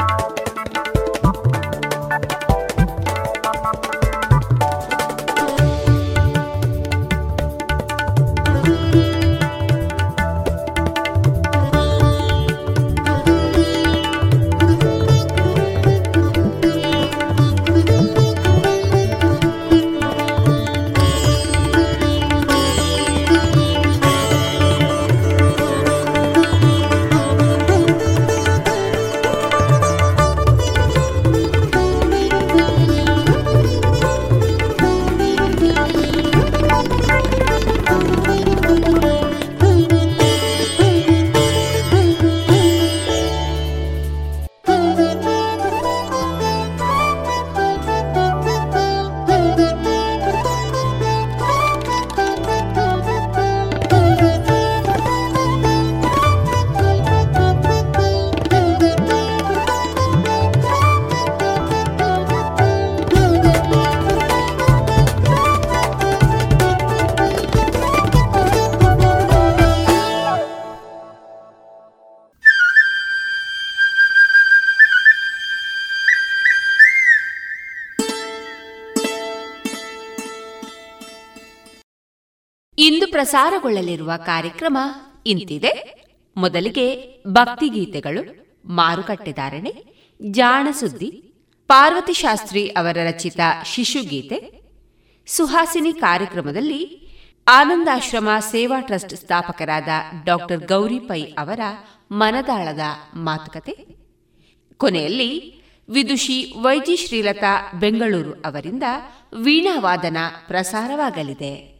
ಇಂದು ಪ್ರಸಾರಗೊಳ್ಳಲಿರುವ ಕಾರ್ಯಕ್ರಮ ಇಂತಿದೆ. ಮೊದಲಿಗೆ ಭಕ್ತಿಗೀತೆಗಳು ಮಾರುಕಟ್ಟೆದಾರಣೆ ಜಾಣಸುದ್ದಿ, ಪಾರ್ವತಿ ಶಾಸ್ತ್ರಿ ಅವರ ರಚಿತ ಶಿಶುಗೀತೆ, ಸುಹಾಸಿನಿ ಕಾರ್ಯಕ್ರಮದಲ್ಲಿ ಆನಂದಾಶ್ರಮ ಸೇವಾ ಟ್ರಸ್ಟ್ ಸ್ಥಾಪಕರಾದ ಡಾಕ್ಟರ್ ಗೌರಿ ಪೈ ಅವರ ಮನದಾಳದ ಮಾತುಕತೆ. ಕೊನೆಯಲ್ಲಿ ವಿದುಷಿ ವೈಜಿ ಶ್ರೀಲತಾ ಬೆಂಗಳೂರು ಅವರಿಂದ ವೀಣಾವಾದನ ಪ್ರಸಾರವಾಗಲಿದೆ.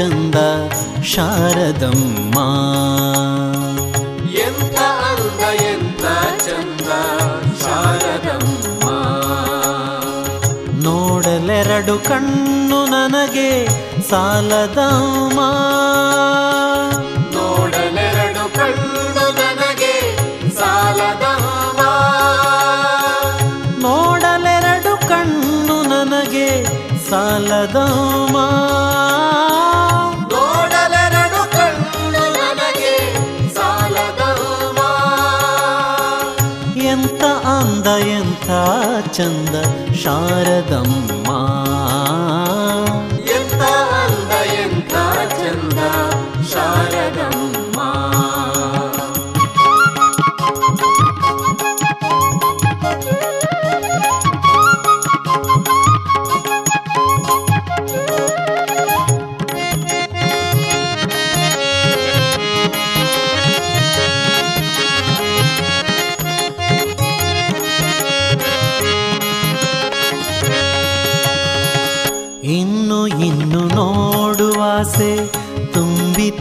ಚಂದ ಶಾರದಮ್ಮ. ಎಂತ ಅಂದ ಎಂತ ಚಂದ ಶಾರದಮ್ಮ. ನೋಡಲೆರಡು ಕಣ್ಣು ನನಗೆ ಸಾಲದಮ್ಮ. ನೋಡಲೆರಡು ಕಣ್ಣು ನನಗೆ ಸಾಲದಮ್ಮ. ನೋಡಲೆರಡು ಕಣ್ಣು ನನಗೆ ಸಾಲದಮ್ಮ. चन्दयन्था चन्द शारदम्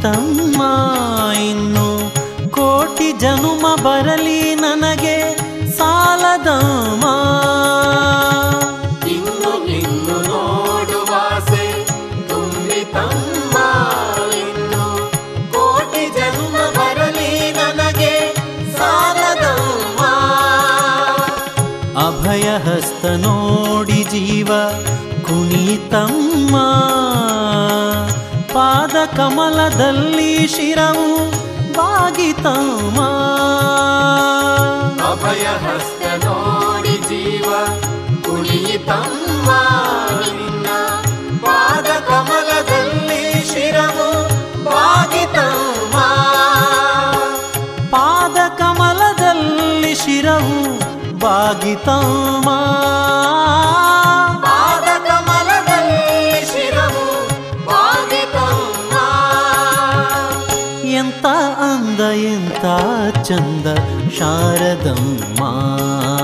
ತುಂಬಿತಮ್ಮ ಇನ್ನು ಕೋಟಿ ಜನುಮ ಬರಲಿ ನನಗೆ. ಕಮಲದಲ್ಲಿ ಶಿರವು ಬಾಗಿತಮ್ಮ. ಅಭಯ ಹಸ್ತ ನೋಡಿ ಜೀವ ಕುಣಿತಮ್ಮ ನಿನ್ನ. ಪಾದ ಕಮಲದಲ್ಲಿ ಶಿರವು ಬಾಗಿತಮ್ಮ. ಪಾದ ಕಮಲದಲ್ಲಿ ಶಿರವು ಬಾಗಿತಮ್ಮ. चन्द शारदं मा।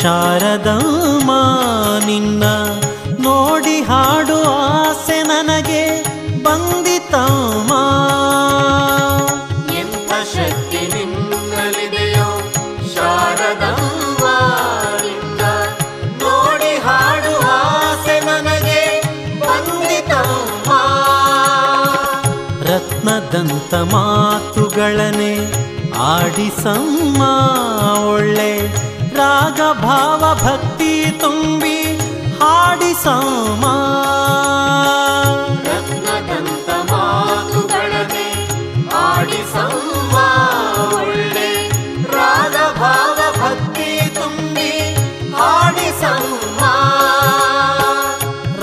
ಶಾರದಮ್ಮ ನಿನ್ನ ನೋಡಿ ಹಾಡು ಆಸೆ ನನಗೆ ಬಂದಿತಮ್ಮ ಎಂಥ ಶಕ್ತಿ ನಿನ್ನಲ್ಲಿದೆಯೋ ಶಾರದಮ್ಮ ನಿನ್ನ ನೋಡಿ ಹಾಡು ಆಸೆ ನನಗೆ ಬಂದಿತಮ್ಮ ರತ್ನದಂತ ಮಾತುಗಳನೆ ಆಡಿಸಮ್ಮ ಒಳ್ಳೆ ರಾಗ ಭಾವ ಭಕ್ತಿ ತುಂಬಿ ಹಾಡಿಸಮ್ಮ ರತ್ನದಂತ ಮಾತುಗಳನೆ ಆಡಿಸಮ್ಮ ಒಳ್ಳೆ ರಾಗ ಭಾವ ಭಕ್ತಿ ತುಂಬಿ ಹಾಡಿಸಮ್ಮ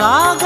ರಾಗ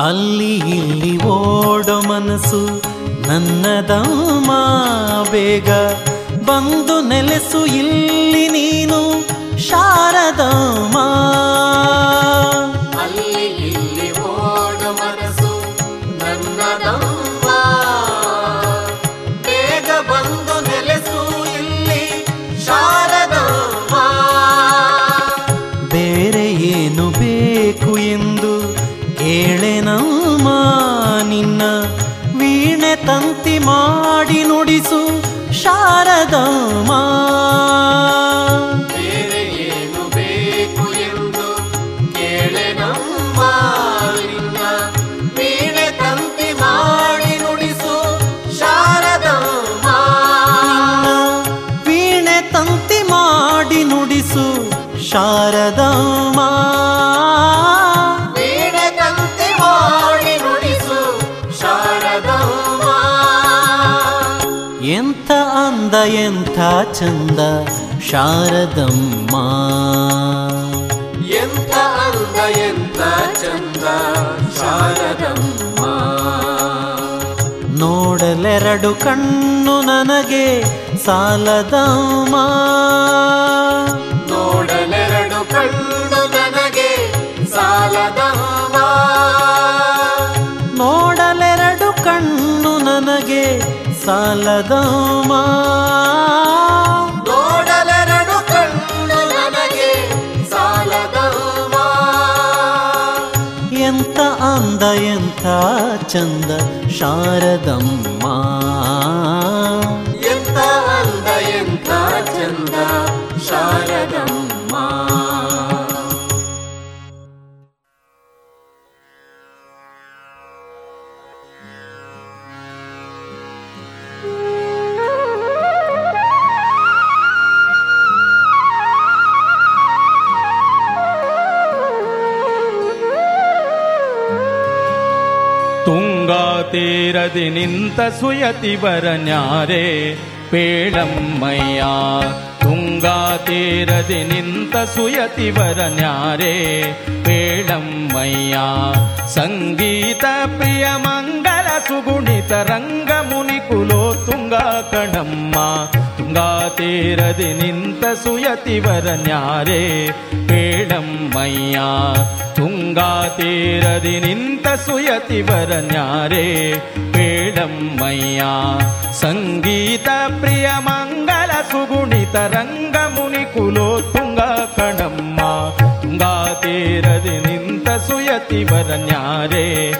ಅಲ್ಲಿ ಇಲ್ಲಿ ಓಡೋ ಮನಸ್ಸು ನನ್ನದಮ್ಮ ಬೇಗ ಬಂದು ನೆಲೆಸು ಇಲ್ಲಿ ನೀನು ಶಾರದಮ್ಮ ಶಾರದಮ್ಮ ಬೇರೆ ಎಂಥ ಚಂದ ಶಾರದಮ್ಮ. ಎಂಥ ಅಂದ ಎಂಥ ಚಂದ ಶಾರದಮ್ಮ. ನೋಡಲೆರಡು ಕಣ್ಣು ನನಗೆ ಸಾಲದಮ್ಮ. ನೋಡಲೆರಡು ಕಣ್ಣು ನನಗೆ ಸಾಲದಮ್ಮ ಸಾಲದಮ್ಮ ನೋಡಲೆರಡು ಕಣ್ಣು ನನಗೆ ಸಾಲದಮ್ಮ ಎಂತ ಅಂದ ಎಂತ ಚಂದ ಶಾರದಮ್ಮ. ತೀರದಿ ನಿಂತ ಸುಯತಿವರ ಬರನ್ಯಾರೆ ಪೇಳಮ್ಮಯ್ಯ, ತುಂಗಾ ತೀರದಿ ನಿಂತ ಸುಯತಿವರ ಬರನ್ಯಾರೆ ಪೇಳಮ್ಮಯ್ಯ, ಸಂಗೀತ ಪ್ರಿಯ ಮಂಗಲ ಸುಗುಣಿತ ರಂಗ ಮುನಿ ಕುಲೋ ತುಂಗ ಕಣಮ್ಮ, ತುಂಗಾ ತೀರದಿ ನಿಂತ ಸುಯತಿವರ ಬರನ್ಯಾರೆ ಪೇಳಮ್ಮಯ್ಯ ತುಂಗಾ ತೀರದಿ ನಿಂತ ಸುಯತಿವರ ನ್ಯಾರೆ ಪೇಳಮ್ಮಯ್ಯ ಸಂಗೀತ ಪ್ರಿಯ ಮಂಗಲ ಸುಗುಣಿತ ರಂಗ ಮುನಿ ಕುಲೋ ತುಂಗ ಕಣಮ್ಮ. ತುಂಗಾ ತೀರದಿ ನಿಂತ ಸುಯತಿವರ ನ್ಯಾರೆ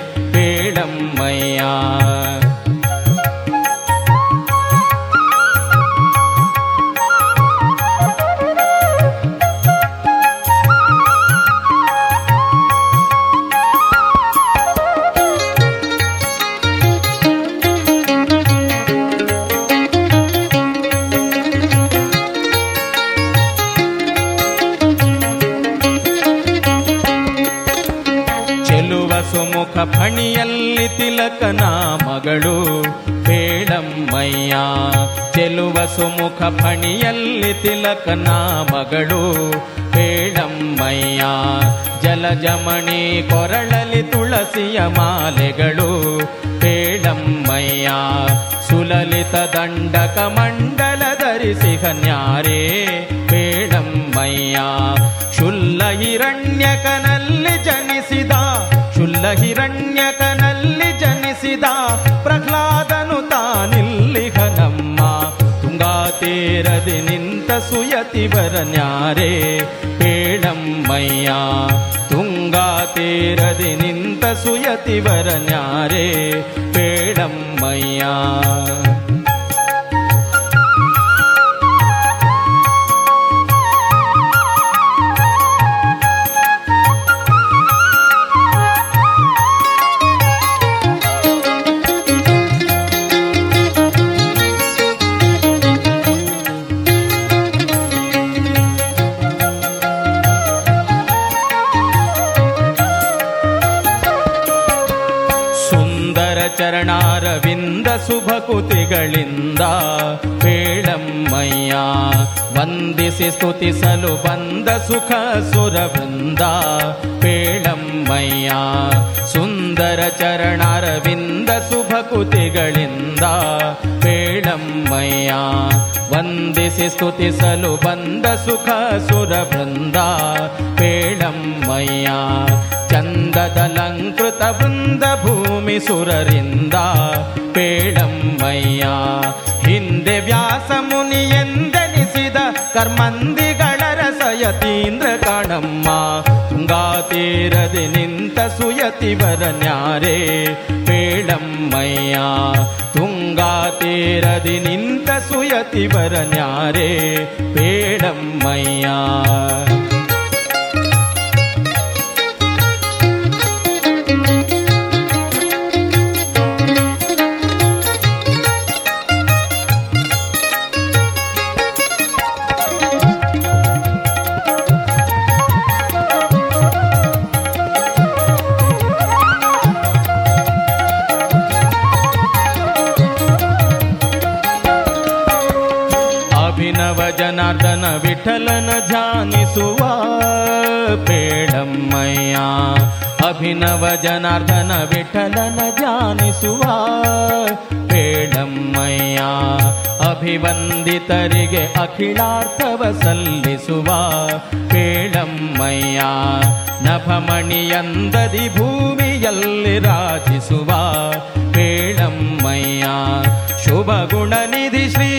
ತಿಲಕನ ಮಗಳು, ಹೇಳಮ್ಮಯ್ಯ, ಚೆಲುವ ಸುಮುಖ ಫಣಿಯಲ್ಲಿ ತಿಲಕನ ಮಗಳು ಪೇಳಮ್ಮಯ್ಯ ಜಲಜಮಣಿ ಕೊರಳಲಿ ತುಳಸಿಯ ಮಾಲೆಗಳು, ಹೇಳಮ್ಮಯ್ಯ, ಸುಲಲಿತ ದಂಡಕ ಮಂಡಲ ಧರಿಸಿ ಕನ್ಯಾರೇ, ಹೇಳಮ್ಮಯ್ಯ, ಶುಲ್ಲ ಹಿರಣ್ಯಕನಲ್ಲಿ ಜನಿಸಿದ, ಶುಲ್ಲ ಹಿರಣ್ಯಕನಲ್ಲಿ ಜನಿಸಿದ ಪ್ರಹ್ಲಾದನು ತಾನಿಲ್ಲಿ ಹನಮ್ಮ ತುಂಗಾ ತೇರದೆ ನಿಂತ ಸುಯತಿವರ ನ್ಯಾರೆ. ಪೇಳಮ್ಮಯ್ಯ ತುಂಗಾ ತೇರದೆ ನಿಂತ ಸುಯತಿವರ ನ್ಯಾರೆ. ಶುಭಕುತಿಗಳಿಂದ ಪೇಳಮ್ಮಯ್ಯ ವಂದಿಸಿ ಸ್ತುತಿಸಲು ಬಂದ ಸುಖ ಸುರವೃಂದ ಪೇಳಮ್ಮಯ್ಯ ಸುಂದರ ಚರಣಾರವಿಂದ ಶುಭಕುತಿಗಳಿಂದ ಪೇಳಮ್ಮಯ್ಯ ವಂದಿಸಿ ಸ್ತುತಿಸಲು ಬಂದ ಸುಖ ಸುರವೃಂದ ಪೇಳಮ್ಮಯ್ಯ ಚಂದದಲಂಕೃತ ವೃಂದ ಭೂಮಿ ಸುರರಿಂದ ಪೇಳಮ್ಮಯ್ಯ ಹಿಂದೆ ವ್ಯಾಸ ಮುನಿಯೆಂದೆನಿಸಿದ ಕರ್ಮಂದಿಗಳ ರಸಯತೀಂದ್ರ ಕಣಮ್ಮ. ತುಂಗಾ ತೀರದಿ ನಿಂತ ಸುಯತಿವರ ನ್ಯಾರೆ ಪೇಳಮ್ಮಯ್ಯ ತುಂಗಾ ತೀರದಿ ನಿಂತ ಸುಯತಿವರ ನ್ಯಾರೆ ಪೇಳಮ್ಮಯ್ಯ ವಿಠಲನ ಧ್ಯಾನಿಸುವ ಪೇಳಮ್ಮಯ್ಯ ಅಭಿನವ ಜನಾರ್ದನ ವಿಠಲನ ಧ್ಯಾನಿಸುವ ಪೇಳಮ್ಮಯ್ಯ ಅಭಿವಂದಿತರಿಗೆ ಅಖಿಲಾರ್ಥವ ಸಲ್ಲಿಸುವ ಪೇಳಮ್ಮಯ್ಯ ನಭಮಣಿಯಂದದಿ ಭೂಮಿಯಲ್ಲಿ ರಾಜಿಸುವ ಪೇಳಮ್ಮಯ್ಯ ಶುಭ ಗುಣನಿಧಿ ಶ್ರೀ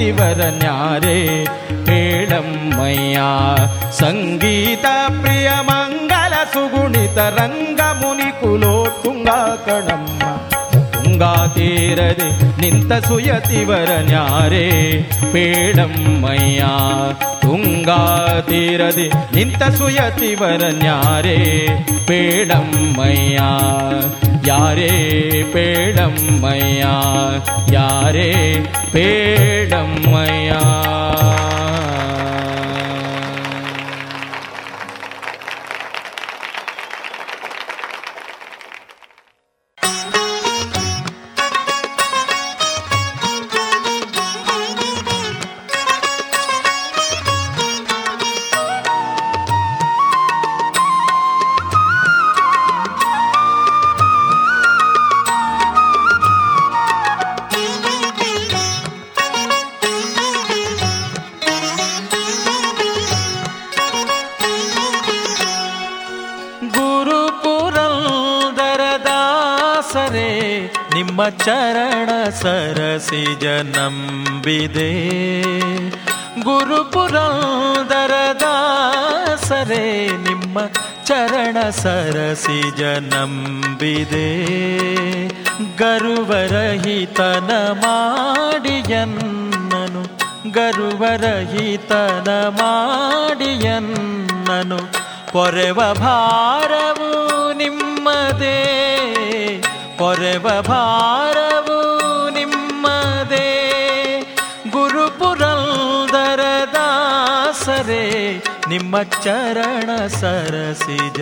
പതിവരഞ്ഞാരേ മേളമ്മയ്യാ സംഗീത പ്രിയ മംഗള സുഗുണിത ರಂಗಮುನಿ ಕುಲೋತ್ತುಂಗ ಕಣಮ್ಮ. ತುಂಗಾ ತೀರದೆ ನಿಂತ ಸುಯತಿವರನ್ಯಾರೇ ಬೇಡಮ್ಮಯ್ಯ ತುಂಗಾ ತೀರದೆ ನಿಂತ ಸುಯತಿವರನ್ಯಾರೇ ಬೇಡಮ್ಮಯ್ಯ ಯಾರೇ ಬೇಡಮ್ಮಯ್ಯ ಯಾರೇ ಬೇಡ मैया ಸರಸಿ ಜನಂಬಿದೆ. ಗರುವರಹಿತನ ಮಾಡಿಯನ್ನನು ಗರುವರಹಿತನ ಮಾಡಿಯನ್ನನು ಪೊರೆವ ಭಾರವು ನಿಮ್ಮದೇ. ಪೊರೆವ ಭಾರ ನಿಮ್ಮ ಚರಣ ಸರಸಿಜ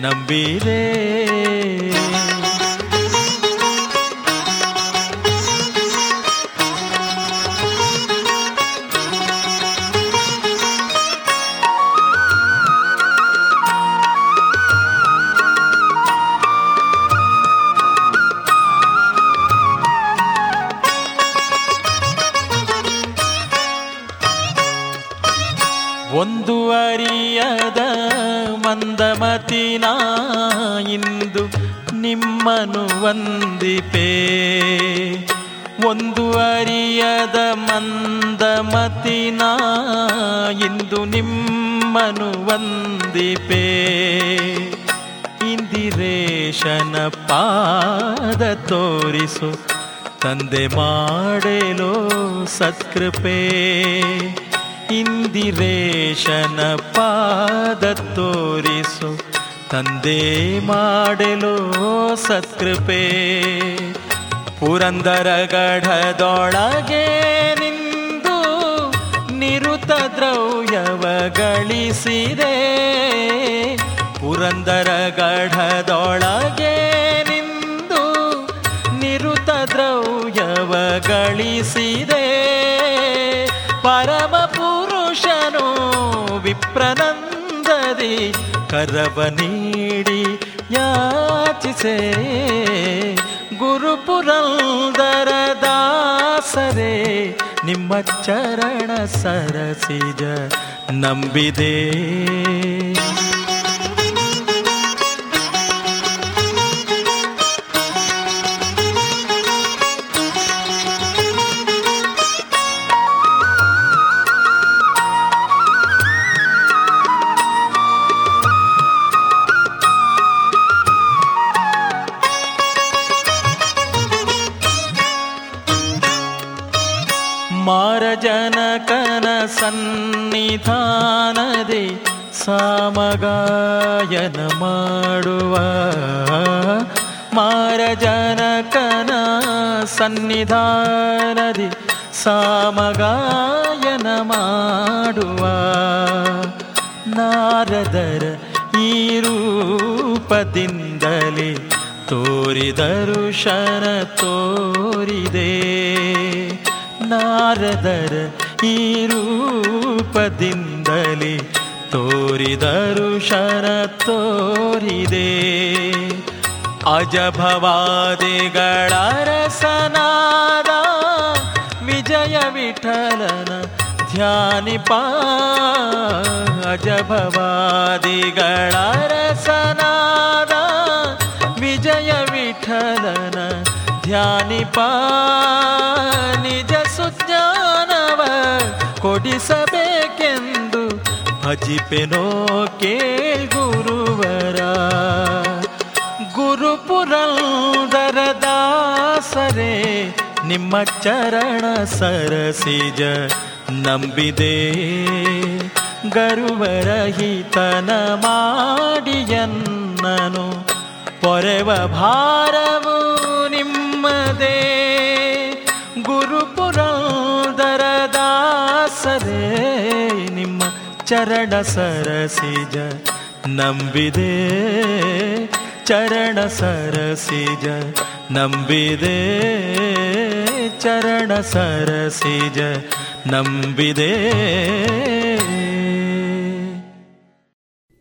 ನಂಬಿದೆ. ವಂದಿಪೆ ಇಂದಿರೇಶನ ಪಾದ ತೋರಿಸು, ತಂದೆ ಮಾಡೇಲೋ ಸತ್ಕೃಪೆ. ಇಂದಿರೇಶನ ಪಾದ ತೋರಿಸು, ತಂದೆ ಮಾಡಲು ಸತ್ಕೃಪೆ. ಪುರಂದರ ಗಢದೊಳಗೆ ನಿಂದು ನಿರುತ ಗಳಿಸಿದೆ. ಪುರಂದರ ಗಢದೊಳಗೆ ನಿಂದು ನಿರುತ ದ್ರವ್ಯವ ಗಳಿಸಿದೆ. ಪರಮ ಪುರುಷನು ವಿಪ್ರನಂದದಿ ಕರವ ನೀಡಿ ಯಾಚಿಸೆ. ಗುರುಪುರಂದರ ದಾಸರೇ ನಿಮ್ಮ ಚರಣ ಸರಸಿಜ ನಂಬಿದೆ. ಸನ್ನಿಧಾನದೆ ಸಾಮಗಾಯನ ಮಾಡುವ ಮಾರಜನಕನ ಸನ್ನಿಧಾನದಿ ಸಾಮಗಾಯನ ಮಾಡುವ ನಾರದರ ಈ ರೂಪದಿಂದಲೇ ತೋರಿದರು ಶರ ತೋರಿದೆ. ನಾರದರ ಈ ತೋರಿದರು ಶರ ತೋರಿದೆ. ಅಜಭವಾದಿಗಳ ರಸನಾದ ವಿಜಯ ವಿಠಲನ ಧ್ಯಾನಿಪ ಅಜಭವಾದಿಗಳ ರಸನಾದ ವಿಜಯ ವಿಠಲನ ಧ್ಯಾನಿಪ ನಿಜ ಸುಜ್ಞಾನವ ಕೊಡಿಸಬೇಕೆಂದು ಭಜಿಪೆನೋ ಕೇಳ್ಗುರುವರ ಗುರುಪುರಂದರ ದಾಸರೇ, ನಿಮ್ಮ ಚರಣ ಸರಸಿಜ ನಂಬಿದೆ. ಗರುವರಹಿತನ ಮಾಡಿಯನ್ನನು ಪೊರೆವ ಭಾರವು ನಿಮ್ಮದೇ. ಗುರುಪುರಂದರ ದಾಸರೇ ನಿಮ್ಮ ಚರಣ ಸರಸಿಜ. ನಂಬಿದೆ ಚರಣ ಸರಸಿಜ. ನಂಬಿದೆ ಚರಣ ಸರಸಿಜ. ನಂಬಿದೆ.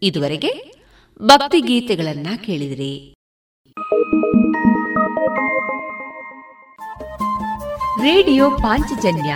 ಇದುವರೆಗೆ ಭಕ್ತಿ ಗೀತೆಗಳನ್ನ ಕೇಳಿದಿರಿ. ರೇಡಿಯೋ ಪಾಂಚಜನ್ಯ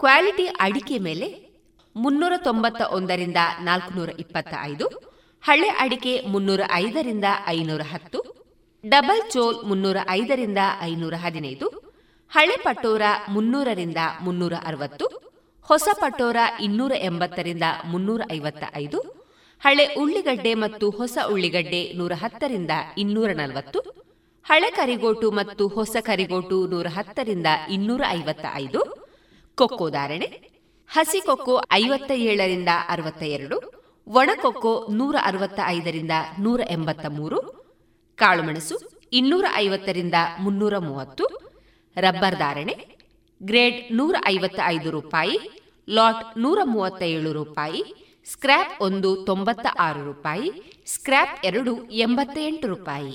ಕ್ವಾಲಿಟಿ ಅಡಿಕೆ ಮೇಲೆ ಮುನ್ನೂರ ತೊಂಬತ್ತ ಒಂದರಿಂದ ನಾಲ್ಕುನೂರ ಇಪ್ಪತ್ತ ಐದು ಹಳೆ ಅಡಿಕೆ ಮುನ್ನೂರ ಐದರಿಂದ ಐನೂರ ಹತ್ತು ಡಬಲ್ ಚೋಲ್ ಮುನ್ನೂರ ಐದರಿಂದ ಐನೂರ ಹದಿನೈದು ಹಳೆ ಪಟೋರ ಮುನ್ನೂರರಿಂದ ಮುನ್ನೂರ ಅರವತ್ತು ಹೊಸ ಪಟೋರ ಇನ್ನೂರ ಎಂಬತ್ತರಿಂದ ಮುನ್ನೂರ ಐವತ್ತ ಐದು ಹಳೆ ಉಳ್ಳಿಗಡ್ಡೆ ಮತ್ತು ಹೊಸ ಉಳ್ಳಿಗಡ್ಡೆ ನೂರ ಹತ್ತರಿಂದ ಇನ್ನೂರ ನಲವತ್ತು ಹಳೆ ಕರಿಗೋಟು ಮತ್ತು ಹೊಸ ಕರಿಗೋಟು ನೂರ ಹತ್ತರಿಂದ ಇನ್ನೂರ ಐವತ್ತ ಐದು ಕೊಕ್ಕೋ ಧಾರಣೆ, ಹಸಿ ಕೊಕ್ಕೋ ಐವತ್ತ ಏಳರಿಂದ ಅರವತ್ತ ಎರಡು ಒಣಕೊಕ್ಕೋ ನೂರ ಅರವತ್ತ ಐದರಿಂದ ನೂರ ಎಂಬತ್ತ ಮೂರು ಕಾಳುಮೆಣಸು ಇನ್ನೂರ ಐವತ್ತರಿಂದ ಮುನ್ನೂರ ಮೂವತ್ತು ರಬ್ಬರ್ ಧಾರಣೆ, ಗ್ರೇಡ್ ನೂರ ಐವತ್ತ ಐದು ರೂಪಾಯಿ, ಲಾಟ್ ನೂರ ಮೂವತ್ತ ಏಳು ರೂಪಾಯಿ, ಸ್ಕ್ರ್ಯಾಪ್ ಒಂದು ತೊಂಬತ್ತ ಆರು ರೂಪಾಯಿ, ಸ್ಕ್ರ್ಯಾಪ್ ಎರಡು ಎಂಬತ್ತ ಎಂಟು ರೂಪಾಯಿ.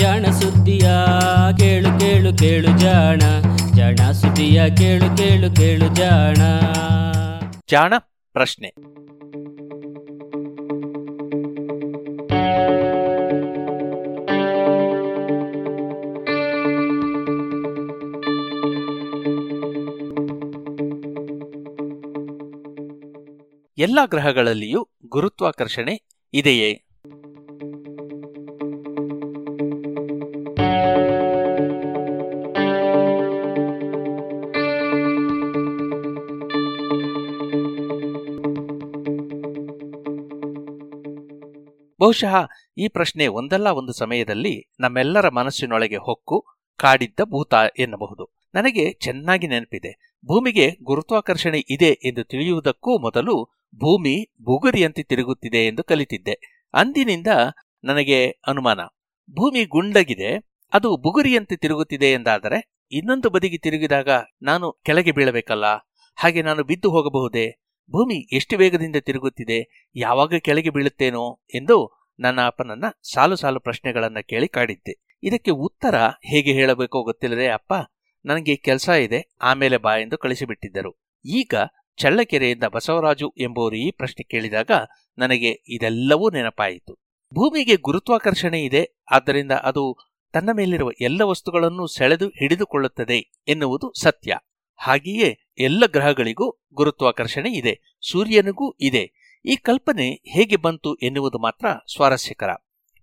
ಜಾಣ ಸುದ್ದಿಯ ಕೇಳು ಕೇಳು ಕೇಳು ಜಾಣ ಜಾಣ ಸುದ್ದಿಯ ಕೇಳು ಕೇಳು ಕೇಳು ಜಾಣ. ಜಾಣ ಪ್ರಶ್ನೆ. ಎಲ್ಲ ಗ್ರಹಗಳಲ್ಲಿಯೂ ಗುರುತ್ವಾಕರ್ಷಣೆ ಇದೆಯೇ? ಬಹುಶಃ ಈ ಪ್ರಶ್ನೆ ಒಂದಲ್ಲ ಒಂದು ಸಮಯದಲ್ಲಿ ನಮ್ಮೆಲ್ಲರ ಮನಸ್ಸಿನೊಳಗೆ ಹೊಕ್ಕು ಕಾಡಿದ್ದ ಭೂತ ಎನ್ನಬಹುದು. ನನಗೆ ಚೆನ್ನಾಗಿ ನೆನಪಿದೆ. ಭೂಮಿಗೆ ಗುರುತ್ವಾಕರ್ಷಣೆ ಇದೆ ಎಂದು ತಿಳಿಯುವುದಕ್ಕೂ ಮೊದಲು ಭೂಮಿ ಬುಗುರಿಯಂತೆ ತಿರುಗುತ್ತಿದೆ ಎಂದು ಕಲಿತಿದ್ದೆ. ಅಂದಿನಿಂದ ನನಗೆ ಅನುಮಾನ. ಭೂಮಿ ಗುಂಡಗಿದೆ, ಅದು ಬುಗುರಿಯಂತೆ ತಿರುಗುತ್ತಿದೆ ಎಂದಾದರೆ ಇನ್ನೊಂದು ಬದಿಗೆ ತಿರುಗಿದಾಗ ನಾನು ಕೆಳಗೆ ಬೀಳಬೇಕಲ್ಲ? ಹಾಗೆ ನಾನು ಬಿದ್ದು ಹೋಗಬಹುದೇ? ಭೂಮಿ ಎಷ್ಟು ವೇಗದಿಂದ ತಿರುಗುತ್ತಿದೆ? ಯಾವಾಗ ಕೆಳಗೆ ಬೀಳುತ್ತೇನೋ ಎಂದು ನನ್ನ ಅಪ್ಪನನ್ನ ಸಾಲು ಸಾಲು ಪ್ರಶ್ನೆಗಳನ್ನ ಕೇಳಿ ಕಾಡಿದ್ದೆ. ಇದಕ್ಕೆ ಉತ್ತರ ಹೇಗೆ ಹೇಳಬೇಕೋ ಗೊತ್ತಿಲ್ಲದೆ ಅಪ್ಪ, ನನಗೆ ಕೆಲಸ ಇದೆ, ಆಮೇಲೆ ಬಾ ಎಂದು ಕಳಿಸಿಬಿಟ್ಟಿದ್ದರು. ಈಗ ಚಳ್ಳಕೆರೆಯಿಂದ ಬಸವರಾಜು ಎಂಬುವರು ಈ ಪ್ರಶ್ನೆ ಕೇಳಿದಾಗ ನನಗೆ ಇದೆಲ್ಲವೂ ನೆನಪಾಯಿತು. ಭೂಮಿಗೆ ಗುರುತ್ವಾಕರ್ಷಣೆ ಇದೆ, ಆದ್ದರಿಂದ ಅದು ತನ್ನ ಮೇಲಿರುವ ಎಲ್ಲ ವಸ್ತುಗಳನ್ನು ಸೆಳೆದು ಹಿಡಿದುಕೊಳ್ಳುತ್ತದೆ ಎನ್ನುವುದು ಸತ್ಯ. ಹಾಗೆಯೇ ಎಲ್ಲ ಗ್ರಹಗಳಿಗೂ ಗುರುತ್ವಾಕರ್ಷಣೆ ಇದೆ, ಸೂರ್ಯನಿಗೂ ಇದೆ ಈ ಕಲ್ಪನೆ ಹೇಗೆ ಬಂತು ಎನ್ನುವುದು ಮಾತ್ರ ಸ್ವಾರಸ್ಯಕರ.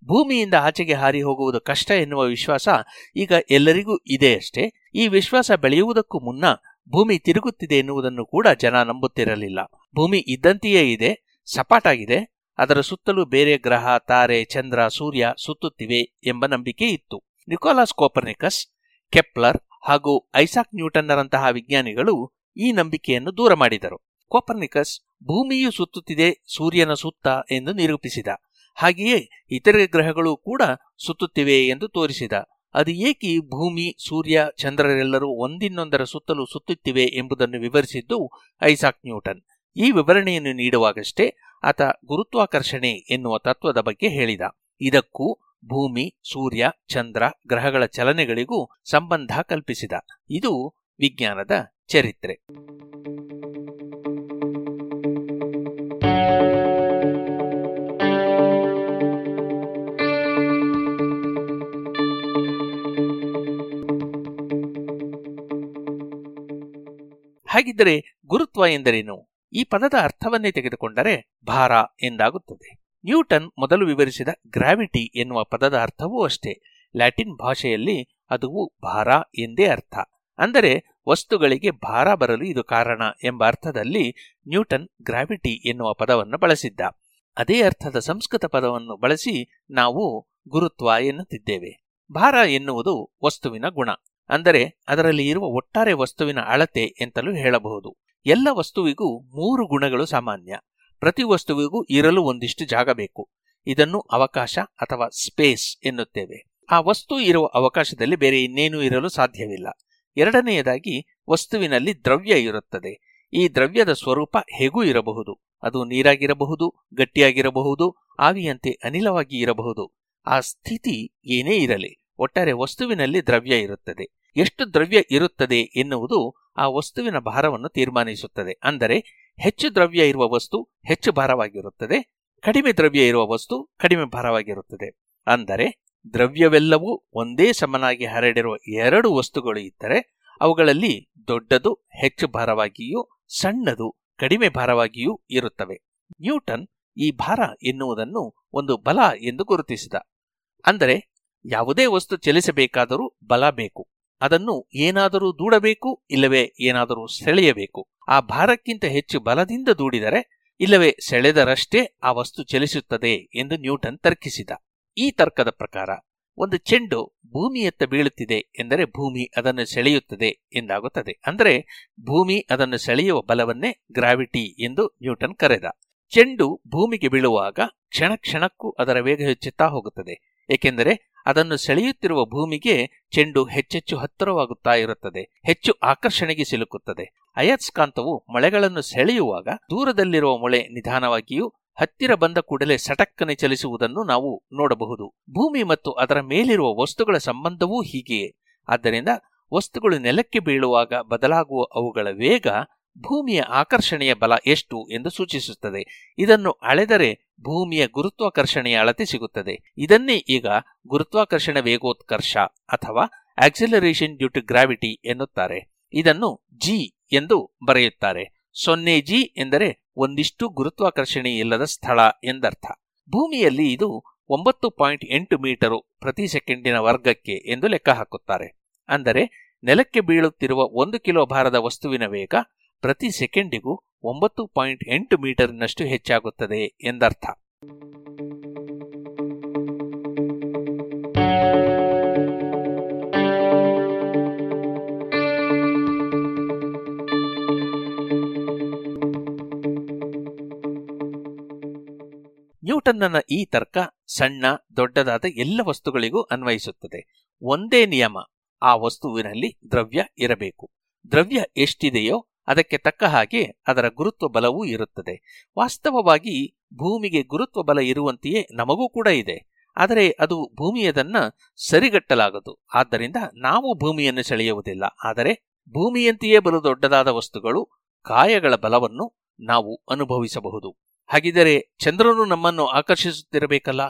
ಭೂಮಿಯಿಂದ ಆಚೆಗೆ ಹಾರಿ ಹೋಗುವುದು ಕಷ್ಟ ಎನ್ನುವ ವಿಶ್ವಾಸ ಈಗ ಎಲ್ಲರಿಗೂ ಇದೆ ಅಷ್ಟೇ. ಈ ವಿಶ್ವಾಸ ಬೆಳೆಯುವುದಕ್ಕೂ ಮುನ್ನ ಭೂಮಿ ತಿರುಗುತ್ತಿದೆ ಎನ್ನುವುದನ್ನು ಕೂಡ ಜನ ನಂಬುತ್ತಿರಲಿಲ್ಲ. ಭೂಮಿ ಇದ್ದಂತೆಯೇ ಇದೆ, ಸಪಾಟಾಗಿದೆ. ಅದರ ಸುತ್ತಲೂ ಬೇರೆ ಗ್ರಹ, ತಾರೆ, ಚಂದ್ರ, ಸೂರ್ಯ ಸುತ್ತುತ್ತಿವೆ ಎಂಬ ನಂಬಿಕೆ ಇತ್ತು. ನಿಕೋಲಾಸ್ ಕೋಪರ್ನಿಕಸ್, ಕೆಪ್ಲರ್ ಹಾಗೂ ಐಸಾಕ್ ನ್ಯೂಟನ್ನರಂತಹ ವಿಜ್ಞಾನಿಗಳು ಈ ನಂಬಿಕೆಯನ್ನು ದೂರ ಮಾಡಿದರು. ಕೋಪರ್ನಿಕಸ್ ಭೂಮಿಯು ಸುತ್ತುತ್ತಿದೆ, ಸೂರ್ಯನ ಸುತ್ತ ಎಂದು ನಿರೂಪಿಸಿದ. ಹಾಗೆಯೇ ಇತರೆ ಗ್ರಹಗಳು ಕೂಡ ಸುತ್ತುತ್ತಿವೆ ಎಂದು ತೋರಿಸಿದ. ಅದು ಏಕೆ ಭೂಮಿ, ಸೂರ್ಯ, ಚಂದ್ರರೆಲ್ಲರೂ ಒಂದಿನ್ನೊಂದರ ಸುತ್ತಲೂ ಸುತ್ತುತ್ತಿವೆ ಎಂಬುದನ್ನು ವಿವರಿಸಿದ್ದು ಐಸಾಕ್ ನ್ಯೂಟನ್. ಈ ವಿವರಣೆಯನ್ನು ನೀಡುವಾಗಷ್ಟೇ ಆತ ಗುರುತ್ವಾಕರ್ಷಣೆ ಎನ್ನುವ ತತ್ವದ ಬಗ್ಗೆ ಹೇಳಿದ. ಇದಕ್ಕೂ ಭೂಮಿ, ಸೂರ್ಯ, ಚಂದ್ರ ಗ್ರಹಗಳ ಚಲನೆಗಳಿಗೂ ಸಂಬಂಧ ಕಲ್ಪಿಸಿದ. ಇದು ವಿಜ್ಞಾನದ ಚರಿತ್ರೆ. ಹಾಗಿದ್ದರೆ ಗುರುತ್ವ ಎಂದರೇನು? ಈ ಪದದ ಅರ್ಥವನ್ನೇ ತೆಗೆದುಕೊಂಡರೆ ಭಾರ ಎಂದಾಗುತ್ತದೆ. ನ್ಯೂಟನ್ ಮೊದಲು ವಿವರಿಸಿದ ಗ್ರಾವಿಟಿ ಎನ್ನುವ ಪದದ ಅರ್ಥವೂ ಅಷ್ಟೇ. ಲ್ಯಾಟಿನ್ ಭಾಷೆಯಲ್ಲಿ ಅದು ಭಾರ ಎಂದೇ ಅರ್ಥ. ಅಂದರೆ ವಸ್ತುಗಳಿಗೆ ಭಾರ ಬರಲು ಇದು ಕಾರಣ ಎಂಬ ಅರ್ಥದಲ್ಲಿ ನ್ಯೂಟನ್ ಗ್ರಾವಿಟಿ ಎನ್ನುವ ಪದವನ್ನು ಬಳಸಿದ್ದ. ಅದೇ ಅರ್ಥದ ಸಂಸ್ಕೃತ ಪದವನ್ನು ಬಳಸಿ ನಾವು ಗುರುತ್ವ ಎನ್ನುತ್ತಿದ್ದೇವೆ. ಭಾರ ಎನ್ನುವುದು ವಸ್ತುವಿನ ಗುಣ. ಅಂದರೆ ಅದರಲ್ಲಿ ಇರುವ ಒಟ್ಟಾರೆ ವಸ್ತುವಿನ ಅಳತೆ ಎಂತಲೂ ಹೇಳಬಹುದು. ಎಲ್ಲ ವಸ್ತುವಿಗೂ ಮೂರು ಗುಣಗಳು ಸಾಮಾನ್ಯ. ಪ್ರತಿ ವಸ್ತುವಿಗೂ ಇರಲು ಒಂದಿಷ್ಟು ಜಾಗ ಬೇಕು. ಇದನ್ನು ಅವಕಾಶ ಅಥವಾ ಸ್ಪೇಸ್ ಎನ್ನುತ್ತೇವೆ. ಆ ವಸ್ತು ಇರುವ ಅವಕಾಶದಲ್ಲಿ ಬೇರೆ ಇನ್ನೇನೂ ಇರಲು ಸಾಧ್ಯವಿಲ್ಲ. ಎರಡನೆಯದಾಗಿ, ವಸ್ತುವಿನಲ್ಲಿ ದ್ರವ್ಯ ಇರುತ್ತದೆ. ಈ ದ್ರವ್ಯದ ಸ್ವರೂಪ ಹೇಗೂ ಇರಬಹುದು? ಅದು ನೀರಾಗಿರಬಹುದು, ಗಟ್ಟಿಯಾಗಿರಬಹುದು, ಆವಿಯಂತೆ ಅನಿಲವಾಗಿ ಇರಬಹುದು. ಆ ಸ್ಥಿತಿ ಏನೇ ಇರಲಿ. ಒಟ್ಟಾರೆ ವಸ್ತುವಿನಲ್ಲಿ ದ್ರವ್ಯ ಇರುತ್ತದೆ. ಎಷ್ಟು ದ್ರವ್ಯ ಇರುತ್ತದೆ ಎನ್ನುವುದು ಆ ವಸ್ತುವಿನ ಭಾರವನ್ನು ತೀರ್ಮಾನಿಸುತ್ತದೆ. ಅಂದರೆ ಹೆಚ್ಚು ದ್ರವ್ಯ ಇರುವ ವಸ್ತು ಹೆಚ್ಚು ಭಾರವಾಗಿರುತ್ತದೆ. ಕಡಿಮೆ ದ್ರವ್ಯ ಇರುವ ವಸ್ತು ಕಡಿಮೆ ಭಾರವಾಗಿರುತ್ತದೆ. ಅಂದರೆ ದ್ರವ್ಯವೆಲ್ಲವೂ ಒಂದೇ ಸಮನಾಗಿ ಹರಡಿರುವ ಎರಡು ವಸ್ತುಗಳು ಇದ್ದರೆ ಅವುಗಳಲ್ಲಿ ದೊಡ್ಡದು ಹೆಚ್ಚು ಭಾರವಾಗಿಯೂ ಸಣ್ಣದು ಕಡಿಮೆ ಭಾರವಾಗಿಯೂ ಇರುತ್ತವೆ. ನ್ಯೂಟನ್ ಈ ಭಾರ ಎನ್ನುವುದನ್ನು ಒಂದು ಬಲ ಎಂದು ಗುರುತಿಸಿದ. ಅಂದರೆ ಯಾವುದೇ ವಸ್ತು ಚಲಿಸಬೇಕಾದರೂ ಬಲ ಬೇಕು. ಅದನ್ನು ಏನಾದರೂ ದೂಡಬೇಕು, ಇಲ್ಲವೇ ಏನಾದರೂ ಸೆಳೆಯಬೇಕು. ಆ ಭಾರಕ್ಕಿಂತ ಹೆಚ್ಚು ಬಲದಿಂದ ದೂಡಿದರೆ, ಇಲ್ಲವೇ ಸೆಳೆದರಷ್ಟೇ ಆ ವಸ್ತು ಚಲಿಸುತ್ತದೆ ಎಂದು ನ್ಯೂಟನ್ ತರ್ಕಿಸಿದ. ಈ ತರ್ಕದ ಪ್ರಕಾರ, ಒಂದು ಚೆಂಡು ಭೂಮಿಯತ್ತ ಬೀಳುತ್ತಿದೆ ಎಂದರೆ ಭೂಮಿ ಅದನ್ನು ಸೆಳೆಯುತ್ತದೆ ಎಂದಾಗುತ್ತದೆ. ಅಂದರೆ, ಭೂಮಿ ಅದನ್ನು ಸೆಳೆಯುವ ಬಲವನ್ನೇ ಗ್ರಾವಿಟಿ ಎಂದು ನ್ಯೂಟನ್ ಕರೆದ. ಚೆಂಡು ಭೂಮಿಗೆ ಬೀಳುವಾಗ ಕ್ಷಣ ಕ್ಷಣಕ್ಕೂ ಅದರ ವೇಗ ಹೆಚ್ಚುತ್ತಾ ಹೋಗುತ್ತದೆ. ಏಕೆಂದರೆ ಅದನ್ನು ಸೆಳೆಯುತ್ತಿರುವ ಭೂಮಿಗೆ ಚೆಂಡು ಹೆಚ್ಚೆಚ್ಚು ಹತ್ತಿರವಾಗುತ್ತಾ ಇರುತ್ತದೆ, ಹೆಚ್ಚು ಆಕರ್ಷಣೆಗೆ ಸಿಲುಕುತ್ತದೆ. ಅಯಸ್ಕಾಂತವು ಮಳೆಗಳನ್ನು ಸೆಳೆಯುವಾಗ ದೂರದಲ್ಲಿರುವ ಮೊಳೆ ನಿಧಾನವಾಗಿಯೂ ಹತ್ತಿರ ಬಂದ ಕೂಡಲೇ ಸಟಕ್ಕನೆ ಚಲಿಸುವುದನ್ನು ನಾವು ನೋಡಬಹುದು. ಭೂಮಿ ಮತ್ತು ಅದರ ಮೇಲಿರುವ ವಸ್ತುಗಳ ಸಂಬಂಧವೂ ಹೀಗೆಯೇ. ಆದ್ದರಿಂದ ವಸ್ತುಗಳು ನೆಲಕ್ಕೆ ಬೀಳುವಾಗ ಬದಲಾಗುವ ಅವುಗಳ ವೇಗ ಭೂಮಿಯ ಆಕರ್ಷಣೆಯ ಬಲ ಎಷ್ಟು ಎಂದು ಸೂಚಿಸುತ್ತದೆ. ಇದನ್ನು ಅಳೆದರೆ ಭೂಮಿಯ ಗುರುತ್ವಾಕರ್ಷಣೆಯ ಅಳತೆ ಸಿಗುತ್ತದೆ. ಇದನ್ನೇ ಈಗ ಗುರುತ್ವಾಕರ್ಷಣ ವೇಗೋತ್ಕರ್ಷ ಅಥವಾ ಆಕ್ಸಿಲರೇಷನ್ ಡ್ಯೂ ಟು ಗ್ರಾವಿಟಿ ಎನ್ನುತ್ತಾರೆ. ಇದನ್ನು ಜಿ ಎಂದು ಬರೆಯುತ್ತಾರೆ. ಸೊನ್ನೆ ಜಿ ಎಂದರೆ ಒಂದಿಷ್ಟು ಗುರುತ್ವಾಕರ್ಷಣೆ ಇಲ್ಲದ ಸ್ಥಳ ಎಂದರ್ಥ. ಭೂಮಿಯಲ್ಲಿ ಇದು ಒಂಬತ್ತು ಪಾಯಿಂಟ್ ಎಂಟು ಮೀಟರು ಪ್ರತಿ ಸೆಕೆಂಡಿನ ವರ್ಗಕ್ಕೆ ಎಂದು ಲೆಕ್ಕ ಹಾಕುತ್ತಾರೆ. ಅಂದರೆ ನೆಲಕ್ಕೆ ಬೀಳುತ್ತಿರುವ ಒಂದು ಕಿಲೋ ಭಾರದ ವಸ್ತುವಿನ ವೇಗ ಪ್ರತಿ ಸೆಕೆಂಡಿಗೂ ಒಂಬತ್ತು ಪಾಯಿಂಟ್ ಎಂಟು ಮೀಟರ್ನಷ್ಟು ಹೆಚ್ಚಾಗುತ್ತದೆ ಎಂದರ್ಥ. ನ್ಯೂಟನ್ನ ಈ ತರ್ಕ ಸಣ್ಣ, ದೊಡ್ಡದಾದ ಎಲ್ಲ ವಸ್ತುಗಳಿಗೂ ಅನ್ವಯಿಸುತ್ತದೆ. ಒಂದೇ ನಿಯಮ, ಆ ವಸ್ತುವಿನಲ್ಲಿ ದ್ರವ್ಯ ಇರಬೇಕು. ದ್ರವ್ಯ ಎಷ್ಟಿದೆಯೋ ಅದಕ್ಕೆ ತಕ್ಕ ಹಾಗೆ ಅದರ ಗುರುತ್ವ ಬಲವೂ ಇರುತ್ತದೆ. ವಾಸ್ತವವಾಗಿ ಭೂಮಿಗೆ ಗುರುತ್ವ ಬಲ ಇರುವಂತೆಯೇ ನಮಗೂ ಕೂಡ ಇದೆ. ಆದರೆ ಅದು ಭೂಮಿಯದನ್ನ ಸರಿಗಟ್ಟಲಾಗದು. ಆದ್ದರಿಂದ ನಾವು ಭೂಮಿಯನ್ನು ಸೆಳೆಯುವುದಿಲ್ಲ. ಆದರೆ ಭೂಮಿಯಂತೆಯೇ ಬಲು ದೊಡ್ಡದಾದ ವಸ್ತುಗಳು, ಕಾಯಗಳ ಬಲವನ್ನು ನಾವು ಅನುಭವಿಸಬಹುದು. ಹಾಗಿದ್ದರೆ ಚಂದ್ರನು ನಮ್ಮನ್ನು ಆಕರ್ಷಿಸುತ್ತಿರಬೇಕಲ್ಲ?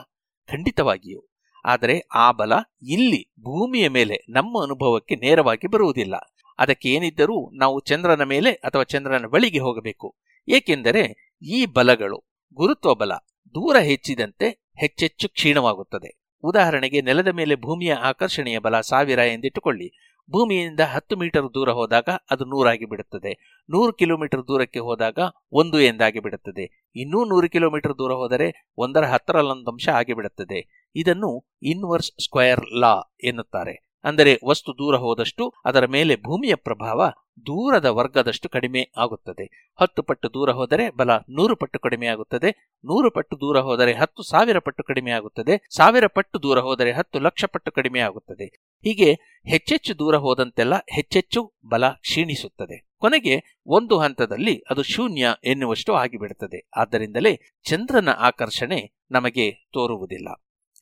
ಖಂಡಿತವಾಗಿಯೂ. ಆದರೆ ಆ ಬಲ ಇಲ್ಲಿ ಭೂಮಿಯ ಮೇಲೆ ನಮ್ಮ ಅನುಭವಕ್ಕೆ ನೇರವಾಗಿ ಬರುವುದಿಲ್ಲ. ಅದಕ್ಕೆ ಏನಿದ್ದರೂ ನಾವು ಚಂದ್ರನ ಮೇಲೆ ಅಥವಾ ಚಂದ್ರನ ಬಳಿಗೆ ಹೋಗಬೇಕು. ಏಕೆಂದರೆ ಈ ಬಲಗಳು ಗುರುತ್ವ ಬಲ ದೂರ ಹೆಚ್ಚಿದಂತೆ ಹೆಚ್ಚೆಚ್ಚು ಕ್ಷೀಣವಾಗುತ್ತದೆ. ಉದಾಹರಣೆಗೆ ನೆಲದ ಮೇಲೆ ಭೂಮಿಯ ಆಕರ್ಷಣೆಯ ಬಲ ಸಾವಿರ ಎಂದಿಟ್ಟುಕೊಳ್ಳಿ. ಭೂಮಿಯಿಂದ ಹತ್ತು ಮೀಟರ್ ದೂರ ಹೋದಾಗ ಅದು ನೂರಾಗಿ ಬಿಡುತ್ತದೆ. ನೂರು ಕಿಲೋಮೀಟರ್ ದೂರಕ್ಕೆ ಹೋದಾಗ ಒಂದು ಎಂದಾಗಿ ಬಿಡುತ್ತದೆ. ಇನ್ನೂ ನೂರು ಕಿಲೋಮೀಟರ್ ದೂರ ಹೋದರೆ ಒಂದರ ಹತ್ತರಲ್ಲೊಂದಂಶ ಆಗಿಬಿಡುತ್ತದೆ ಇದನ್ನು ಇನ್ವರ್ಸ್ ಸ್ಕ್ವೇರ್ ಲಾ ಎನ್ನುತ್ತಾರೆ. ಅಂದರೆ ವಸ್ತು ದೂರ ಹೋದಷ್ಟು ಅದರ ಮೇಲೆ ಭೂಮಿಯ ಪ್ರಭಾವ ದೂರದ ವರ್ಗದಷ್ಟು ಕಡಿಮೆ ಆಗುತ್ತದೆ. ಹತ್ತು ಪಟ್ಟು ದೂರ ಹೋದರೆ ಬಲ ನೂರು ಪಟ್ಟು ಕಡಿಮೆ ಆಗುತ್ತದೆ. ನೂರು ಪಟ್ಟು ದೂರ ಹೋದರೆ ಹತ್ತು, ಸಾವಿರ ಪಟ್ಟು ಕಡಿಮೆ ಆಗುತ್ತದೆ. ಸಾವಿರ ಪಟ್ಟು ದೂರ ಹೋದರೆ ಹತ್ತು ಲಕ್ಷ ಪಟ್ಟು ಕಡಿಮೆ ಆಗುತ್ತದೆ. ಹೀಗೆ ಹೆಚ್ಚೆಚ್ಚು ದೂರ ಹೋದಂತೆಲ್ಲ ಹೆಚ್ಚೆಚ್ಚು ಬಲ ಕ್ಷೀಣಿಸುತ್ತದೆ. ಕೊನೆಗೆ ಒಂದು ಹಂತದಲ್ಲಿ ಅದು ಶೂನ್ಯ ಎನ್ನುವಷ್ಟು ಆಗಿಬಿಡುತ್ತದೆ. ಆದ್ದರಿಂದಲೇ ಚಂದ್ರನ ಆಕರ್ಷಣೆ ನಮಗೆ ತೋರುವುದಿಲ್ಲ.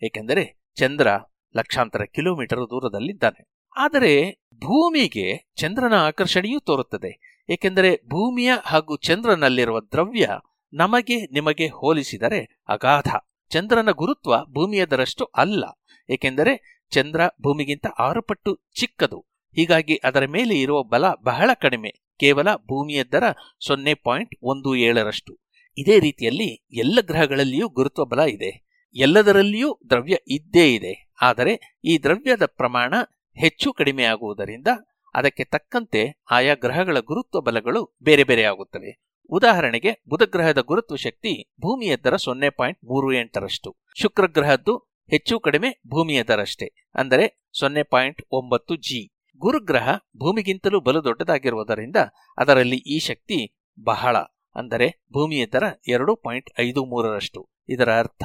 ಏಕೆಂದರೆ ಚಂದ್ರ ಲಕ್ಷಾಂತರ ಕಿಲೋಮೀಟರ್ ದೂರದಲ್ಲಿದ್ದಾನೆ. ಆದರೆ ಭೂಮಿಗೆ ಚಂದ್ರನ ಆಕರ್ಷಣೆಯೂ ತೋರುತ್ತದೆ. ಏಕೆಂದರೆ ಭೂಮಿಯ ಹಾಗೂ ಚಂದ್ರನಲ್ಲಿರುವ ದ್ರವ್ಯ ನಮಗೆ ನಿಮಗೆ ಹೋಲಿಸಿದರೆ ಅಗಾಧ. ಚಂದ್ರನ ಗುರುತ್ವ ಭೂಮಿಯದರಷ್ಟು ಅಲ್ಲ. ಏಕೆಂದರೆ ಚಂದ್ರ ಭೂಮಿಗಿಂತ ಆರು ಪಟ್ಟು ಚಿಕ್ಕದು. ಹೀಗಾಗಿ ಅದರ ಮೇಲೆ ಇರುವ ಬಲ ಬಹಳ ಕಡಿಮೆ. ಕೇವಲ ಭೂಮಿಯದ್ದರ ಸೊನ್ನೆ ಪಾಯಿಂಟ್ ಒಂದು ಏಳರಷ್ಟು. ಇದೇ ರೀತಿಯಲ್ಲಿ ಎಲ್ಲ ಗ್ರಹಗಳಲ್ಲಿಯೂ ಗುರುತ್ವ ಬಲ ಇದೆ. ಎಲ್ಲದರಲ್ಲಿಯೂ ದ್ರವ್ಯ ಇದ್ದೇ ಇದೆ. ಆದರೆ ಈ ದ್ರವ್ಯದ ಪ್ರಮಾಣ ಹೆಚ್ಚು ಕಡಿಮೆಯಾಗುವುದರಿಂದ ಅದಕ್ಕೆ ತಕ್ಕಂತೆ ಆಯಾ ಗ್ರಹಗಳ ಗುರುತ್ವ ಬಲಗಳು ಬೇರೆ ಬೇರೆ ಆಗುತ್ತವೆ. ಉದಾಹರಣೆಗೆ ಬುಧಗ್ರಹದ ಗುರುತ್ವ ಶಕ್ತಿ ಭೂಮಿಯದ್ದರ ಸೊನ್ನೆ ಪಾಯಿಂಟ್ ಮೂರು ಎಂಟರಷ್ಟು ಶುಕ್ರಗ್ರಹದ್ದು ಹೆಚ್ಚು ಕಡಿಮೆ ಭೂಮಿಯ ದರಷ್ಟೇ, ಅಂದರೆ ಸೊನ್ನೆ ಪಾಯಿಂಟ್ ಒಂಬತ್ತು ಜಿ. ಗುರುಗ್ರಹ ಭೂಮಿಗಿಂತಲೂ ಬಲು ದೊಡ್ಡದಾಗಿರುವುದರಿಂದ ಅದರಲ್ಲಿ ಈ ಶಕ್ತಿ ಬಹಳ, ಅಂದರೆ ಭೂಮಿಯ ದರ ಎರಡು ಪಾಯಿಂಟ್ ಐದು ಮೂರರಷ್ಟು ಇದರ ಅರ್ಥ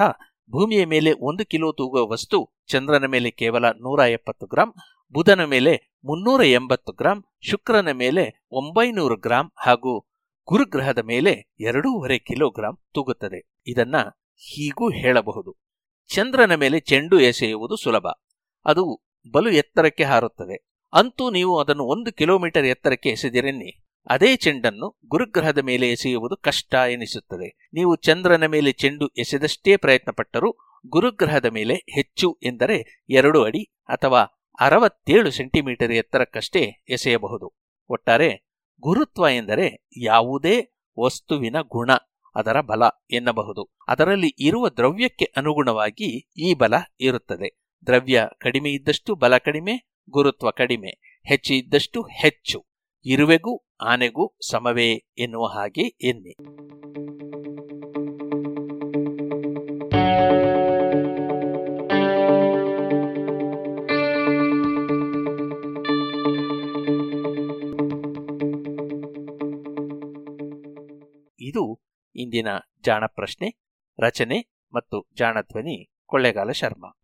ಭೂಮಿಯ ಮೇಲೆ ಒಂದು ಕಿಲೋ ತೂಗುವ ವಸ್ತು ಚಂದ್ರನ ಮೇಲೆ ಕೇವಲ ನೂರ ಎಪ್ಪತ್ತು ಗ್ರಾಂ, ಬುಧನ ಮೇಲೆ ಮುನ್ನೂರ ಎಂಬತ್ತು ಗ್ರಾಂ, ಶುಕ್ರನ ಮೇಲೆ ಒಂಬೈನೂರು ಗ್ರಾಂ ಹಾಗೂ ಗುರುಗ್ರಹದ ಮೇಲೆ ಎರಡೂವರೆ ಕಿಲೋಗ್ರಾಂ ತೂಗುತ್ತದೆ. ಇದನ್ನ ಹೀಗೂ ಹೇಳಬಹುದು. ಚಂದ್ರನ ಮೇಲೆ ಚೆಂಡು ಎಸೆಯುವುದು ಸುಲಭ. ಅದು ಬಲು ಎತ್ತರಕ್ಕೆ ಹಾರುತ್ತದೆ. ಅಂತೂ ನೀವು ಅದನ್ನು ಒಂದು ಕಿಲೋಮೀಟರ್ ಎತ್ತರಕ್ಕೆ ಎಸೆದಿರೆನ್ನಿ. ಅದೇ ಚೆಂಡನ್ನು ಗುರುಗ್ರಹದ ಮೇಲೆ ಎಸೆಯುವುದು ಕಷ್ಟ ಎನಿಸುತ್ತದೆ. ನೀವು ಚಂದ್ರನ ಮೇಲೆ ಚೆಂಡು ಎಸೆದಷ್ಟೇ ಪ್ರಯತ್ನಪಟ್ಟರೂ ಗುರುಗ್ರಹದ ಮೇಲೆ ಹೆಚ್ಚು ಎಂದರೆ ಎರಡು ಅಡಿ ಅಥವಾ ಅರವತ್ತೇಳು ಸೆಂಟಿಮೀಟರ್ ಎತ್ತರಕ್ಕಷ್ಟೇ ಎಸೆಯಬಹುದು. ಒಟ್ಟಾರೆ ಗುರುತ್ವ ಎಂದರೆ ಯಾವುದೇ ವಸ್ತುವಿನ ಗುಣ, ಅದರ ಬಲ ಎನ್ನಬಹುದು. ಅದರಲ್ಲಿ ಇರುವ ದ್ರವ್ಯಕ್ಕೆ ಅನುಗುಣವಾಗಿ ಈ ಬಲ ಇರುತ್ತದೆ. ದ್ರವ್ಯ ಕಡಿಮೆ ಇದ್ದಷ್ಟು ಬಲ ಕಡಿಮೆ, ಗುರುತ್ವ ಕಡಿಮೆ, ಹೆಚ್ಚು ಇದ್ದಷ್ಟು ಹೆಚ್ಚು. ಇರುವೆಗೂ ಆನೆಗೂ ಸಮವೇ ಎನ್ನುವ ಹಾಗೆ ಎನ್ನಿ. ಇದು ಇಂದಿನ ಜಾಣ ಪ್ರಶ್ನೆ, ರಚನೆ ಮತ್ತು ಜಾಣಧ್ವನಿ ಕೊಳ್ಳೆಗಾಲ ಶರ್ಮಾ.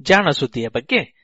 ಜಾಣ ಸುದ್ದಿಯ ಬಗ್ಗೆ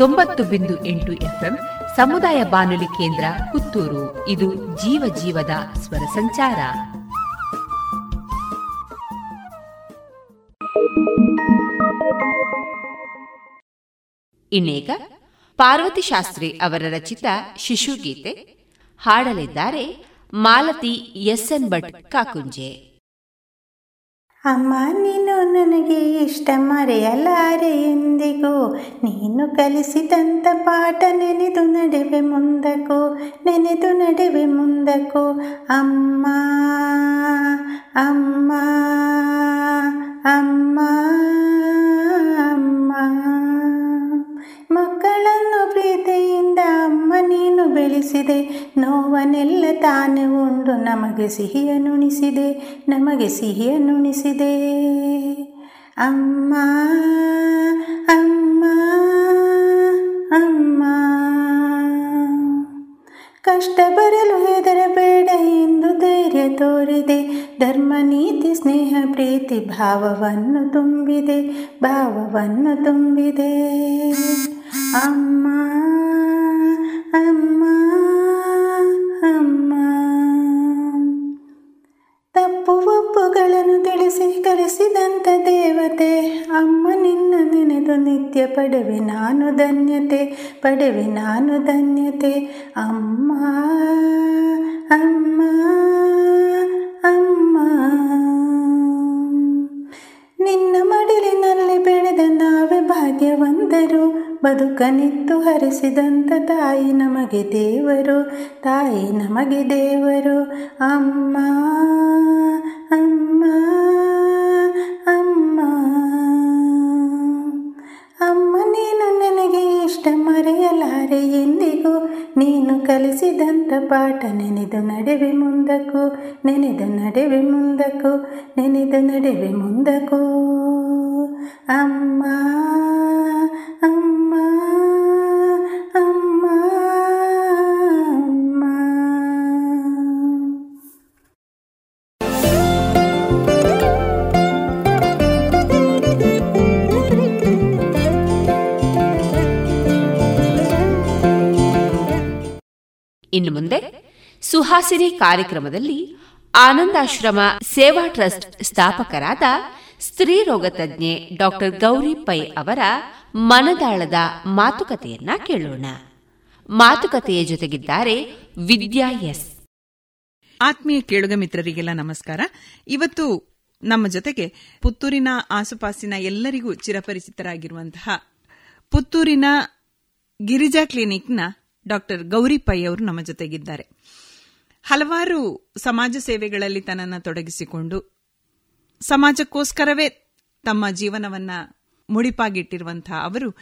ತೊಂಬತ್ತು ಬಿಂದು ಎಂಟು ಎಫ್ಎಂ, ಸಮುದಾಯ ಬಾನುಲಿ ಕೇಂದ್ರ ಪುತ್ತೂರು. ಇದು ಜೀವ ಜೀವದ ಸ್ವರ ಸಂಚಾರ. ಇನ್ನೇಗ ಪಾರ್ವತಿ ಶಾಸ್ತ್ರಿ ಅವರ ರಚಿತ ಶಿಶುಗೀತೆ, ಹಾಡಲಿದ್ದಾರೆ ಮಾಲತಿ ಎಸ್ ಎನ್ ಭಟ್ ಕಾಕುಂಜೆ. ಅಮ್ಮ, ನೀನು ನನಗೆ ಇಷ್ಟ ಮರೆಯಲಾರೆ ಎಂದಿಗೂ. ನೀನು ಕಲಿಸಿದಂಥ ಪಾಠ ನೆನೆದು ನಡೆವೆ ಮುಂದಕ್ಕೂ, ನೆನೆದು ನಡೆವೆ ಮುಂದಕ್ಕೂ. ಅಮ್ಮ ಅಮ್ಮ ಅಮ್ಮ. ಮಕ್ಕಳನ್ನು ಪ್ರೀತಿಯಿಂದ ಅಮ್ಮ ನೀನು ಬೆಳೆಸಿದೆ. ನೋವನೆಲ್ಲ ತಾನು ಉಂಡು. ನಮಗೆ ಸಿಹಿಯನ್ನುಣಿಸಿದೆ ನಮಗೆ ಸಿಹಿಯನ್ನುಣಿಸಿದೆ ಅಮ್ಮ ಅಮ್ಮ ಅಮ್ಮ. ಕಷ್ಟ ಬರಲು ಹೆದರಬೇಡ ಎಂದು ಧೈರ್ಯ ತೋರಿದೆ. ಧರ್ಮ, ನೀತಿ, ಸ್ನೇಹ, ಪ್ರೀತಿ ಭಾವವನ್ನು ತುಂಬಿದೆ. ಭಾವವನ್ನು ತುಂಬಿದೆ. ಅಮ್ಮ ಅಮ್ಮ ಅಮ್ಮ ತಪ್ಪು ಒಪ್ಪುಗಳನ್ನು ತಿಳಿಸಿ ಕಲಿಸಿದಂಥ ದೇವತೆ ಅಮ್ಮ ನಿನ್ನ ನೆನೆದು ನಿತ್ಯ ಪಡೆವೆ ನಾನು ಧನ್ಯತೆ ಪಡೆವೆ ನಾನು ಧನ್ಯತೆ ಅಮ್ಮ ಅಮ್ಮ ಅಮ್ಮ ನಿನ್ನ ಮಡಿಲಿನಲ್ಲಿ ಬೆಳೆದ ನಾವೇ ಭಾಗ್ಯವಂದರು. ಬದುಕನಿತ್ತು ಹರಿಸಿದಂತ ತಾಯಿ ನಮಗೆ ದೇವರು, ತಾಯಿ ನಮಗೆ ದೇವರು. ಅಮ್ಮ ಅಮ್ಮ ಅಮ್ಮ. ಅಮ್ಮ, ನೀನು ನನಗೆ ಇಷ್ಟ ಮರೆಯಲಾರೆ ಎಂದಿಗೂ? ನೀನು ಕಲಿಸಿದಂಥ ಪಾಠ ನೆನೆದು ನಡೆವೆ ಮುಂದಕ್ಕೂ? ನೆನೆದು ನಡೆವೆ ಮುಂದಕ್ಕೂ? ನೆನೆದು ನಡೆವೆ ಮುಂದಕ್ಕೂ? ಅಮ್ಮ ಅಮ್ಮ ಅಮ್ಮ. ಇನ್ನು ಮುಂದೆ ಸುಹಾಸಿನಿ ಕಾರ್ಯಕ್ರಮದಲ್ಲಿ ಆನಂದಾಶ್ರಮ ಸೇವಾ ಟ್ರಸ್ಟ್ ಸ್ಥಾಪಕರಾದ ಸ್ತ್ರೀ ರೋಗ ತಜ್ಞೆ ಡಾಕ್ಟರ್ ಗೌರಿ ಪೈ ಅವರ ಮನದಾಳದ ಮಾತುಕತೆಯನ್ನ ಕೇಳೋಣ. ಮಾತುಕತೆಯ ಜೊತೆಗಿದ್ದಾರೆ ವಿದ್ಯಾ ಎಸ್. ಆತ್ಮೀಯ ಕೇಳುಗ ಮಿತ್ರರಿಗೆಲ್ಲ ನಮಸ್ಕಾರ. ಇವತ್ತು ನಮ್ಮ ಜೊತೆಗೆ ಪುತ್ತೂರಿನ ಆಸುಪಾಸಿನ ಎಲ್ಲರಿಗೂ ಚಿರಪರಿಚಿತರಾಗಿರುವಂತಹ ಪುತ್ತೂರಿನ ಗಿರಿಜಾ ಕ್ಲಿನಿಕ್ನ ಡಾಕ್ಟರ್ ಗೌರಿ ಪೈ ಅವರು ನಮ್ಮ ಜೊತೆಗಿದ್ದಾರೆ. ಹಲವಾರು ಸಮಾಜ ಸೇವೆಗಳಲ್ಲಿ ತನ್ನನ್ನು ತೊಡಗಿಸಿಕೊಂಡು ಸಮಾಜಕ್ಕೋಸ್ಕರವೇ ತಮ್ಮ ಜೀವನವನ್ನ ಮುಡಿಪಾಗಿಟ್ಟಿರುವಂತಹ ಅವರು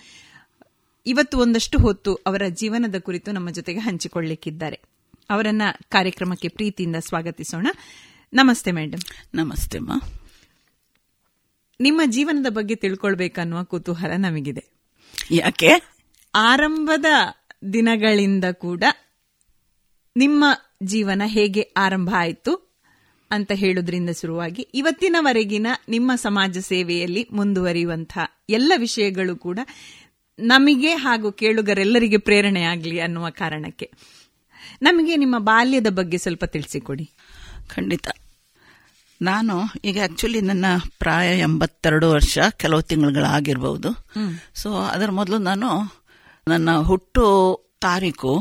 ಇವತ್ತು ಒಂದಷ್ಟು ಹೊತ್ತು ಅವರ ಜೀವನದ ಕುರಿತು ನಮ್ಮ ಜೊತೆಗೆ ಹಂಚಿಕೊಳ್ಳಿಕ್ಕಿದ್ದಾರೆ. ಅವರನ್ನ ಕಾರ್ಯಕ್ರಮಕ್ಕೆ ಪ್ರೀತಿಯಿಂದ ಸ್ವಾಗತಿಸೋಣ. ನಮಸ್ತೆ ಮೇಡಮ್ ನಮಸ್ತೆ ಮಾ. ನಿಮ್ಮ ಜೀವನದ ಬಗ್ಗೆ ತಿಳ್ಕೊಳ್ಬೇಕನ್ನುವ ಕುತೂಹಲ ನಮಗಿದೆ. ಯಾಕೆ? ಆರಂಭದ ದಿನಗಳಿಂದ ಕೂಡ ನಿಮ್ಮ ಜೀವನ ಹೇಗೆ ಆರಂಭ ಆಯಿತು ಅಂತ ಹೇಳುವುದರಿಂದ ಶುರುವಾಗಿ ಇವತ್ತಿನವರೆಗಿನ ನಿಮ್ಮ ಸಮಾಜ ಸೇವೆಯಲ್ಲಿ ಮುಂದುವರಿಯುವಂತಹ ಎಲ್ಲ ವಿಷಯಗಳು ಕೂಡ ನಮಗೆ ಹಾಗೂ ಕೇಳುಗರೆಲ್ಲರಿಗೆ ಪ್ರೇರಣೆ ಆಗಲಿ ಅನ್ನುವ ಕಾರಣಕ್ಕೆ. ನಮಗೆ ನಿಮ್ಮ ಬಾಲ್ಯದ ಬಗ್ಗೆ ಸ್ವಲ್ಪ ತಿಳಿಸಿಕೊಡಿ. ಖಂಡಿತ. ನಾನು ಈಗ ಆಕ್ಚುಲಿ ನನ್ನ ಪ್ರಾಯ ಎಂಬತ್ತೆರಡು ವರ್ಷ ಕೆಲವು ತಿಂಗಳುಗಳಾಗಿರ್ಬಹುದು ಸೊ ಅದರ ಮೊದಲು ನಾನು ನನ್ನ ಹುಟ್ಟು ತಾರೀಕು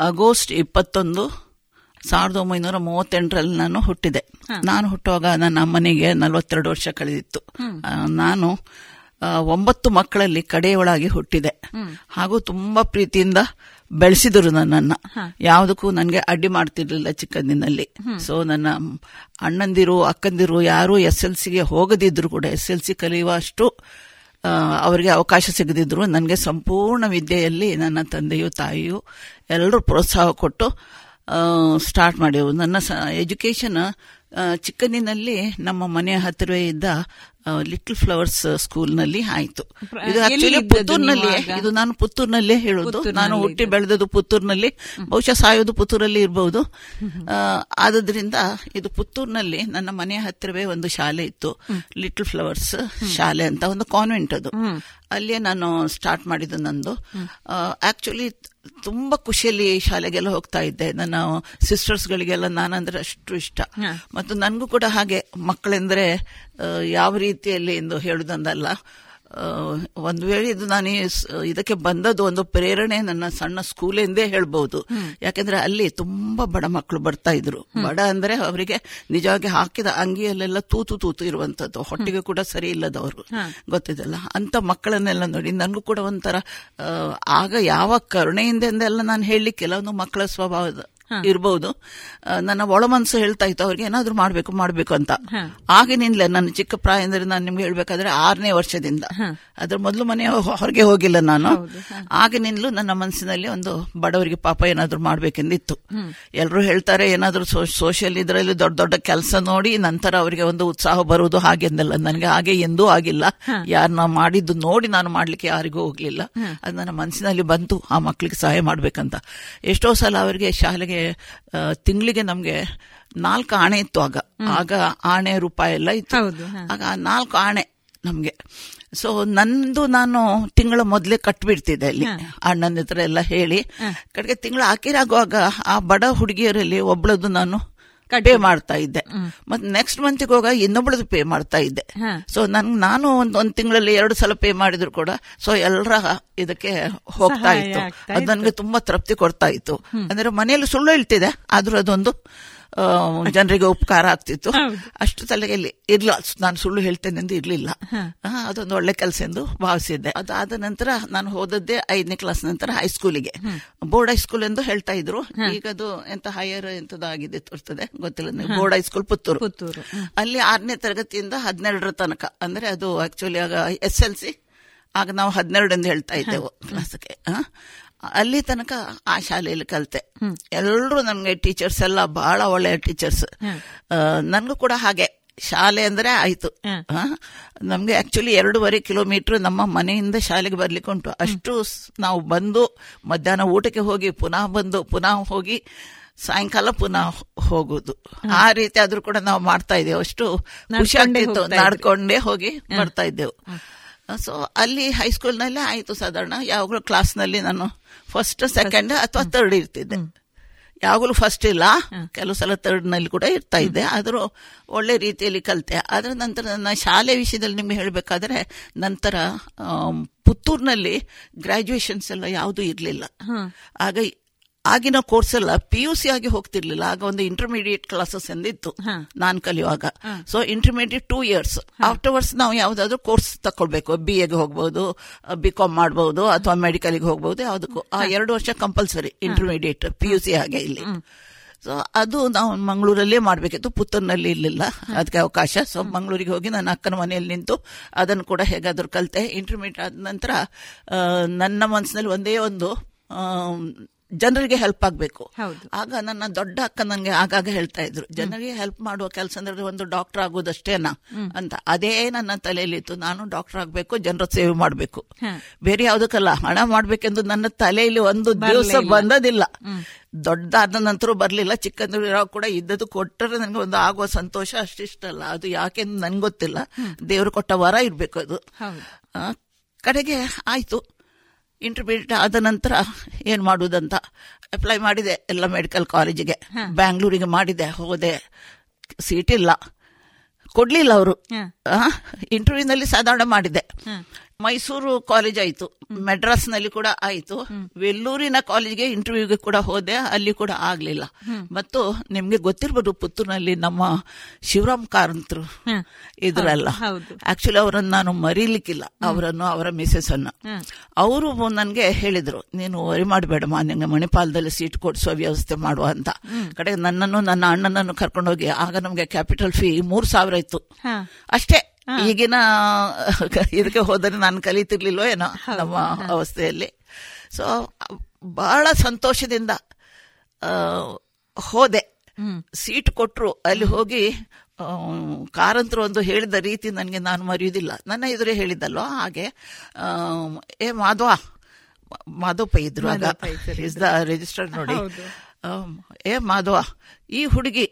ಆಗಸ್ಟ್ ಇಪ್ಪತ್ತೊಂದು ಸಾವಿರದ ಒಂಬೈನೂರ ಮೂವತ್ತೆಂಟರಲ್ಲಿ ನಾನು ಹುಟ್ಟಿದೆ. ನಾನು ಹುಟ್ಟುವಾಗ ನನ್ನ ಅಮ್ಮನಿಗೆ ನಲವತ್ತೆರಡು ವರ್ಷ ಕಳೆದಿತ್ತು. ನಾನು ಒಂಬತ್ತು ಮಕ್ಕಳಲ್ಲಿ ಕಡೆಯವಳಾಗಿ ಹುಟ್ಟಿದೆ. ಹಾಗೂ ತುಂಬಾ ಪ್ರೀತಿಯಿಂದ ಬೆಳೆಸಿದರು ನನ್ನನ್ನು. ಯಾವುದಕ್ಕೂ ನನಗೆ ಅಡ್ಡಿ ಮಾಡ್ತಿರ್ಲಿಲ್ಲ ಚಿಕ್ಕಂದಿನಲ್ಲಿ. ಸೊ ನನ್ನ ಅಣ್ಣಂದಿರು ಅಕ್ಕಂದಿರು ಯಾರು ಎಸ್ ಎಲ್ ಸಿಗೆ ಹೋಗದಿದ್ರು ಕೂಡ ಎಸ್ ಎಲ್ ಸಿ ಕಲಿಯುವಷ್ಟು ಅವರಿಗೆ ಅವಕಾಶ ಸಿಗದಿದ್ರು ನನಗೆ ಸಂಪೂರ್ಣ ವಿದ್ಯೆಯಲ್ಲಿ ನನ್ನ ತಂದೆಯು, ತಾಯಿಯು ಎಲ್ಲರೂ ಪ್ರೋತ್ಸಾಹ ಕೊಟ್ಟು ಸ್ಟಾರ್ಟ್ ಮಾಡಿದೆವು. ನನ್ನ ಎಜುಕೇಷನ್ ಚಿಕ್ಕಂದಿನಲ್ಲಿ ನಮ್ಮ ಮನೆಯ ಹತ್ತಿರವೇ ಇದ್ದ ಲಿಟಲ್ ಫ್ಲವರ್ಸ್ ಸ್ಕೂಲ್ನಲ್ಲಿ ಆಯ್ತು. ಇದು ಆಕ್ಚುಲಿ ಪುತ್ತೂರಿನಲ್ಲಿ? ಇದು ನಾನು ಪುತ್ತೂರ್ನಲ್ಲೇ ಹೇಳೋದು. ನಾನು ಹುಟ್ಟಿ ಬೆಳೆದದ್ದು ಪುತ್ತೂರ್ನಲ್ಲಿ. ಬಹುಶಃ ಸಾಯೋದು ಪುತ್ತೂರಲ್ಲಿ ಇರಬಹುದು ಆದ್ರಿಂದ ಇದು ಪುತ್ತೂರ್ನಲ್ಲಿ ನನ್ನ ಮನೆಯ ಹತ್ತಿರವೇ ಒಂದು ಶಾಲೆ ಇತ್ತು. ಲಿಟಲ್ ಫ್ಲವರ್ಸ್ ಶಾಲೆ ಅಂತ ಒಂದು ಕಾನ್ವೆಂಟ್ ಅದು. ಅಲ್ಲಿಯೇ ನಾನು ಸ್ಟಾರ್ಟ್ ಮಾಡಿದ್ದು ನಂದು. ಆಕ್ಚುಲಿ ತುಂಬಾ ಖುಷಿಯಲ್ಲಿ ಶಾಲೆಗೆಲ್ಲ ಹೋಗ್ತಾ ಇದ್ದೆ. ನನ್ನ ಸಿಸ್ಟರ್ಸ್ಗಳಿಗೆಲ್ಲ ನಾನಂದ್ರೆ ಅಷ್ಟು ಇಷ್ಟ. ಮತ್ತು ನನಗೂ ಕೂಡ ಹಾಗೆ ಮಕ್ಕಳೆಂದ್ರೆ ಯಾವ ರೀತಿಯಲ್ಲಿ ಎಂದು ಹೇಳುದಂದಲ್ಲ. ಆ, ಒಂದು ವೇಳೆ ಇದು ನಾನು ಇದಕ್ಕೆ ಬಂದದ್ದು ಒಂದು ಪ್ರೇರಣೆ ನನ್ನ ಸಣ್ಣ ಸ್ಕೂಲ್ ಎಂದೇ ಹೇಳ್ಬಹುದು ಯಾಕೆಂದ್ರೆ ಅಲ್ಲಿ ತುಂಬಾ ಬಡ ಮಕ್ಕಳು ಬರ್ತಾ ಇದ್ರು. ಬಡ ಅಂದ್ರೆ ಅವರಿಗೆ ನಿಜವಾಗಿ ಹಾಕಿದ ಅಂಗಿಯಲ್ಲೆಲ್ಲ ತೂತು ತೂತು ಇರುವಂತದ್ದು ಹೊಟ್ಟೆಗೆ ಕೂಡ ಸರಿ ಇಲ್ಲದವರು. ಗೊತ್ತಿದೆಲ್ಲ ಅಂತ ಮಕ್ಕಳನ್ನೆಲ್ಲ ನೋಡಿ ನನಗೂ ಕೂಡ ಒಂಥರ ಆಗ ಯಾವ ಕರುಣೆಯಿಂದ ನಾನು ಹೇಳಿ ಕೆಲವೊಂದು ಮಕ್ಕಳ ಸ್ವಭಾವದ ಇರಬಹುದು ನನ್ನ ಒಳ ಮನಸ್ಸು ಹೇಳ್ತಾ ಇತ್ತು ಅವ್ರಿಗೆ ಏನಾದ್ರು ಮಾಡ್ಬೇಕು ಮಾಡ್ಬೇಕು ಅಂತ. ಆಗಿನಿಂದಲೇ ನನ್ನ ಚಿಕ್ಕ ಪ್ರಾಯದಿಂದ ಅಂದ್ರೆ ನಾನು ನಿಮ್ಗೆ ಹೇಳ್ಬೇಕಾದ್ರೆ ಆರನೇ ವರ್ಷದಿಂದ. ಅದ್ರ ಮೊದಲು ಮನೆ ಹೊರಗೆ ಹೋಗಿಲ್ಲ ನಾನು. ಆಗಿನಿಂದಲೂ ನನ್ನ ಮನಸ್ಸಿನಲ್ಲಿ ಒಂದು ಬಡವರಿಗೆ ಪಾಪ ಏನಾದ್ರು ಮಾಡ್ಬೇಕೆಂದಿತ್ತು. ಎಲ್ಲರೂ ಹೇಳ್ತಾರೆ ಏನಾದ್ರೂ ಸೋಷಿಯಲ್ ಇದರಲ್ಲಿ ದೊಡ್ಡ ದೊಡ್ಡ ಕೆಲಸ ನೋಡಿ ನಂತರ ಅವರಿಗೆ ಒಂದು ಉತ್ಸಾಹ ಬರುವುದು ಹಾಗೆಂದಲ್ಲ ನನಗೆ ಹಾಗೆ ಎಂದೂ ಆಗಿಲ್ಲ. ಯಾರನ್ನ ಮಾಡಿದ್ದು ನೋಡಿ ನಾನು ಮಾಡ್ಲಿಕ್ಕೆ ಯಾರಿಗೂ ಹೋಗ್ಲಿಲ್ಲ. ಅದು ನನ್ನ ಮನಸ್ಸಿನಲ್ಲಿ ಬಂತು ಆ ಮಕ್ಕಳಿಗೆ ಸಹಾಯ ಮಾಡ್ಬೇಕಂತ. ಎಷ್ಟೋ ಸಲ ಅವರಿಗೆ ಶಾಲೆಗೆ ತಿಂಗಳಿಗೆ ನಮ್ಗೆ ನಾಲ್ಕು ಆಣೆ ಇತ್ತು ಆಗ. ಆಗ ಆಣೆ ರೂಪಾಯಿ ಎಲ್ಲ ಇತ್ತು. ಆಗ ನಾಲ್ಕು ಆಣೆ ನಮ್ಗೆ. ಸೊ ನಂದು ನಾನು ತಿಂಗಳ ಮೊದಲೇ ಕಟ್ಬಿಡ್ತಿದ್ದೆ ಅಲ್ಲಿ. ಅಣ್ಣನ ಹತ್ರ ಎಲ್ಲ ಹೇಳಿ. ಕಡೆಗೆ ತಿಂಗಳ ಹಾಕಿರಾಗುವಾಗ ಆ ಬಡ ಹುಡುಗಿಯರಲ್ಲಿ ಒಬ್ಳದ್ದು ನಾನು ಪೇ ಮಾಡ್ತಾ ಇದ್ದೆ. ಮತ್ತೆ ನೆಕ್ಸ್ಟ್ ಮಂತಿಗೆ ಹೋಗ ಇನ್ನೊಬ್ಳದ್ದು ಪೇ ಮಾಡ್ತಾ ಇದ್ದೆ. ಸೊ ನನ್ಗೆ ನಾನು ಒಂದ್ ಒಂದ್ ತಿಂಗಳಲ್ಲಿ ಎರಡು ಸಲ ಪೇ ಮಾಡಿದ್ರು ಕೂಡ ಸೊ ಎಲ್ಲರ ಇದಕ್ಕೆ ಹೋಗ್ತಾ ಇತ್ತು. ಅದು ನನಗೆ ತುಂಬಾ ತೃಪ್ತಿ ಕೊಡ್ತಾ ಇತ್ತು. ಅಂದ್ರೆ ಮನೆಯಲ್ಲಿ ಸುಳ್ಳು ಹೇಳ್ತಿದೆ ಆದ್ರೂ ಅದೊಂದು ಜನರಿಗೆ ಉಪಕಾರ ಆಗ್ತಿತ್ತು. ಅಷ್ಟು ತಲೆಯಲ್ಲಿ ಇರ್ಲ ನಾನು ಸುಳ್ಳು ಹೇಳ್ತೇನೆ ಎಂದು ಇರ್ಲಿಲ್ಲ. ಅದೊಂದು ಒಳ್ಳೆ ಕೆಲಸ ಎಂದು ಭಾವಿಸಿದ್ದೆ. ಅದಾದ ನಂತರ ನಾನು ಹೋದದ್ದೇ ಐದನೇ ಕ್ಲಾಸ್ ನಂತರ ಹೈಸ್ಕೂಲಿಗೆ ಬೋರ್ಡ್ ಹೈಸ್ಕೂಲ್ ಎಂದು ಹೇಳ್ತಾ ಇದ್ರು. ಈಗ ಅದು ಎಂತ ಹೈಯರ್ ಎಂತದಾಗಿದೆ ತೋರ್ತದೆ ಗೊತ್ತಿಲ್ಲ ಬೋರ್ಡ್ ಹೈಸ್ಕೂಲ್ ಪುತ್ತೂರು. ಪುತ್ತೂರು ಅಲ್ಲಿ ಆರನೇ ತರಗತಿಯಿಂದ ಹದಿನೆರಡರ ತನಕ. ಅಂದ್ರೆ ಅದು ಆಕ್ಚುಲಿ ಆಗ ಎಸ್ ಎಲ್ ಸಿ ಆಗ ನಾವು ಹದಿನೆರಡು ಎಂದು ಹೇಳ್ತಾ ಇದ್ದೆವು ಕ್ಲಾಸ್ಗೆ ಅಲ್ಲಿ ತನಕ ಆ ಶಾಲೆಯಲ್ಲಿ ಕಲಿತೆ. ಎಲ್ಲರೂ ನಮಗೆ ಟೀಚರ್ಸ್ ಎಲ್ಲ ಬಹಳ ಒಳ್ಳೆಯ ಟೀಚರ್ಸ್ ನನಗೂ ಕೂಡ ಹಾಗೆ. ಶಾಲೆ ಅಂದ್ರೆ ಆಯಿತು. ನಮ್ಗೆ ಆಕ್ಚುಲಿ ಎರಡೂವರೆ ಕಿಲೋಮೀಟರ್ ನಮ್ಮ ಮನೆಯಿಂದ ಶಾಲೆಗೆ ಬರ್ಲಿಕ್ಕೆ ಉಂಟು. ಅಷ್ಟು ನಾವು ಬಂದು ಮಧ್ಯಾಹ್ನ ಊಟಕ್ಕೆ ಹೋಗಿ ಪುನಃ ಬಂದು ಪುನಃ ಹೋಗಿ ಸಾಯಂಕಾಲ ಪುನಃ ಹೋಗೋದು. ಆ ರೀತಿ ಆದ್ರೂ ಕೂಡ ನಾವು ಮಾಡ್ತಾ ಇದ್ದೇವೆ. ಅಷ್ಟು ಖುಷಿ ನಡ್ಕೊಂಡೇ ಹೋಗಿ ಮಾಡ್ತಾ ಇದ್ದೆವು. ಸೊ ಅಲ್ಲಿ ಹೈಸ್ಕೂಲ್ನಲ್ಲೇ ಆಯಿತು ಸಾಧಾರಣ. ಯಾವಾಗಲೂ ಕ್ಲಾಸ್ನಲ್ಲಿ ನಾನು ಫಸ್ಟ್ ಸೆಕೆಂಡ್ ಅಥವಾ ತರ್ಡ್ ಇರ್ತಿದ್ದೆ. ಯಾವಾಗಲೂ ಫಸ್ಟ್ ಇಲ್ಲ. ಕೆಲವು ಸಲ ತರ್ಡ್ನಲ್ಲಿ ಕೂಡ ಇರ್ತಾ ಇದ್ದೆ. ಆದರೂ ಒಳ್ಳೆ ರೀತಿಯಲ್ಲಿ ಕಲಿತೆ. ಅದರ ನಂತರ ನನ್ನ ಶಾಲೆ ವಿಷಯದಲ್ಲಿ ನಿಮಗೆ ಹೇಳಬೇಕಾದ್ರೆ ನಂತರ ಪುತ್ತೂರಿನಲ್ಲಿ ಗ್ರಾಜುಯೇಷನ್ಸ್ ಎಲ್ಲ ಯಾವುದೂ ಇರಲಿಲ್ಲ. ಆಗ ಆಗಿನ ಕೋರ್ಸ್ ಎಲ್ಲ ಪಿ ಯು ಸಿ ಆಗಿ ಹೋಗ್ತಿರ್ಲಿಲ್ಲ. ಆಗ ಒಂದು ಇಂಟರ್ಮೀಡಿಯೇಟ್ ಕ್ಲಾಸಸ್ ಎಂದಿತ್ತು. ನಾನು ಕಲಿಯುವಾಗ. So intermediate two years afterwards ನಾವು ಯಾವ್ದಾದ್ರು ಕೋರ್ಸ್ ತಕೊಳ್ಬೇಕು. ಬಿ ಎಗೆ ಹೋಗ್ಬಹುದು ಬಿ ಕಾಮ್ ಮಾಡಬಹುದು ಅಥವಾ ಮೆಡಿಕಲ್ಗೆ ಹೋಗ್ಬಹುದು ಯಾವುದಕ್ಕೂ. ಆ ಎರಡು ವರ್ಷ compulsory intermediate P U C ಹಾಗೆ ಇಲ್ಲಿ. ಸೊ ಅದು ನಾವು ಮಂಗಳೂರಲ್ಲೇ ಮಾಡಬೇಕಿತ್ತು. ಪುತ್ತೂರಿನಲ್ಲಿ ಇರಲಿಲ್ಲ. ಅದಕ್ಕೆ ಅವಕಾಶ. ಸೊ ಮಂಗಳೂರಿಗೆ ಹೋಗಿ ನನ್ನ ಅಕ್ಕನ ಮನೆಯಲ್ಲಿ ನಿಂತು ಅದನ್ನು ಕೂಡ ಹೇಗಾದರೂ ಕಲಿತೆ. ಇಂಟರ್ಮೀಡಿಯೇಟ್ ಆದ ನಂತರ ನನ್ನ ಮನಸ್ಸಿನಲ್ಲಿ ಒಂದೇ ಒಂದು ಜನರಿಗೆ ಹೆಲ್ಪ್ ಆಗಬೇಕು. ಆಗ ನನ್ನ ದೊಡ್ಡ ಅಕ್ಕ ನನಗೆ ಆಗಾಗ ಹೇಳ್ತಾ ಇದ್ರು ಜನರಿಗೆ ಹೆಲ್ಪ್ ಮಾಡುವ ಕೆಲಸ ಅಂದ್ರೆ ಒಂದು ಡಾಕ್ಟರ್ ಆಗೋದಷ್ಟೇನಾ? ಅಂತ. ಅದೇ ನನ್ನ ತಲೆಯಲ್ಲಿತ್ತು ನಾನು ಡಾಕ್ಟರ್ ಆಗಬೇಕು ಜನರ ಸೇವೆ ಮಾಡಬೇಕು. ಬೇರೆ ಯಾವುದಕ್ಕಲ್ಲ ಹಣ ಮಾಡ್ಬೇಕೆಂದು ನನ್ನ ತಲೆಯಲ್ಲಿ ಒಂದು ದಿವಸ ಬಂದದಿಲ್ಲ. ದೊಡ್ಡದಾದ ನಂತರ ಬರಲಿಲ್ಲ ಚಿಕ್ಕಂದಿರೋ ಕೂಡ ಇದ್ದದ್ದು ಕೊಟ್ಟರೆ ನನಗೆ ಒಂದು ಆಗುವ ಸಂತೋಷ ಅಷ್ಟಿಷ್ಟಲ್ಲ. ಅದು ಯಾಕೆಂದು ನನ್ಗೆ ಗೊತ್ತಿಲ್ಲ. ದೇವರು ಕೊಟ್ಟ ವರ ಇರಬೇಕು ಅದು. ಕಡೆಗೆ ಆಯ್ತು. ಇಂಟರ್ಮೀಡಿಯೇಟ್ ಆದ ನಂತರ ಏನು ಮಾಡುವುದಂತ ಅಪ್ಲೈ ಮಾಡಿದೆ ಎಲ್ಲ ಮೆಡಿಕಲ್ ಕಾಲೇಜಿಗೆ ಬ್ಯಾಂಗ್ಳೂರಿಗೆ ಮಾಡಿದೆ ಹೋದೆ. ಸೀಟ್ ಇಲ್ಲ. ಕೊಡ್ಲಿಲ್ಲ ಅವರು. ಇಂಟರ್ವ್ಯೂನಲ್ಲಿ ಸಾಧಾರಣ ಮಾಡಿದೆ. ಮೈಸೂರು ಕಾಲೇಜ್ ಆಯ್ತು. ಮೆಡ್ರಾಸ್ನಲ್ಲಿ ಕೂಡ ಆಯ್ತು. ವೆಲ್ಲೂರಿನ ಕಾಲೇಜ್ಗೆ ಇಂಟರ್ವ್ಯೂಗೆ ಕೂಡ ಹೋದೆ. ಅಲ್ಲಿ ಕೂಡ ಆಗ್ಲಿಲ್ಲ. ಮತ್ತು ನಿಮ್ಗೆ ಗೊತ್ತಿರ್ಬೋದು ಪುತ್ತೂರಿನಲ್ಲಿ ನಮ್ಮ ಶಿವರಾಮ್ ಕಾರಂತರು ಇದ್ರಲ್ಲ. ಆಕ್ಚುಲಿ ಅವರನ್ನು ನಾನು ಮರೀಲಿಕ್ಕಿಲ್ಲ. ಅವರನ್ನು ಅವರ ಮಿಸೆಸ್ ಅನ್ನ. ಅವರು ನನಗೆ ಹೇಳಿದ್ರು ನೀನು ವರಿ ಮಾಡಬೇಡಮ್ಮ. ನಿಂಗೆ ಮಣಿಪಾಲದಲ್ಲಿ ಸೀಟ್ ಕೊಡಿಸುವ ವ್ಯವಸ್ಥೆ ಮಾಡುವ ಅಂತ. ಕಡೆ ನನ್ನನ್ನು ನನ್ನ ಅಣ್ಣನನ್ನು ಕರ್ಕೊಂಡೋಗಿ ಆಗ ನಮ್ಗೆ ಕ್ಯಾಪಿಟಲ್ ಫೀ ಮೂರ್ ಸಾವಿರ ಇತ್ತು. ಅಷ್ಟೇ. ಈಗಿನ ಇದಕ್ಕೆ ಹೋದರೆ ನಾನು ಕಲಿತಿರ್ಲಿಲ್ಲೋ ಏನೋ ನಮ್ಮ ಅವಸ್ಥೆಯಲ್ಲಿ. ಸೊ ಬಹಳ ಸಂತೋಷದಿಂದ ಹೋದೆ. ಸೀಟ್ ಕೊಟ್ಟರು ಅಲ್ಲಿ ಹೋಗಿ ಕಾರಂತರು ಒಂದು ಹೇಳಿದ ರೀತಿ ನನಗೆ ನಾನು ಮರೆಯುವುದಿಲ್ಲ. ನನ್ನ ಎದುರೇ ಹೇಳಿದ್ದಲ್ವ ಹಾಗೆ ಏ ಮಾಧವ ಮಾಧವಪ್ಪ ಇದ್ರು ಆಗ. ಇಸ್ ದ ರಿಜಿಸ್ಟರ್ ನೋಡಿ. ಏ ಮಾಧವ ಈ ಹುಡುಗಿ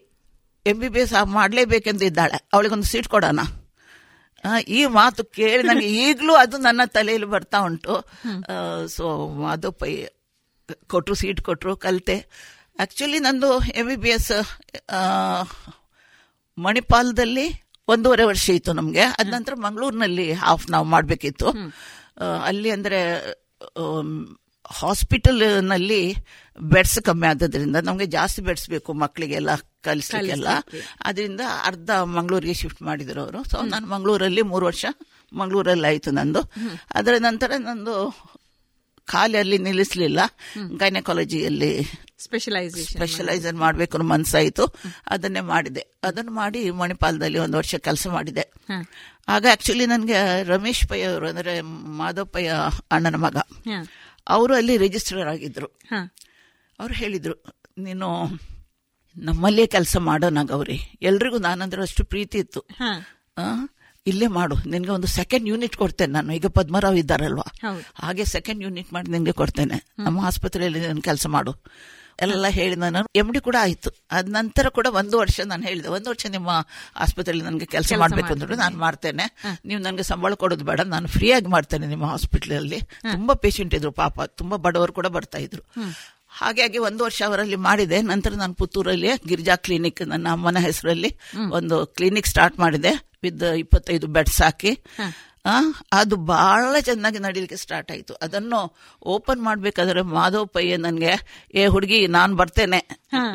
ಎಂ ಬಿ ಬಿ ಎಸ್ ಮಾಡಲೇಬೇಕೆಂದು ಇದ್ದಾಳೆ. ಅವಳಿಗೊಂದು ಸೀಟ್ ಕೊಡೋಣ. ಈ ಮಾತು ಕೇಳಿ ನನಗೆ ಈಗಲೂ ಅದು ನನ್ನ ತಲೆಯಲ್ಲಿ ಬರ್ತಾ ಉಂಟು. ಸೊ ಅದು ಪೈ ಕೊಟ್ಟರು ಸೀಟ್ ಕೊಟ್ಟರು ಕಲಿತೆ. ಆ್ಯಕ್ಚುಲಿ ನಂದು ಎಂ ಬಿ ಬಿ ಎಸ್ ಮಣಿಪಾಲದಲ್ಲಿ ಒಂದೂವರೆ ವರ್ಷ ಇತ್ತು ನಮಗೆ. ಅದ ನಂತರ ಮಂಗಳೂರಿನಲ್ಲಿ ಹಾಫ್ ನಾವು ಮಾಡಬೇಕಿತ್ತು. ಅಲ್ಲಿ ಅಂದರೆ ಹಾಸ್ಪಿಟಲ್ನಲ್ಲಿ ಬೆಡ್ಸ್ ಕಮ್ಮಿ ಆದದ್ರಿಂದ ನಮಗೆ ಜಾಸ್ತಿ ಬೆಡ್ಸ್ ಬೇಕು ಮಕ್ಕಳಿಗೆಲ್ಲ ಕಲಿಸ್ಲಿಕ್ಕೆಲ್ಲ ಅದರಿಂದ ಅರ್ಧ ಮಂಗಳೂರಿಗೆ ಶಿಫ್ಟ್ ಮಾಡಿದ್ರು ಅವರು. ಸೊ ನಾನು ಮಂಗಳೂರಲ್ಲಿ ಮೂರು ವರ್ಷ ಮಂಗಳೂರಲ್ಲಿ ಆಯಿತು ನಂದು. ಅದರ ನಂತರ ನಂದು ಖಾಲಿ ಅಲ್ಲಿ ನಿಲ್ಲಿಸಲಿಲ್ಲ. ಗೈನಕಾಲಜಿಯಲ್ಲಿ ಸ್ಪೆಷಲೈಸೇಷನ್ ಸ್ಪೆಷಲೈಸ್ ಮಾಡಬೇಕು ಅನ್ನೋ ಮನಸ್ಸಾಯಿತು ಅದನ್ನೇ ಮಾಡಿದೆ. ಅದನ್ನು ಮಾಡಿ ಮಣಿಪಾಲದಲ್ಲಿ ಒಂದು ವರ್ಷ ಕೆಲಸ ಮಾಡಿದೆ. ಆಗ ಆಕ್ಚುಲಿ ನನಗೆ ರಮೇಶ್ ಪೈ ಅವರು ಅಂದರೆ ಮಾಧವ್ ಪೈ ಅಣ್ಣನ ಮಗ. ಅವರು ಅಲ್ಲಿ ರಿಜಿಸ್ಟ್ರರ್ ಆಗಿದ್ರು. ಅವ್ರು ಹೇಳಿದರು ನೀನು ನಮ್ಮಲ್ಲೇ ಕೆಲಸ ಮಾಡೋಣ ಗೌರಿ ಎಲ್ರಿಗೂ ನಾನಂದ್ರೆ ಅಷ್ಟು ಪ್ರೀತಿ ಇತ್ತು. ಇಲ್ಲೇ ಮಾಡು ನಿನಗೆ ಒಂದು ಸೆಕೆಂಡ್ ಯೂನಿಟ್ ಕೊಡ್ತೇನೆ ನಾನು. ಈಗ ಪದ್ಮರಾವ್ ಇದ್ದಾರಲ್ವಾ? ಹಾಗೆ ಸೆಕೆಂಡ್ ಯೂನಿಟ್ ಮಾಡಿ ನಿನಗೆ ಕೊಡ್ತೇನೆ. ನಮ್ಮ ಆಸ್ಪತ್ರೆಯಲ್ಲಿ ನೀನು ಕೆಲಸ ಮಾಡು. ಎಲ್ಲ ಹೇಳಿ ನಾನು. ಎಂ ಡಿ ಕೂಡ ಆಯ್ತು. ಅದ ನಂತರ ಕೂಡ ಒಂದು ವರ್ಷ ನಾನು ಹೇಳಿದೆ. ಒಂದು ವರ್ಷ ನಿಮ್ಮ ಆಸ್ಪತ್ರೆಯಲ್ಲಿ ನನಗೆ ಕೆಲಸ ಮಾಡಬೇಕು ಅಂದ್ರು ನಾನು ಮಾಡ್ತೇನೆ. ನೀವು ನನಗೆ ಸಂಬಳ ಕೊಡೋದು ಬೇಡ. ನಾನು ಫ್ರೀಯಾಗಿ ಆಗಿ ಮಾಡ್ತೇನೆ ನಿಮ್ಮ ಹಾಸ್ಪಿಟ್ಲಲ್ಲಿ. ತುಂಬಾ ಪೇಷಂಟ್ ಇದ್ರು ಪಾಪ. ತುಂಬಾ ಬಡವರು ಕೂಡ ಬರ್ತಾ ಇದ್ರು. ಹಾಗಾಗಿ ಒಂದು ವರ್ಷ ಅವರಲ್ಲಿ ಮಾಡಿದೆ. ನಂತರ ನಾನು ಪುತ್ತೂರಲ್ಲಿ ಗಿರಿಜಾ ಕ್ಲಿನಿಕ್ ನನ್ನ ಅಮ್ಮನ ಹೆಸರಲ್ಲಿ ಒಂದು ಕ್ಲಿನಿಕ್ ಸ್ಟಾರ್ಟ್ ಮಾಡಿದೆ. ವಿತ್ ಇಪ್ಪತ್ತೈದು ಬೆಡ್ಸ್ ಹಾಕಿ. ಅದು ಬಹಳ ಚೆನ್ನಾಗಿ ನಡೀಲಿಕ್ಕೆ ಸ್ಟಾರ್ಟ್ ಆಯ್ತು. ಅದನ್ನು ಓಪನ್ ಮಾಡಬೇಕಾದ್ರೆ ಮಾಧವ್ ಪಯ್ಯ ನನಗೆ ಏ ಹುಡುಗಿ ನಾನು ಬರ್ತೇನೆ.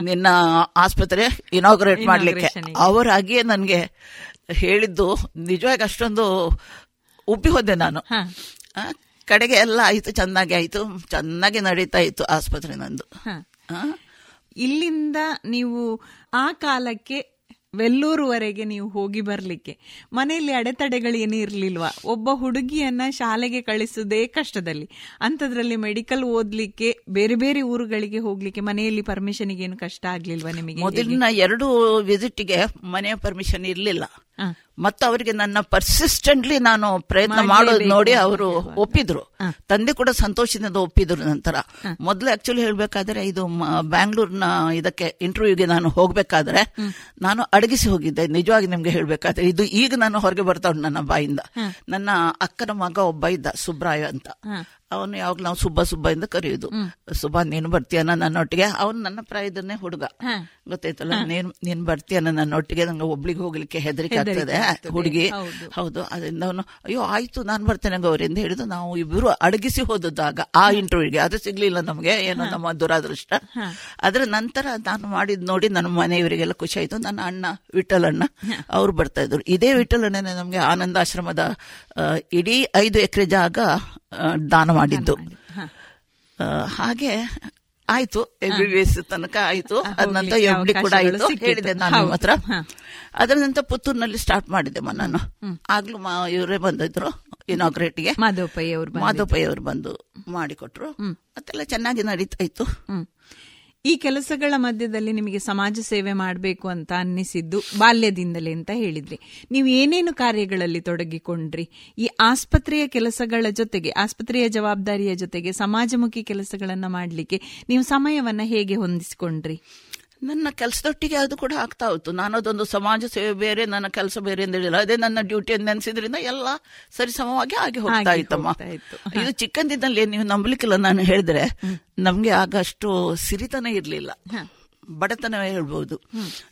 ನಿನ್ನ ಆಸ್ಪತ್ರೆ ಇನಾಗ್ರೇಟ್ ಮಾಡಲಿಕ್ಕೆ. ಅವರಾಗಿಯೇ ನನಗೆ ಹೇಳಿದ್ದು ನಿಜವಾಗಿ ಅಷ್ಟೊಂದು ಉಬ್ಬಿ ಹೋದೆ ನಾನು. ಕಡೆಗೆ ಎಲ್ಲ ಆಯ್ತು ಚೆನ್ನಾಗಿ ಆಯ್ತು. ಚೆನ್ನಾಗಿ ನಡೀತಾ ಇತ್ತು ಆಸ್ಪತ್ರೆ ನಂದು. ಇಲ್ಲಿಂದ ನೀವು ಆ ಕಾಲಕ್ಕೆ ವೆಲ್ಲೂರುವರೆಗೆ ನೀವು ಹೋಗಿ ಬರಲಿಕ್ಕೆ. ಮನೆಯಲ್ಲಿ ಅಡೆತಡೆಗಳು ಏನು ಇರ್ಲಿಲ್ವಾ? ಒಬ್ಬ ಹುಡುಗಿಯನ್ನ ಶಾಲೆಗೆ ಕಳಿಸುವುದೇ ಕಷ್ಟದಲ್ಲಿ. ಅಂಥದ್ರಲ್ಲಿ ಮೆಡಿಕಲ್ ಓದಲಿಕ್ಕೆ, ಬೇರೆ ಬೇರೆ ಊರುಗಳಿಗೆ ಹೋಗ್ಲಿಕ್ಕೆ ಮನೆಯಲ್ಲಿ ಪರ್ಮಿಷನ್ಗೆ ಏನು ಕಷ್ಟ ಆಗ್ಲಿಲ್ವಾ ನಿಮಗೆ? ಮೊದಲಿನ ಎರಡು ವಿಸಿಟ್ಗೆ ಮನೆಯ ಪರ್ಮಿಷನ್ ಇರ್ಲಿಲ್ಲ. ಮತ್ತು ಅವರಿಗೆ ನನ್ನ ಪರ್ಸಿಸ್ಟೆಂಟ್ಲಿ ನಾನು ಪ್ರಯತ್ನ ಮಾಡೋದು ನೋಡಿ ಅವರು ಒಪ್ಪಿದ್ರು. ತಂದೆ ಕೂಡ ಸಂತೋಷದಿಂದ ಒಪ್ಪಿದ್ರು ನಂತರ. ಮೊದಲು ಆಕ್ಚುಲಿ ಹೇಳಬೇಕಾದ್ರೆ ಇದು ಬ್ಯಾಂಗ್ಳೂರ್ನ ಇದಕ್ಕೆ ಇಂಟರ್ವ್ಯೂಗೆ ನಾನು ಹೋಗಬೇಕಾದ್ರೆ ನಾನು ಅಡಗಿಸಿ ಹೋಗಿದ್ದೆ. ನಿಜವಾಗಿ ನಿಮ್ಗೆ ಹೇಳಬೇಕಾದ್ರೆ ಇದು ಈಗ ನಾನು ಹೊರಗೆ ಬರ್ತಾ ನನ್ನ ಬಾಯಿಂದ. ನನ್ನ ಅಕ್ಕನ ಮಗ ಒಬ್ಬ ಇದ್ದ ಸುಬ್ರಾಯ ಅಂತ. ಅವನು ಯಾವಾಗ ನಾವು ಸುಬ್ಬ ಸುಬ್ಬ ಎಂದು ಕರೆಯುದು. ಸುಬ್ಬ ನೀನು ಬರ್ತೀಯನ ನನ್ನೊಟ್ಟಿಗೆ? ಅವನು ನನ್ನ ಪ್ರಾಯದನ್ನೇ ಹುಡುಗ. ಗೊತ್ತಾಯ್ತಲ್ಲ? ನೀನ್ ನೀನ್ ಬರ್ತೀಯನ ನನ್ನೊಟ್ಟಿಗೆ? ನಂಗೆ ಒಬ್ಳಿಗೆ ಹೋಗ್ಲಿಕ್ಕೆ ಹೆದರಿಕೆ ಆಗ್ತದೆ. ಹುಡುಗಿ. ಹೌದು. ಅದರಿಂದ ಅವನು ಅಯ್ಯೋ ಆಯ್ತು ನಾನು ಬರ್ತೇನೆ ಗೌರಿ ಅಂತ ಹೇಳಿದು ನಾವು ಇಬ್ಬರು ಅಡಗಿಸಿ ಹೋದದ್ದಾಗ ಆ ಇಂಟರ್ವ್ಯೂಗೆ ಅದು ಸಿಗ್ಲಿಲ್ಲ ನಮಗೆ. ಏನೋ ನಮ್ಮ ದುರಾದೃಷ್ಟ. ಅದರ ನಂತರ ನಾನು ಮಾಡಿದ್ ನೋಡಿ ನನ್ನ ಮನೆಯವರಿಗೆಲ್ಲ ಖುಷಿ ಆಯ್ತು. ನನ್ನ ಅಣ್ಣ ವಿಠಲಣ್ಣ ಅವ್ರು ಬರ್ತಾ ಇದ್ರು. ಇದೇ ವಿಠಲಣ್ಣನೇ ನಮ್ಗೆ ಆನಂದಾಶ್ರಮದ ಆ, ಇಡೀ ಐದು ಎಕರೆ ಜಾಗ ದಾನ ಮಾಡಿದ್ದು. ಹಾಗೆ ಆಯ್ತು. ಎಸ್ ತನಕ ಆಯ್ತು. ಅದ ನಂತರ ಕೂಡ ಆಯ್ತು. ಹೇಳಿದೆ ನಾನು ಹ. ಅದರ ನಂತರ ಪುತ್ತೂರಿನಲ್ಲಿ ಸ್ಟಾರ್ಟ್ ಮಾಡಿದ್ದೆ ನಾನು. ಆಗ್ಲೂ ಇವರೇ ಬಂದಿದ್ರು ಇನಾಗ್ರೇಟ್ಗೆ ಮಾಧವಪಯ್ಯ ಅವರು ಮಾಧವಪೈ ಅವರು ಬಂದು ಮಾಡಿಕೊಟ್ರು. ಮತ್ತೆಲ್ಲ ಚೆನ್ನಾಗಿ ನಡೀತಾ ಇತ್ತು ಈ ಕೆಲಸಗಳ ಮಧ್ಯದಲ್ಲಿ ನಿಮಗೆ ಸಮಾಜ ಸೇವೆ ಮಾಡಬೇಕು ಅಂತ ಅನ್ನಿಸಿದ್ದು ಬಾಲ್ಯದಿಂದಲೇ ಅಂತ ಹೇಳಿದ್ರಿ. ನೀವು ಏನೇನು ಕಾರ್ಯಗಳಲ್ಲಿ ತೊಡಗಿಕೊಂಡ್ರಿ? ಈ ಆಸ್ಪತ್ರೆಯ ಕೆಲಸಗಳ ಜೊತೆಗೆ, ಆಸ್ಪತ್ರೆಯ ಜವಾಬ್ದಾರಿಯ ಜೊತೆಗೆ, ಸಮಾಜಮುಖಿ ಕೆಲಸಗಳನ್ನು ಮಾಡಲಿಕ್ಕೆ ನೀವು ಸಮಯವನ್ನ ಹೇಗೆ ಹೊಂದಿಸಿಕೊಂಡ್ರಿ? ನನ್ನ ಕೆಲಸದೊಟ್ಟಿಗೆ ಅದು ಕೂಡ ಆಗ್ತಾ ಹೋಯ್ತು. ನಾನು ಅದೊಂದು ಸಮಾಜ ಸೇವೆ ಬೇರೆ ನನ್ನ ಕೆಲಸ ಬೇರೆ ಅಂತ ಹೇಳಿಲ್ಲ. ಅದೇ ನನ್ನ ಡ್ಯೂಟಿ ಅಂತ ನೆನೆಸಿದ್ರಿಂದ ಎಲ್ಲ ಸರಿಸಮವಾಗಿ ಆಗಿ ಹೋಗ್ತಾ ಇತ್ತಮ್ಮ. ಇತ್ತು. ಇದು ಚಿಕ್ಕಂದಿನಲ್ಲಿ ನೀವು ನಂಬಲಿಕ್ಕಿಲ್ಲ ನಾನು ಹೇಳಿದ್ರೆ ನಮ್ಗೆ ಆಗ ಅಷ್ಟು ಸಿರಿತನ ಇರಲಿಲ್ಲ. ಬಡತನವೇ ಹೇಳ್ಬಹುದು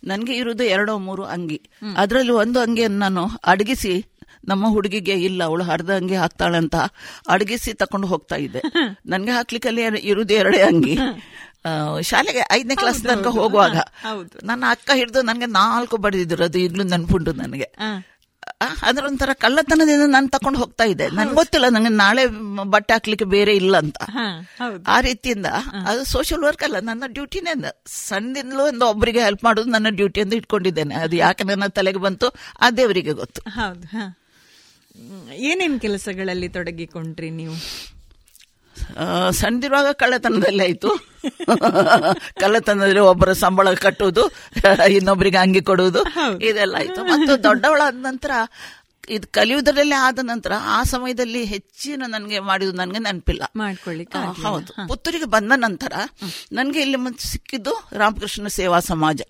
ನನ್ಗೆ ಇರುವುದು ಎರಡೋ ಮೂರು ಅಂಗಿ. ಅದರಲ್ಲಿ ಒಂದು ಅಂಗಿಯನ್ನು ನಾನು ಅಡಗಿಸಿ ನಮ್ಮ ಹುಡುಗಿಗೆ ಇಲ್ಲ ಅವಳು ಹರಿದ ಅಂಗಿ ಹಾಕ್ತಾಳೆ ಅಂತ ಅಡಗಿಸಿ ತಕೊಂಡು ಹೋಗ್ತಾ ಇದ್ದೆ. ನನಗೆ ಹಾಕ್ಲಿಕ್ಕಲ್ಲಿ ಇರುವುದು ಎರಡೇ ಅಂಗಿ. ಶಾಲೆಗೆ ಐದನೇ ಕ್ಲಾಸ್ ತನಕ ಹೋಗುವಾಗ ನನ್ನ ಅಕ್ಕ ಹಿಡಿದು ನನಗೆ ನಾಲ್ಕು ಬಡಿದಿದ್ರು ಅದು ಈಗಲೂ ನೆನ್ಪುಂಟು ನನಗೆ. ಆ, ಅದ್ರ ಒಂಥರ ಕಳ್ಳತನದಿಂದ ನಾನು ತಕೊಂಡು ಹೋಗ್ತಾ ಇದ್ದೆ. ನನ್ಗೆ ಗೊತ್ತಿಲ್ಲ ನಂಗೆ ನಾಳೆ ಬಟ್ಟೆ ಹಾಕ್ಲಿಕ್ಕೆ ಬೇರೆ ಇಲ್ಲ ಅಂತ. ಆ ರೀತಿಯಿಂದ ಅದು ಸೋಷಿಯಲ್ ವರ್ಕ್ ಅಲ್ಲ ನನ್ನ ಡ್ಯೂಟಿನೇ ಅದು. ಸಣ್ಣದಿಂದಲೂ ಒಂದು ಒಬ್ಬರಿಗೆ ಹೆಲ್ಪ್ ಮಾಡೋದು ನನ್ನ ಡ್ಯೂಟಿ ಅಂತ ಇಟ್ಕೊಂಡಿದ್ದೇನೆ. ಅದು ಯಾಕೆ ನನ್ನ ತಲೆಗೆ ಬಂತು ಆ ದೇವರಿಗೆ ಗೊತ್ತು. ಏನೇನ್ ಕೆಲಸಗಳಲ್ಲಿ ತೊಡಗಿಕೊಂಡ್ರಿ ನೀವು? ಸಣ್ಣದಿರುವಾಗ ಕಳ್ಳತನದಲ್ಲೇ ಆಯಿತು. ಕಳ್ಳತನದಲ್ಲಿ ಒಬ್ಬರ ಸಂಬಳ ಕಟ್ಟುವುದು ಇನ್ನೊಬ್ಬರಿಗೆ ಅಂಗಿ ಕೊಡುವುದು ಇದೆಲ್ಲ ಆಯಿತು. ಮತ್ತು ದೊಡ್ಡವಳಾದ ನಂತರ ಇದು ಕಲಿಯುವುದರಲ್ಲೇ ಆದ ನಂತರ ಆ ಸಮಯದಲ್ಲಿ ಹೆಚ್ಚಿನ ನನಗೆ ಮಾಡಿದ್ದು ನನಗೆ ನೆನಪಿಲ್ಲ. ಮಾಡ್ಕೊಳ್ಳಿ ಹೌದು. ಪುತ್ತೂರಿಗೆ ಬಂದ ನಂತರ ನನಗೆ ಇಲ್ಲಿ ಮುಂಚೆ ಸಿಕ್ಕಿದ್ದು ರಾಮಕೃಷ್ಣ ಸೇವಾ ಸಮಾಜ.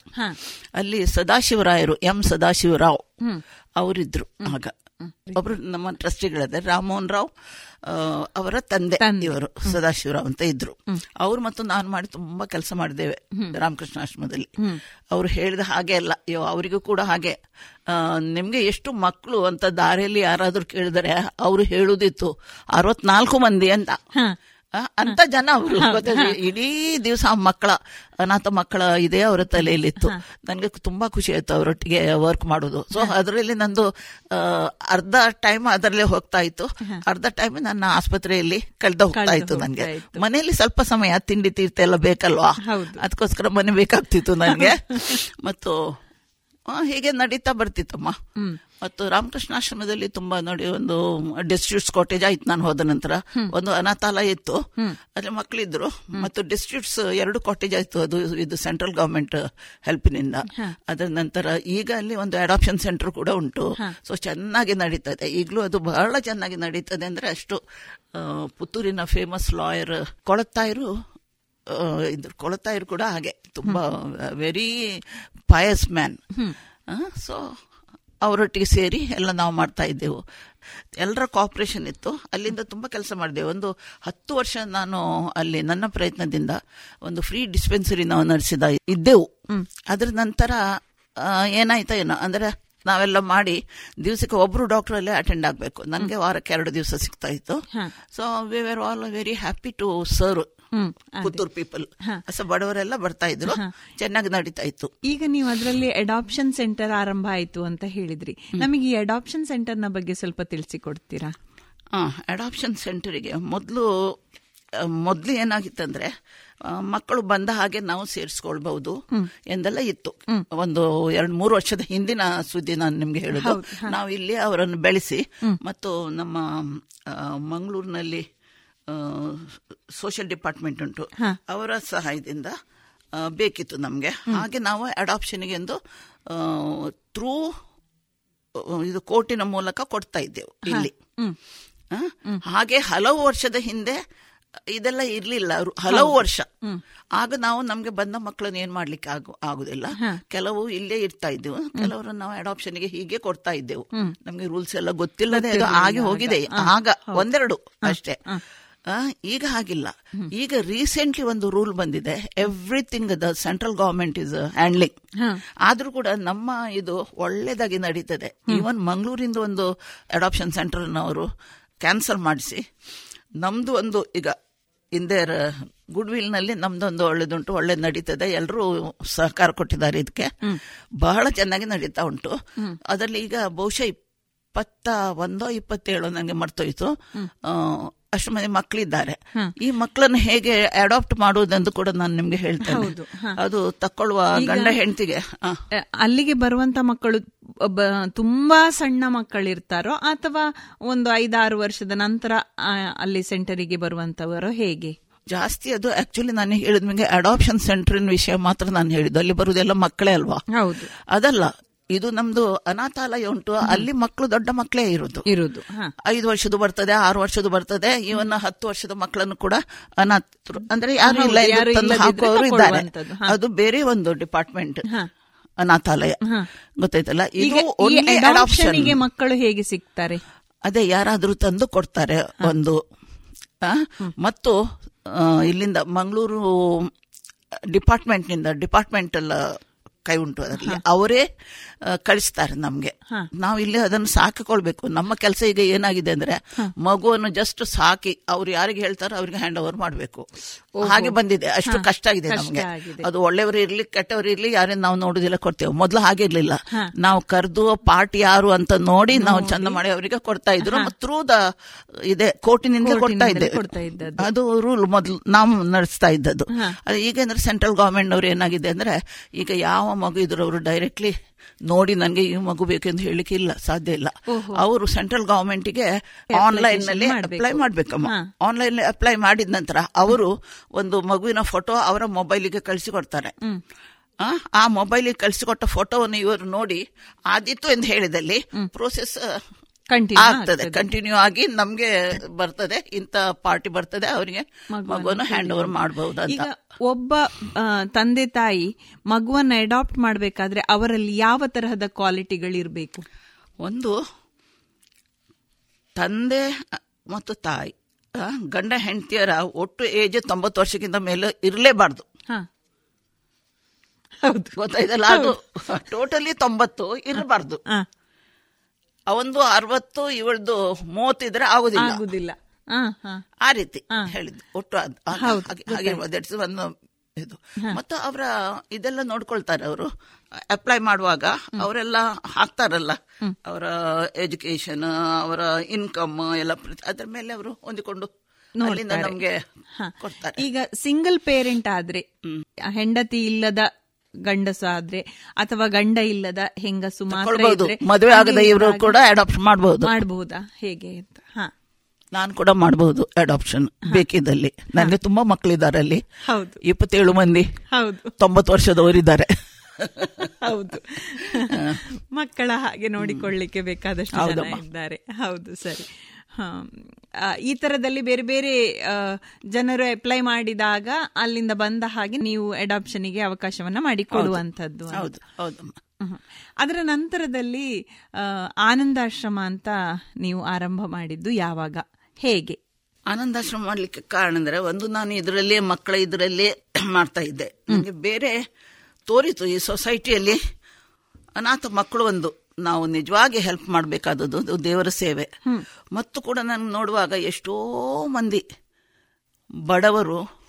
ಅಲ್ಲಿ ಸದಾಶಿವರಾಯರು ಎಂ ಸದಾಶಿವರಾವ್ ಅವರಿದ್ರು. ಆಗ ಒಬ್ರು ನಮ್ಮ ಟ್ರಸ್ಟಿಗಳಿದ್ದಾರೆ ರಾಮಮೋಹನ್ ರಾವ್ ಅವರ ತಂದೆ ಇವರು ಸದಾಶಿವರಾವ್ ಅಂತ ಇದ್ರು. ಅವ್ರು ಮತ್ತು ನಾನು ಮಾಡಿ ತುಂಬಾ ಕೆಲಸ ಮಾಡಿದ್ದೇವೆ ರಾಮಕೃಷ್ಣ ಆಶ್ರಮದಲ್ಲಿ. ಅವ್ರು ಹೇಳಿದ ಹಾಗೆ ಅಲ್ಲ ಅಯ್ಯೋ ಅವರಿಗೂ ಕೂಡ ಹಾಗೆ. ನಿಮ್ಗೆ ಎಷ್ಟು ಮಕ್ಕಳು ಅಂತ ದಾರಿಯಲ್ಲಿ ಯಾರಾದ್ರೂ ಕೇಳಿದರೆ ಅವರು ಹೇಳುದಿತ್ತು ಅರವತ್ನಾಲ್ಕು ಮಂದಿ ಅಂತ. ಅಂತ ಜನ ಅವರು ಇಡೀ ದಿವಸ ಮಕ್ಕಳ ಅನಾಥ ಮಕ್ಕಳ ಇದೇ ಅವರ ತಲೆಯಲ್ಲಿತ್ತು. ನನಗೆ ತುಂಬಾ ಖುಷಿ ಆಯ್ತು ಅವರೊಟ್ಟಿಗೆ ವರ್ಕ್ ಮಾಡೋದು. ಸೊ ಅದರಲ್ಲಿ ನಂದು ಅರ್ಧ ಟೈಮ್ ಅದರಲ್ಲೇ ಹೋಗ್ತಾ ಇತ್ತು. ಅರ್ಧ ಟೈಮ್ ನನ್ನ ಆಸ್ಪತ್ರೆಯಲ್ಲಿ ಕಳೆದ ಹೋಗ್ತಾ ಇತ್ತು ನನಗೆ. ಮನೆಯಲ್ಲಿ ಸ್ವಲ್ಪ ಸಮಯ ತಿಂಡಿ ತೀರ್ಥ ಎಲ್ಲ ಬೇಕಲ್ವಾ? ಅದಕ್ಕೋಸ್ಕರ ಮನೆ ಬೇಕಾಗ್ತಿತ್ತು ನನಗೆ. ಮತ್ತು ಹೀಗೆ ನಡೀತಾ ಬರ್ತಿತ್ತಮ್ಮ. ಮತ್ತು ರಾಮಕೃಷ್ಣಾಶ್ರಮದಲ್ಲಿ ತುಂಬಾ ನೋಡಿ ಒಂದು ಡಿಸ್ಟ್ರಿಕ್ಟ್ಸ್ ಕಾಟೇಜ್ ಆಯ್ತು ನಾನು ಹೋದ ನಂತರ. ಒಂದು ಅನಾಥಾಲಯ ಇತ್ತು. ಅಲ್ಲಿ ಮಕ್ಕಳಿದ್ರು ಮತ್ತು ಡಿಸ್ಟ್ರಿಕ್ಟ್ಸ್ ಎರಡು ಕಾಟೇಜ್ ಆಯ್ತು. ಅದು ಇದು ಸೆಂಟ್ರಲ್ ಗವರ್ಮೆಂಟ್ ಹೆಲ್ಪ್ನಿಂದ. ಅದರ ನಂತರ ಈಗ ಅಲ್ಲಿ ಒಂದು ಅಡಾಪ್ಷನ್ ಸೆಂಟರ್ ಕೂಡ ಉಂಟು. ಸೊ ಚೆನ್ನಾಗಿ ನಡೀತದೆ. ಈಗಲೂ ಅದು ಬಹಳ ಚೆನ್ನಾಗಿ ನಡೀತದೆ ಅಂದ್ರೆ ಅಷ್ಟು ಪುತ್ತೂರಿನ ಫೇಮಸ್ ಲಾಯರ್ ಕೊಳತ್ತಾಯರು ಇದ್ರ ಇದ್ರು. ಕೊಳತಾಯರು ಕೂಡ ಹಾಗೆ. ತುಂಬಾ ವೆರಿ ಪಯಸ್ ಮ್ಯಾನ್ ಸೊ ಅವರೊಟ್ಟಿಗೆ ಸೇರಿ ಎಲ್ಲ ನಾವು ಮಾಡ್ತಾ ಇದ್ದೆವು. ಎಲ್ಲರ ಕಾಪರೇಷನ್ ಇತ್ತು. ಅಲ್ಲಿಂದ ತುಂಬ ಕೆಲಸ ಮಾಡಿದೆ ಒಂದು ಹತ್ತು ವರ್ಷ ನಾನು ಅಲ್ಲಿ ನನ್ನ ಪ್ರಯತ್ನದಿಂದ ಒಂದು ಫ್ರೀ ಡಿಸ್ಪೆನ್ಸರಿ ನಾವು ನಡೆಸಿದ ಇದ್ದೆವು. ಅದರ ನಂತರ ಏನಾಯ್ತಾ ಏನೋ ಅಂದ್ರೆ ನಾವೆಲ್ಲ ಮಾಡಿ ದಿವಸಕ್ಕೆ ಒಬ್ರು ಡಾಕ್ಟರ್ ಅಲ್ಲೇ ಅಟೆಂಡ್ ಆಗಬೇಕು. ನನಗೆ ವಾರಕ್ಕೆ ಎರಡು ದಿವಸ ಸಿಗ್ತಾ ಇತ್ತು. So we were all very happy to serve Puttur people so ಬಡವರೆಲ್ಲ ಬರ್ತಾ ಇದ್ರು. ಚೆನ್ನಾಗಿ ನಡೀತಾ ಇತ್ತು ಈಗ ನೀವು ಅದರಲ್ಲಿ ಅಡಾಪ್ಷನ್ ಸೆಂಟರ್ ಆರಂಭ ಆಯಿತು ಅಂತ ಹೇಳಿದ್ರಿ. ನಮಗೆ ಈ ಅಡಾಪ್ಷನ್ ಸೆಂಟರ್ನ ಬಗ್ಗೆ ಸ್ವಲ್ಪ ತಿಳಿಸಿಕೊಡ್ತೀರಾ? ಅಡಾಪ್ಷನ್ ಸೆಂಟರಿಗೆ ಮೊದಲು ಮೊದಲು ಏನಾಗಿತ್ತಂದ್ರೆ ಮಕ್ಕಳು ಬಂದ ಹಾಗೆ ನಾವು ಸೇರಿಸ್ಕೊಳ್ಬಹುದು ಎಂದೆಲ್ಲ ಇತ್ತು. ಒಂದು ಎರಡು ಮೂರು ವರ್ಷದ ಹಿಂದಿನ ಸುದ್ದಿ ನಾನು ನಿಮ್ಗೆ ಹೇಳುದು. ನಾವು ಇಲ್ಲಿ ಅವರನ್ನು ಬೆಳೆಸಿ ಮತ್ತು ನಮ್ಮ ಮಂಗಳೂರಿನಲ್ಲಿ ಸೋಷಿಯಲ್ ಡಿಪಾರ್ಟ್ಮೆಂಟ್ ಉಂಟು. ಅವರ ಸಹಾಯದಿಂದ ಬೇಕಿತ್ತು ನಮಗೆ. ಹಾಗೆ ನಾವು ಅಡಾಪ್ಷನ್ಗೆ ಎಂದು ಥ್ರೂ ಇದು ಕೋರ್ಟಿನ ಮೂಲಕ ಕೊಡ್ತಾ ಇದ್ದೆವು ಇಲ್ಲಿ. ಹಾಗೆ ಹಲವು ವರ್ಷದ ಹಿಂದೆ ಇದೆಲ್ಲ ಇರ್ಲಿಲ್ಲ. ಹಲವು ವರ್ಷ. ಆಗ ನಾವು ನಮ್ಗೆ ಬಂದ ಮಕ್ಕಳನ್ನ ಏನ್ ಮಾಡ್ಲಿಕ್ಕೆ ಆಗು ಆಗುದಿಲ್ಲ. ಕೆಲವು ಇಲ್ಲೇ ಇರ್ತಾ ಇದ್ದೆವು. ಕೆಲವರನ್ನ ನಾವು ಅಡಾಪ್ಷನ್ಗೆ ಹೀಗೆ ಕೊಡ್ತಾ ಇದ್ದೆವು. ನಮ್ಗೆ ರೂಲ್ಸ್ ಎಲ್ಲ ಗೊತ್ತಿಲ್ಲದೆ ಆಗಿ ಹೋಗಿದೆ. ಆಗ ಒಂದೆರಡು ಅಷ್ಟೇ. ಈಗ ಹಾಗಿಲ್ಲ. ಈಗ ರೀಸೆಂಟ್ಲಿ ಒಂದು ರೂಲ್ ಬಂದಿದೆ. Everything the central government is handling ಆದ್ರೂ ಕೂಡ ನಮ್ಮ ಇದು ಒಳ್ಳೇದಾಗಿ ನಡೀತದೆ. ಈವನ್ ಮಂಗಳೂರಿಂದ ಒಂದು ಅಡಾಪ್ಷನ್ ಸೆಂಟರ್ ಅವರು ಕ್ಯಾನ್ಸಲ್ ಮಾಡಿಸಿ. ನಮ್ದು ಒಂದು ಈಗ ಹಿಂದೆ ಗುಡ್ ವಿಲ್ನಲ್ಲಿ ನಮ್ದೊಂದು ಒಳ್ಳೇದುಂಟು ಒಳ್ಳೇದು ನಡೀತದೆ. ಎಲ್ಲರೂ ಸಹಕಾರ ಕೊಟ್ಟಿದ್ದಾರೆ ಇದಕ್ಕೆ. ಬಹಳ ಚೆನ್ನಾಗಿ ನಡೀತಾ ಉಂಟು. ಅದರಲ್ಲಿ ಈಗ ಬಹುಶಃ ಇಪ್ಪತ್ತ ಒಂದೋ ಇಪ್ಪತ್ತೇಳು ನನಗೆ ಮರ್ತೋಯ್ತು. ಅಷ್ಟು ಮಂದಿ ಮಕ್ಕಳಿದ್ದಾರೆ ಈ ಮಕ್ಕಳನ್ನು ಹೇಗೆ ಅಡಾಪ್ಟ್ ಮಾಡುವುದೆಂದು ಕೂಡ ನಾನು ನಿಮ್ಗೆ ಹೇಳ್ತೇನೆ. ಹೌದು, ಅದು ತಕ್ಕೊಳ್ಳುವ ಗಂಡ ಹೆಂಡತಿಗೆ ಅಲ್ಲಿಗೆ ಬರುವಂತ ಮಕ್ಕಳು ತುಂಬಾ ಸಣ್ಣ ಮಕ್ಕಳಿರ್ತಾರೋ ಅಥವಾ ಒಂದು ಐದಾರು ವರ್ಷದ ನಂತರ ಅಲ್ಲಿ ಸೆಂಟರಿಗೆ ಬರುವಂತವರು ಹೇಗೆ? ಜಾಸ್ತಿ ಅದು ಆಕ್ಚುಲಿ ನಾನು ಹೇಳಿದ ನಿಮಗೆ ಅಡಾಪ್ಷನ್ ಸೆಂಟರ್ ವಿಷಯ ಮಾತ್ರ ನಾನು ಹೇಳಿದ್ದು. ಅಲ್ಲಿ ಬರುವುದೆಲ್ಲ ಮಕ್ಕಳೇ ಅಲ್ವಾ? ಹೌದು. ಅದಲ್ಲ ಇದು ನಮ್ದು ಅನಾಥಾಲಯ ಉಂಟು. ಅಲ್ಲಿ ಮಕ್ಕಳು ದೊಡ್ಡ ಮಕ್ಕಳೇ ಇರುದು. ಇರುದು. ಐದು ವರ್ಷದ ಬರ್ತದೆ ಆರು ವರ್ಷದ ಬರ್ತದೆ. ಇವನ್ನ ಹತ್ತು ವರ್ಷದ ಮಕ್ಕಳನ್ನು ಕೂಡ ಅನಾಥರು. ಅಂದ್ರೆ ಯಾರು ಇಲ್ಲ ಹಾಕುವವರು ಇದ್ದಾರೆ. ಅದು ಬೇರೆ ಒಂದು ಡಿಪಾರ್ಟ್ಮೆಂಟ್ ಅನಾಥಾಲಯ. ಗೊತ್ತಾಯ್ತಲ್ಲ? ಈಗ ಮಕ್ಕಳು ಹೇಗೆ ಸಿಗ್ತಾರೆ? ಅದೇ ಯಾರಾದ್ರೂ ತಂದು ಕೊಡ್ತಾರೆ ಒಂದು ಮತ್ತು ಇಲ್ಲಿಂದ ಮಂಗಳೂರು ಡಿಪಾರ್ಟ್ಮೆಂಟ್ನಿಂದ ಡಿಪಾರ್ಟ್ಮೆಂಟಲ್ ಕೈ ಉಂಟು ಅದರಲ್ಲಿ. ಅವರೇ ಕಳಿಸ್ತಾರೆ ನಮ್ಗೆ. ನಾವು ಇಲ್ಲಿ ಅದನ್ನು ಸಾಕಿಕೊಳ್ಬೇಕು. ನಮ್ಮ ಕೆಲಸ ಈಗ ಏನಾಗಿದೆ ಅಂದ್ರೆ ಮಗುವನ್ನು ಜಸ್ಟ್ ಸಾಕಿ ಅವ್ರು ಯಾರಿಗೆ ಹೇಳ್ತಾರೋ ಅವ್ರಿಗೆ ಹ್ಯಾಂಡ್ ಓವರ್ ಮಾಡಬೇಕು. ಹಾಗೆ ಬಂದಿದೆ. ಅಷ್ಟು ಕಷ್ಟ ಆಗಿದೆ ನಮಗೆ. ಅದು ಒಳ್ಳೆಯವರು ಇರ್ಲಿ ಕೆಟ್ಟವರು ಇರ್ಲಿ ಯಾರನ್ನ ನಾವು ನೋಡುದಿಲ್ಲ ಕೊಡ್ತೇವೆ. ಮೊದಲು ಹಾಗೆ ಇರ್ಲಿಲ್ಲ. ನಾವು ಕರೆದು ಪಾರ್ಟಿ ಯಾರು ಅಂತ ನೋಡಿ ನಾವು ಚಂದ ಮಾಡಿ ಅವರಿಗೆ ಕೊಡ್ತಾ ಇದ್ರು. ಥ್ರೂ ದ ಇದೆ ಕೋರ್ಟಿನಿಂದ ಕೊಡ್ತಾ ಇದ್ದೆ. ಅದು ರೂಲ್ ಮೊದಲು ನಾವು ನಡೆಸ್ತಾ ಇದ್ದದ್ದು. ಈಗ ಅಂದ್ರೆ ಸೆಂಟ್ರಲ್ ಗವರ್ಮೆಂಟ್ ಅವ್ರು ಏನಾಗಿದೆ ಅಂದ್ರೆ ಈಗ ಯಾವ ಮಗು ಇದ್ರು ಅವರು ಡೈರೆಕ್ಟ್ಲಿ ನೋಡಿ ನನಗೆ ಈ ಮಗು ಬೇಕೆಂದು ಹೇಳಿಕ್ಕೆ ಇಲ್ಲ ಸಾಧ್ಯ ಇಲ್ಲ. ಅವರು ಸೆಂಟ್ರಲ್ ಗವರ್ಮೆಂಟ್ಗೆ ಆನ್ಲೈನ್ನಲ್ಲಿ ಅಪ್ಲೈ ಮಾಡ್ಬೇಕಮ್ಮ. ಆನ್ಲೈನ್ ಅಪ್ಲೈ ಮಾಡಿದ ನಂತರ ಅವರು ಒಂದು ಮಗುವಿನ ಫೋಟೋ ಅವರ ಮೊಬೈಲಿಗೆ ಕಳಿಸಿಕೊಡ್ತಾರೆ. ಆ, ಮೊಬೈಲಿಗೆ ಕಳಿಸಿಕೊಟ್ಟ ಫೋಟೋವನ್ನು ಇವರು ನೋಡಿ ಆದಿತ್ತು ಎಂದು ಹೇಳಿದಲ್ಲಿ ಪ್ರೋಸೆಸ್ ಆಗ್ತದೆ. ಆಗ್ತದೆ. ಕಂಟಿನ್ಯೂ ಆಗಿ ನಮ್ಗೆ ಬರ್ತದೆ ಇಂತ ಪಾರ್ಟಿ ಬರ್ತದೆ ಅವರಿಗೆ ಮಗುವನ್ನು ಹ್ಯಾಂಡ್ ಓವರ್ ಮಾಡಬಹುದು ಈಗ ಅಂತ ಒಬ್ಬ ತಂದೆ ತಾಯಿ ಮಗುವನ್ನ ಅಡಾಪ್ಟ್ ಮಾಡಬೇಕಾದ್ರೆ ಅವರಲ್ಲಿ ಯಾವ ತರಹದ ಕ್ವಾಲಿಟಿಗಳಿರ್ಬೇಕು ಒಂದು ತಂದೆ ಮತ್ತು ತಾಯಿ ಗಂಡ ಹೆಂಡತಿಯರ ಒಟ್ಟು ಏಜ್ ತೊಂಬತ್ತು ವರ್ಷಕ್ಕಿಂತ ಮೇಲೆ ಇರಲೇಬಾರ್ದು. ಗೊತ್ತಾಯ್ತಲ್ಲ ಅದು? ಟೋಟಲಿ ತೊಂಬತ್ತು ಇರಬಾರ್ದು. ಅವಂದು ಅರವತ್ತು ಇವಳ್ದು ಮೂವತ್ತಿದ್ರೆ ಆಗುದಿಲ್ಲ. ಆಗುದಿಲ್ಲ. ಆ ರೀತಿ ಹೇಳಿದ್ದು. ಒಟ್ಟು ಹಾಗೆ- that's ಒಂದು ಇದು. ಮತ್ತು ಅವರ ಇದೆಲ್ಲ ನೋಡ್ಕೊಳ್ತಾರೆ ಅವರು. ಅಪ್ಲೈ ಮಾಡುವಾಗ ಅವರೆಲ್ಲ ಹಾಕ್ತಾರಲ್ಲ. ಅವರ ಎಜುಕೇಶನ್ ಅವರ ಇನ್ಕಮ್ ಎಲ್ಲ ಅದ್ರ ಮೇಲೆ ಅವರು ಹೊಂದಿಕೊಂಡು. ನಮ್ಗೆ ಈಗ ಸಿಂಗಲ್ ಪೇರೆಂಟ್ ಆದ್ರೆ ಹೆಂಡತಿ ಇಲ್ಲದ ಗಂಡಸು ಆದ್ರೆ ಅಥವಾ ಗಂಡ ಇಲ್ಲದ ಹೆಂಗಸು ಮಾತ್ರ ಮದುವೆ ಆಗದ ಇವರು ಕೂಡ ಅಡಾಪ್ಷನ್ ಮಾಡಬಹುದು ಮಾಡಬಹುದಾ ಹೇಗೆ ಅಂತ. ಹ. ನಾನು ಕೂಡ ಮಾಡಬಹುದು ಅಡಾಪ್ಷನ್ ಬೇಕಿದ್ದಲ್ಲಿ. ನನಗೆ ತುಂಬಾ ಮಕ್ಕಳಿದ್ದಾರೆ ಅಲ್ಲಿ. ಹೌದು. ಇಪ್ಪತ್ತೇಳು ಮಂದಿ. ಹೌದು. ತೊಂಬತ್ತು ವರ್ಷದವರಿದ್ದಾರೆ ಹೌದು. ಮಕ್ಕಳ ಹಾಗೆ ನೋಡಿಕೊಳ್ಳಿಕ್ಕೆ ಬೇಕಾದಷ್ಟು ಜನ ಇದ್ದಾರೆ. ಹೌದು ಸರಿ. ಈ ತರದಲ್ಲಿ ಬೇರೆ ಬೇರೆ ಜನರು ಅಪ್ಲೈ ಮಾಡಿದಾಗ ಅಲ್ಲಿಂದ ಬಂದ ಹಾಗೆ ನೀವು ಅಡಾಪ್ಷನ್ಗೆ ಅವಕಾಶವನ್ನ ಮಾಡಿಕೊಡುವಂಥದ್ದು ಹೌದು ಹೌದು ಹೌದಮ್ಮ ಅದರ ನಂತರದಲ್ಲಿ ಆನಂದಾಶ್ರಮ ಅಂತ ನೀವು ಆರಂಭ ಮಾಡಿದ್ದು ಯಾವಾಗ? ಹೇಗೆ? ಆನಂದಾಶ್ರಮ ಮಾಡ್ಲಿಕ್ಕೆ ಕಾರಣ ಅಂದ್ರೆ ಒಂದು ನಾನು ಇದರಲ್ಲೇ ಮಕ್ಕಳ ಇದರಲ್ಲೇ ಮಾಡ್ತಾ ಇದ್ದೆ. ನನಗೆ ಬೇರೆ ತೋರಿತು ಈ ಸೊಸೈಟಿಯಲ್ಲಿ ಅನಾಥ ಮಕ್ಕಳು ಒಂದು. ನಾವು ನಿಜವಾಗಿ ಹೆಲ್ಪ್ ಮಾಡಬೇಕಾದದ್ದು ದೇವರ ಸೇವೆ. ಮತ್ತು ಕೂಡ ನಾನು ನೋಡುವಾಗ ಎಷ್ಟೋ ಮಂದಿ ಬಡವರು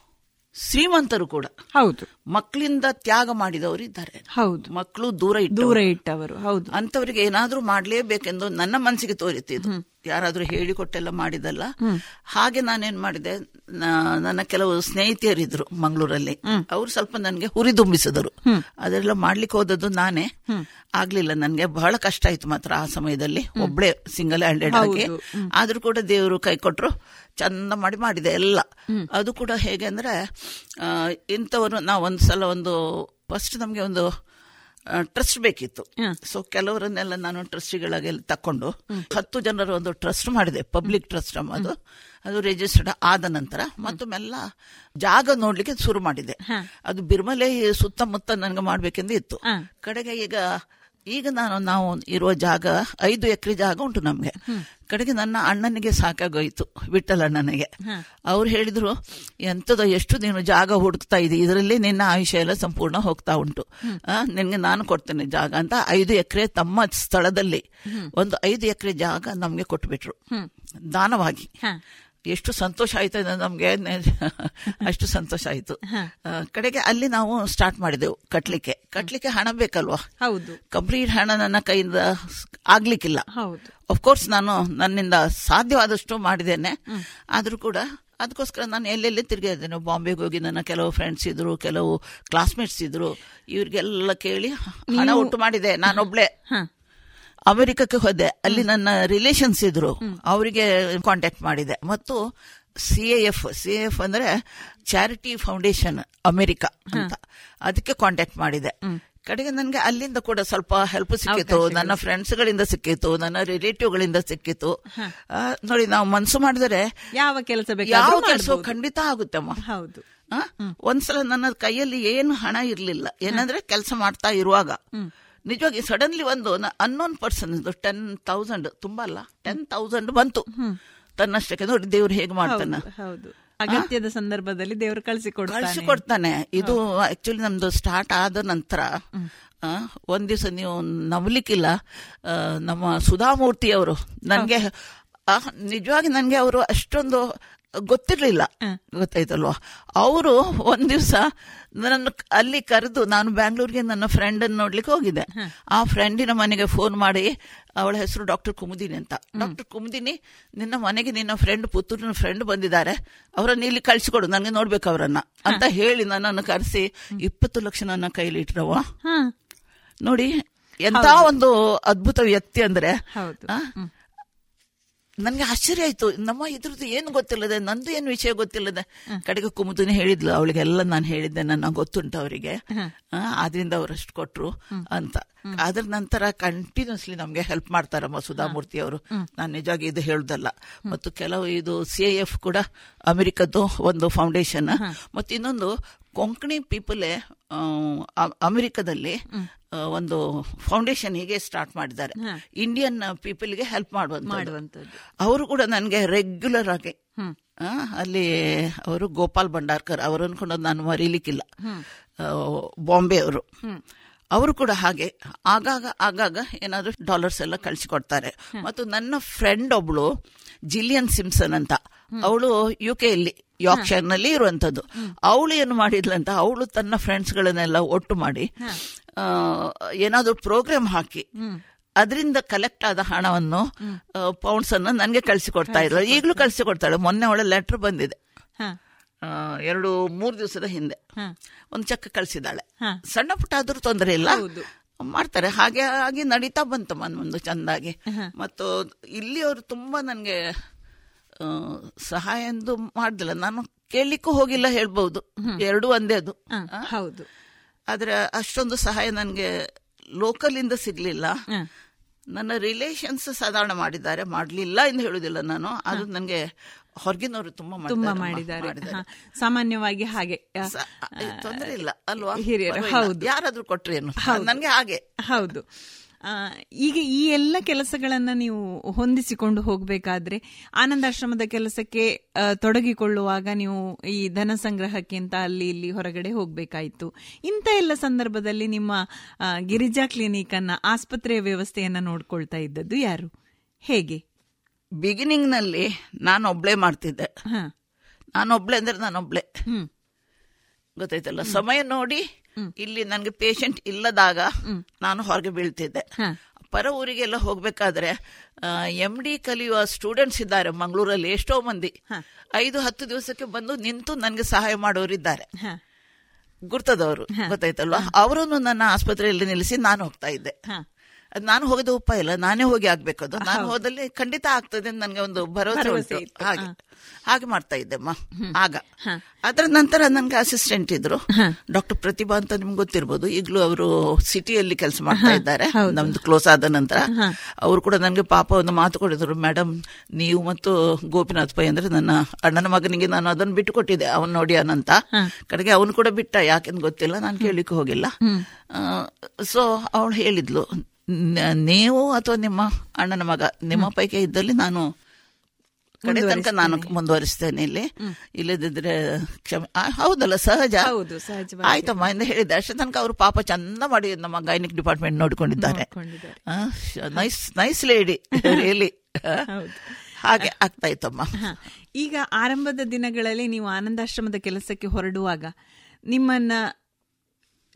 ಶ್ರೀಮಂತರು ಕೂಡ. ಹೌದು. ಮಕ್ಕಳಿಂದ ತ್ಯಾಗ ಮಾಡಿದವರು ಇದ್ದಾರೆ. ಹೌದು. ಮಕ್ಕಳು ದೂರ ಇಟ್ಟು ದೂರ ಇಟ್ಟವರು ಹೌದು. ಅಂತವರಿಗೆ ಏನಾದ್ರೂ ಮಾಡ್ಲೇಬೇಕೆಂದು ನನ್ನ ಮನಸ್ಸಿಗೆ ತೋರಿತಿದ್ದು ಯಾರಾದ್ರೂ ಹೇಳಿಕೊಟ್ಟೆಲ್ಲ ಮಾಡಿದಲ್ಲ. ಹಾಗೆ ನಾನೇನ್ ಮಾಡಿದೆ ನನ್ನ ಕೆಲವು ಸ್ನೇಹಿತೆಯರಿದ್ರು ಮಂಗಳೂರಲ್ಲಿ. ಅವ್ರು ಸ್ವಲ್ಪ ನನಗೆ ಹುರಿದುಂಬಿಸಿದರು ಅದೆಲ್ಲ ಮಾಡ್ಲಿಕ್ಕೆ ಹೋದದ್ದು ನಾನೇ. ಆಗ್ಲಿಲ್ಲ ನನ್ಗೆ ಬಹಳ ಕಷ್ಟ ಆಯ್ತು ಮಾತ್ರ ಆ ಸಮಯದಲ್ಲಿ. ಒಬ್ಳೆ ಸಿಂಗಲ್ ಹ್ಯಾಂಡೆಡ್ ಆಗಿ. ಆದ್ರೂ ಕೂಡ ದೇವರು ಕೈ ಕೊಟ್ರು. ಚಂದ ಮಾಡಿ ಮಾಡಿದೆ ಎಲ್ಲ. ಅದು ಕೂಡ ಹೇಗೆ ಅಂದ್ರೆ ಇಂಥವರು ನಾವು ಒಂದು ಸಲ ಒಂದು ಫಸ್ಟ್ ನಮಗೆ ಒಂದು ಟ್ರಸ್ಟ್ ಬೇಕಿತ್ತು. ಸೊ ಕೆಲವರನ್ನೆಲ್ಲ ನಾನು ಟ್ರಸ್ಟಿಗಳಾಗಿ ತಕೊಂಡು ಹತ್ತು ಜನರ ಒಂದು ಟ್ರಸ್ಟ್ ಮಾಡಿದೆ ಪಬ್ಲಿಕ್ ಟ್ರಸ್ಟ್ ಅದು. ಅದು ರಿಜಿಸ್ಟರ್ಡ್ ಆದ ನಂತರ ಮತ್ತೊಮ್ಮೆಲ್ಲ ಮೆಲ್ಲ ಜಾಗ ನೋಡ್ಲಿಕ್ಕೆ ಶುರು ಮಾಡಿದೆ. ಅದು ಬಿರ್ಮಲೆ ಸುತ್ತಮುತ್ತ ನನಗೆ ಮಾಡ್ಬೇಕೆಂದು ಇತ್ತು. ಕಡೆಗೆ ಈಗ ಈಗ ನಾನು ನಾವು ಇರುವ ಜಾಗ ಐದು ಎಕರೆ ಜಾಗ ಉಂಟು ನಮ್ಗೆ. ಕಡೆಗೆ ನನ್ನ ಅಣ್ಣನಿಗೆ ಸಾಕಾಗೋಯ್ತು ವಿಠಲ ಅಣ್ಣನಿಗೆ. ಅವ್ರು ಹೇಳಿದ್ರು ಎಂತದ ಎಷ್ಟು ನೀನು ಜಾಗ ಹುಡುಕ್ತಾ ಇದೆ ಇದರಲ್ಲಿ ನಿನ್ನ ಆಯುಷ್ಯ ಎಲ್ಲ ಸಂಪೂರ್ಣ ಹೋಗ್ತಾ ಉಂಟು. ನಿನ್ಗೆ ನಾನು ಕೊಡ್ತೇನೆ ಜಾಗ ಅಂತ ಐದು ಎಕರೆ ತಮ್ಮ ಸ್ಥಳದಲ್ಲಿ ಒಂದು ಐದು ಎಕರೆ ಜಾಗ ನಮ್ಗೆ ಕೊಟ್ಬಿಟ್ರು. ದಾನವಾಗಿ. ಎಷ್ಟು ಸಂತೋಷ ಆಯ್ತು ನಮಗೆ ಅಷ್ಟು ಸಂತೋಷ ಆಯ್ತು. ಕಡೆಗೆ ಅಲ್ಲಿ ನಾವು ಸ್ಟಾರ್ಟ್ ಮಾಡಿದೆವು ಕಟ್ಲಿಕ್ಕೆ. ಕಟ್ಲಿಕ್ಕೆ ಹಣ ಬೇಕಲ್ವಾ? ಹೌದು. ಕಂಪ್ಲೀಟ್ ಹಣ ನನ್ನ ಕೈಯಿಂದ ಆಗ್ಲಿಕ್ಕಿಲ್ಲ. ಹೌದು. ಅಫ್ಕೋರ್ಸ್ ನಾನು ನನ್ನಿಂದ ಸಾಧ್ಯವಾದಷ್ಟು ಮಾಡಿದ್ದೇನೆ. ಆದರೂ ಕೂಡ ಅದಕ್ಕೋಸ್ಕರ ನಾನು ಎಲ್ಲೆಲ್ಲಿ ತಿರುಗಿದ್ದೇನೆ ಬಾಂಬೆಗೆ ಹೋಗಿ ನನ್ನ ಕೆಲವು ಫ್ರೆಂಡ್ಸ್ ಇದ್ರು ಕೆಲವು ಕ್ಲಾಸ್ಮೇಟ್ಸ್ ಇದ್ರು ಇವ್ರಿಗೆಲ್ಲ ಕೇಳಿ ಹಣ ಉಂಟು ಒಟ್ಟು ಮಾಡಿದೆ. ನಾನೊಬ್ಳೆ. ಅಮೆರಿಕಕ್ಕೆ ಹೋದೆ. ಅಲ್ಲಿ ನನ್ನ ರಿಲೇಷನ್ಸ್ ಇದ್ರು. ಅವರಿಗೆ ಕಾಂಟ್ಯಾಕ್ಟ್ ಮಾಡಿದೆ. ಮತ್ತು ಸಿ ಎಫ್ ಸಿ ಎಫ್ ಅಂದ್ರೆ ಚಾರಿಟಿ ಫೌಂಡೇಶನ್ ಅಮೆರಿಕ ಅಂತ. ಅದಕ್ಕೆ ಕಾಂಟ್ಯಾಕ್ಟ್ ಮಾಡಿದೆ. ಕಡೆಗೆ ನನಗೆ ಅಲ್ಲಿಂದ ಕೂಡ ಸ್ವಲ್ಪ ಹೆಲ್ಪ್ ಸಿಕ್ಕಿತ್ತು ನನ್ನ ಫ್ರೆಂಡ್ಸ್ ಗಳಿಂದ ಸಿಕ್ಕಿತ್ತು ನನ್ನ ರಿಲೇಟಿವ್ ಗಳಿಂದ ಸಿಕ್ಕಿತ್ತು ನೋಡಿ ನಾವು ಮನಸ್ಸು ಮಾಡಿದರೆ ಯಾವ ಕೆಲಸ ಯಾವ ಕೆಲಸ. ಖಂಡಿತ ಆಗುತ್ತೆ ಹೌದು? ಒಂದ್ಸಲ ನನ್ನ ಕೈಯಲ್ಲಿ ಏನು ಹಣ ಇರ್ಲಿಲ್ಲ. ಏನಂದ್ರೆ ಕೆಲಸ ಮಾಡ್ತಾ ಇರುವಾಗ. ನಿಜವಾಗಿ ಸಡನ್ಲಿ ಒಂದು ಅನ್ನೋನ್ ಪರ್ಸನ್ ಟೆನ್ ತೌಸಂಡ್ ತುಂಬಾ ಅಲ್ಲ? ಟೆನ್ ತೌಸಂಡ್ ಬಂತು. ತನ್ನಷ್ಟಕ್ಕೆ ನೋಡಿ ದೇವ್ರು ಹೇಗೆ ಮಾಡ್ತಾನೆ. ಅಗತ್ಯದ ಸಂದರ್ಭದಲ್ಲಿ ದೇವರು ಕಳಿಸಿಕೊಡ್ತಾನೆ. ಕಳಿಸಿಕೊಡ್ತಾನೆ. ಇದು ಆಕ್ಚುಲಿ ನಮ್ದು ಸ್ಟಾರ್ಟ್ ಆದ ನಂತರ ಒಂದ್ ದಿವಸ ನೀವು ನಂಬಲಿಕ್ಕಿಲ್ಲ ಆ, ನಮ್ಮ ಸುಧಾಮೂರ್ತಿ ಅವರು ನನಗೆ ನಿಜವಾಗಿ ನನಗೆ ಅವರು ಅಷ್ಟೊಂದು ಗೊತ್ತಿರ್ಲಿಲ್ಲ. ಗೊತ್ತಾಯ್ತಲ್ವಾ? ಅವರು ಒಂದ್ ದಿವಸ ನನ್ನ ಅಲ್ಲಿ ಕರೆದು ನಾನು ಬ್ಯಾಂಗ್ಳೂರ್ಗೆ ನನ್ನ ಫ್ರೆಂಡ್ ಅನ್ನು ನೋಡ್ಲಿಕ್ಕೆ ಹೋಗಿದ್ದೆ. ಆ ಫ್ರೆಂಡಿನ ಮನೆಗೆ ಫೋನ್ ಮಾಡಿ ಅವಳ ಹೆಸರು ಡಾಕ್ಟರ್ ಕುಮುದಿನಿ ಅಂತ. ಡಾಕ್ಟರ್ ಕುಮುದಿನಿ ನಿನ್ನ ಮನೆಗೆ ನಿನ್ನ ಫ್ರೆಂಡ್ ಪುತ್ತೂರಿನ ಫ್ರೆಂಡ್ ಬಂದಿದ್ದಾರೆ. ಅವರನ್ನ ಇಲ್ಲಿ ಕಳ್ಸಿಕೊಡು ನನಗೆ ನೋಡ್ಬೇಕು ಅವರನ್ನ. ಅಂತ ಹೇಳಿ ನನ್ನನ್ನು ಕರೆಸಿ ಇಪ್ಪತ್ತು ಲಕ್ಷ ನನ್ನ ಕೈಲಿ ಇಟ್ರವ ನೋಡಿ ಎಂತ ಒಂದು ಅದ್ಭುತ ವ್ಯಕ್ತಿ ಅಂದ್ರೆ? ನನ್ಗೆ ಆಶ್ಚರ್ಯ ಆಯ್ತು. ನಮ್ಮ ಇದ್ರದ್ದು ಏನು ಗೊತ್ತಿಲ್ಲದೆ ನಂದು ಏನು ವಿಷಯ ಗೊತ್ತಿಲ್ಲದೆ. ಕಡೆಗೆ ಕುಮುದಿನಿ ಹೇಳಿದ್ಲು ಅವಳಿಗೆಲ್ಲ ನಾನು ಹೇಳಿದ್ದೆ ನನ್ನ ಗೊತ್ತುಂಟು ಅವರಿಗೆ. ಆದ್ರಿಂದ ಅವರಷ್ಟು ಕೊಟ್ರು ಅಂತ. ಅದ್ರ ನಂತರ ಕಂಟಿನ್ಯೂಸ್ಲಿ ನಮ್ಗೆ ಹೆಲ್ಪ್ ಮಾಡ್ತಾರಮ್ಮ ಸುಧಾಮೂರ್ತಿ ಅವರು. ನಾನು ನಿಜವಾಗಿ ಇದು ಹೇಳುದಲ್ಲ. ಮತ್ತು ಕೆಲವು ಇದು ಸಿ ಎಫ್ ಕೂಡ ಅಮೆರಿಕದ್ದು ಒಂದು ಫೌಂಡೇಶನ್ ಮತ್ತು ಇನ್ನೊಂದು ಕೊಂಕಣಿ ಪೀಪಲೇ ಅಮೆರಿಕದಲ್ಲಿ ಒಂದು ಫೌಂಡೇಶನ್ ಹೀಗೆ ಸ್ಟಾರ್ಟ್ ಮಾಡಿದ್ದಾರೆ. ಇಂಡಿಯನ್ ಪೀಪಲ್ಗೆ ಹೆಲ್ಪ್ ಮಾಡುವಂತ. ಅವರು ಕೂಡ ನನಗೆ ರೆಗ್ಯುಲರ್ ಆಗಿ ಅಲ್ಲಿ ಅವರು ಗೋಪಾಲ್ ಭಂಡಾರ್ಕರ್ ಅವರು ಅನ್ಕೊಂಡು ನಾನು ಮರೀಲಿಕ್ಕಿಲ್ಲ. ಬಾಂಬೆ ಅವರು. ಅವರು ಕೂಡ ಹಾಗೆ ಆಗಾಗ ಆಗಾಗ ಏನಾದರೂ ಡಾಲರ್ಸ್ ಎಲ್ಲ ಕಳಿಸಿಕೊಡ್ತಾರೆ. ಮತ್ತು ನನ್ನ ಫ್ರೆಂಡ್ ಒಬ್ಳು ಜಿಲಿಯನ್ ಸಿಮ್ಸನ್ ಅಂತ. ಅವಳು ಯು ಯಲ್ಲಿ ಯಾರ್ಕ್ಷೈರ್ನಲ್ಲಿ ಇರುವಂತದ್ದು. ಅವಳು ಏನು ಮಾಡಿದ್ಲಂತ ಅವಳು ತನ್ನ ಫ್ರೆಂಡ್ಸ್ ಗಳನ್ನೆಲ್ಲ ಒಟ್ಟು ಮಾಡಿ ಏನಾದರೂ ಪ್ರೋಗ್ರಾಮ್ ಹಾಕಿ ಅದರಿಂದ ಕಲೆಕ್ಟ್ ಆದ ಹಣವನ್ನು ಪೌಂಡ್ಸ್ ಅನ್ನು ನನಗೆ ಕಳಿಸಿಕೊಡ್ತಾ ಇದ್ರು. ಈಗಲೂ ಕಳಿಸಿಕೊಡ್ತಾಳೆ. ಮೊನ್ನೆ ಅವಳ ಲೆಟರ್ ಬಂದಿದೆ. ಎರಡು ಮೂರು ದಿವಸದ ಹಿಂದೆ. ಒಂದು ಚೆಕ್ ಕಳಿಸಿದ್ದಾಳೆ. ಹ. ಸಣ್ಣ ಪುಟ್ಟ ಆದ್ರೂ ತೊಂದರೆ ಇಲ್ಲ. ಮಾಡ್ತಾರೆ. ಹಾಗೆ ಹಾಗೆ ನಡೀತಾ ಬಂತು ಒಂದು ಚಂದಾಗಿ. ಮತ್ತು ಇಲ್ಲಿ ಅವರು ತುಂಬಾ ನನಗೆ ಸಹಾಯ ಎಂದು ಮಾಡ್ದಿಲ್ಲ. ನಾನು ಕೇಳಲಿಕ್ಕೂ ಹೋಗಿಲ್ಲ ಹೇಳ್ಬಹುದು ಎರಡು ಒಂದೇ ಅದು. ಹೌದು. ಆದ್ರೆ ಅಷ್ಟೊಂದು ಸಹಾಯ ನನಗೆ ಲೋಕಲ್ ಇಂದ ಸಿಗ್ಲಿಲ್ಲ ನನ್ನ ರಿಲೇಷನ್ಸ್ ಸಾಧಾರಣ ಮಾಡಿದ್ದಾರೆ. ಮಾಡ್ಲಿಲ್ಲ ಎಂದು ಹೇಳುದಿಲ್ಲ ನಾನು. ಅದು ನನಗೆ ಹೊರಗಿನವರು ತುಂಬಾ ತುಂಬಾ ಮಾಡಿದ್ದಾರೆ, ಸಾಮಾನ್ಯವಾಗಿ ಹಾಗೆ. ತೊಂದರೆ ಇಲ್ಲ ಅಲ್ವಾ? ಹಿರಿಯರು ಹೌದು. ಯಾರಾದ್ರೂ ಕೊಟ್ರೇನು. ನನಗೆ ನನ್ಗೆ ಹಾಗೆ. ಹೌದು. ಈಗ ಈ ಎಲ್ಲ ಕೆಲಸಗಳನ್ನ ನೀವು ಹೊಂದಿಸಿಕೊಂಡು ಹೋಗಬೇಕಾದ್ರೆ ಆನಂದಾಶ್ರಮದ ಕೆಲಸಕ್ಕೆ ತೊಡಗಿಕೊಳ್ಳುವಾಗ ನೀವು ಈ ಧನ ಸಂಗ್ರಹಕ್ಕೆ ಅಂತ ಅಲ್ಲಿ ಇಲ್ಲಿ ಹೊರಗಡೆ ಹೋಗಬೇಕಾಯಿತು. ಇಂಥ ಎಲ್ಲ ಸಂದರ್ಭದಲ್ಲಿ ನಿಮ್ಮ ಗಿರಿಜಾ ಕ್ಲಿನಿಕ್ ಅನ್ನ ಆಸ್ಪತ್ರೆಯ ವ್ಯವಸ್ಥೆಯನ್ನ ನೋಡ್ಕೊಳ್ತಾ ಇದ್ದದ್ದು ಯಾರು? ಹೇಗೆ? ಬಿಗಿನಿಂಗ್ನಲ್ಲಿ ನಾನು ಒಬ್ಳೆ ಮಾಡ್ತಿದ್ದೆ ನಾನೊಬ್ಳೆ ಅಂದ್ರೆ ನಾನೊಬ್ಳೆ. ಗೊತ್ತಾಯ್ತಲ್ಲ? ಸಮಯ ನೋಡಿ ಇಲ್ಲಿ ನನಗೆ ಪೇಷಂಟ್ ಇಲ್ಲದಾಗ ನಾನು ಹೊರಗೆ ಬೀಳ್ತಿದ್ದೆ. ಪರ ಊರಿಗೆಲ್ಲ ಹೋಗ್ಬೇಕಾದ್ರೆ ಎಂ ಡಿ ಕಲಿಯುವ ಸ್ಟೂಡೆಂಟ್ಸ್ ಇದ್ದಾರೆ ಮಂಗಳೂರಲ್ಲಿ ಎಷ್ಟೋ ಮಂದಿ. ಐದು ಹತ್ತು ದಿವಸಕ್ಕೆ ಬಂದು ನಿಂತು ನನಗೆ ಸಹಾಯ ಮಾಡೋರಿದ್ದಾರೆ ಗುರ್ತದವರು ಗೊತ್ತಾಯ್ತಲ್ವಾ? ಅವರನ್ನು ನನ್ನ ಆಸ್ಪತ್ರೆಯಲ್ಲಿ ನಿಲ್ಲಿಸಿ ನಾನು ಹೋಗ್ತಾ ಇದ್ದೆ. ಅದು ನಾನು ಹೋಗೋದು ಉಪಾಯ ಇಲ್ಲ ನಾನೇ ಹೋಗಿ ಆಗ್ಬೇಕದು. ನಾನು ಹೋದಲ್ಲಿ ಖಂಡಿತ ಆಗ್ತದೆ ನನಗೆ ಒಂದು ಭರವಸೆ. ಹಾಗೆ. ಹಾಗೆ ಮಾಡ್ತಾ ಇದ್ದೆಮ್ಮ ಆಗ. ಅದರ ನಂತರ ನನ್ಗೆ ಅಸಿಸ್ಟೆಂಟ್ ಇದ್ರು. ಡಾಕ್ಟರ್ ಪ್ರತಿಭಾ ಅಂತ ನಿಮ್ಗೆ ಗೊತ್ತಿರ್ಬೋದು. ಈಗಲೂ ಅವರು ಸಿಟಿಯಲ್ಲಿ ಕೆಲಸ ಮಾಡ್ತಾ ಇದ್ದಾರೆ. ನಮ್ದು ಕ್ಲೋಸ್ ಆದ ನಂತರ. ಅವರು ಕೂಡ ನನಗೆ ಪಾಪ ಒಂದು ಮಾತು ಕೊಡಿದ್ರು ಮೇಡಮ್ ನೀವು ಮತ್ತು ಗೋಪಿನಾಥ್ ಪೈ ಅಂದ್ರೆ ನನ್ನ ಅಣ್ಣನ ಮಗನಿಗೆ ನಾನು ಅದನ್ನು ಬಿಟ್ಟು ಕೊಟ್ಟಿದ್ದೆ ಅವನು ನೋಡಿ ಅನಂತ. ಕಡೆಗೆ ಅವನು ಕೂಡ ಬಿಟ್ಟ. ಯಾಕೆಂದು ಗೊತ್ತಿಲ್ಲ. ನಾನು ಕೇಳಲಿಕ್ಕೆ ಹೋಗಿಲ್ಲ. ಸೊ ಅವಳು ಹೇಳಿದ್ಲು ನೀವು ಅಥವಾ ನಿಮ್ಮ ಅಣ್ಣನ ಮಗ ನಿಮ್ಮ ಪೈಕಿ ಇದ್ದಲ್ಲಿ ನಾನು ಕಡೆ ತನಕ ನಾನು ಮುಂದುವರಿಸ್ತೇನೆ ಇಲ್ಲಿ. ಇಲ್ಲದಿದ್ರೆ ಕ್ಷಮೆ ಹೌದಲ್ಲ ಸಹಜ. ಹೌದು, ಸಹಜ ಆಯ್ತಮ್ಮ ಎಂದು ಹೇಳಿದ್ದೆ. ಅಷ್ಟೇ ತನಕ ಅವರು ಪಾಪ ಚಂದ ಮಾಡಿ ನಮ್ಮ ಗೈನಿಕ್ ಡಿಪಾರ್ಟ್ಮೆಂಟ್ ನೋಡಿಕೊಂಡಿದ್ದಾರೆ. ನೋಡ್ಕೊಂಡಿದ್ದಾರೆ. ನೈಸ್ ನೈಸ್ ಲೇಡಿ ರಿಯಲಿ ಹಾಗೆ ಆಗ್ತಾ ಇತ್ತಮ್ಮ ಈಗ ಆರಂಭದ ದಿನಗಳಲ್ಲಿ ನೀವು ಆನಂದಾಶ್ರಮದ ಕೆಲಸಕ್ಕೆ ಹೊರಡುವಾಗ ನಿಮ್ಮನ್ನ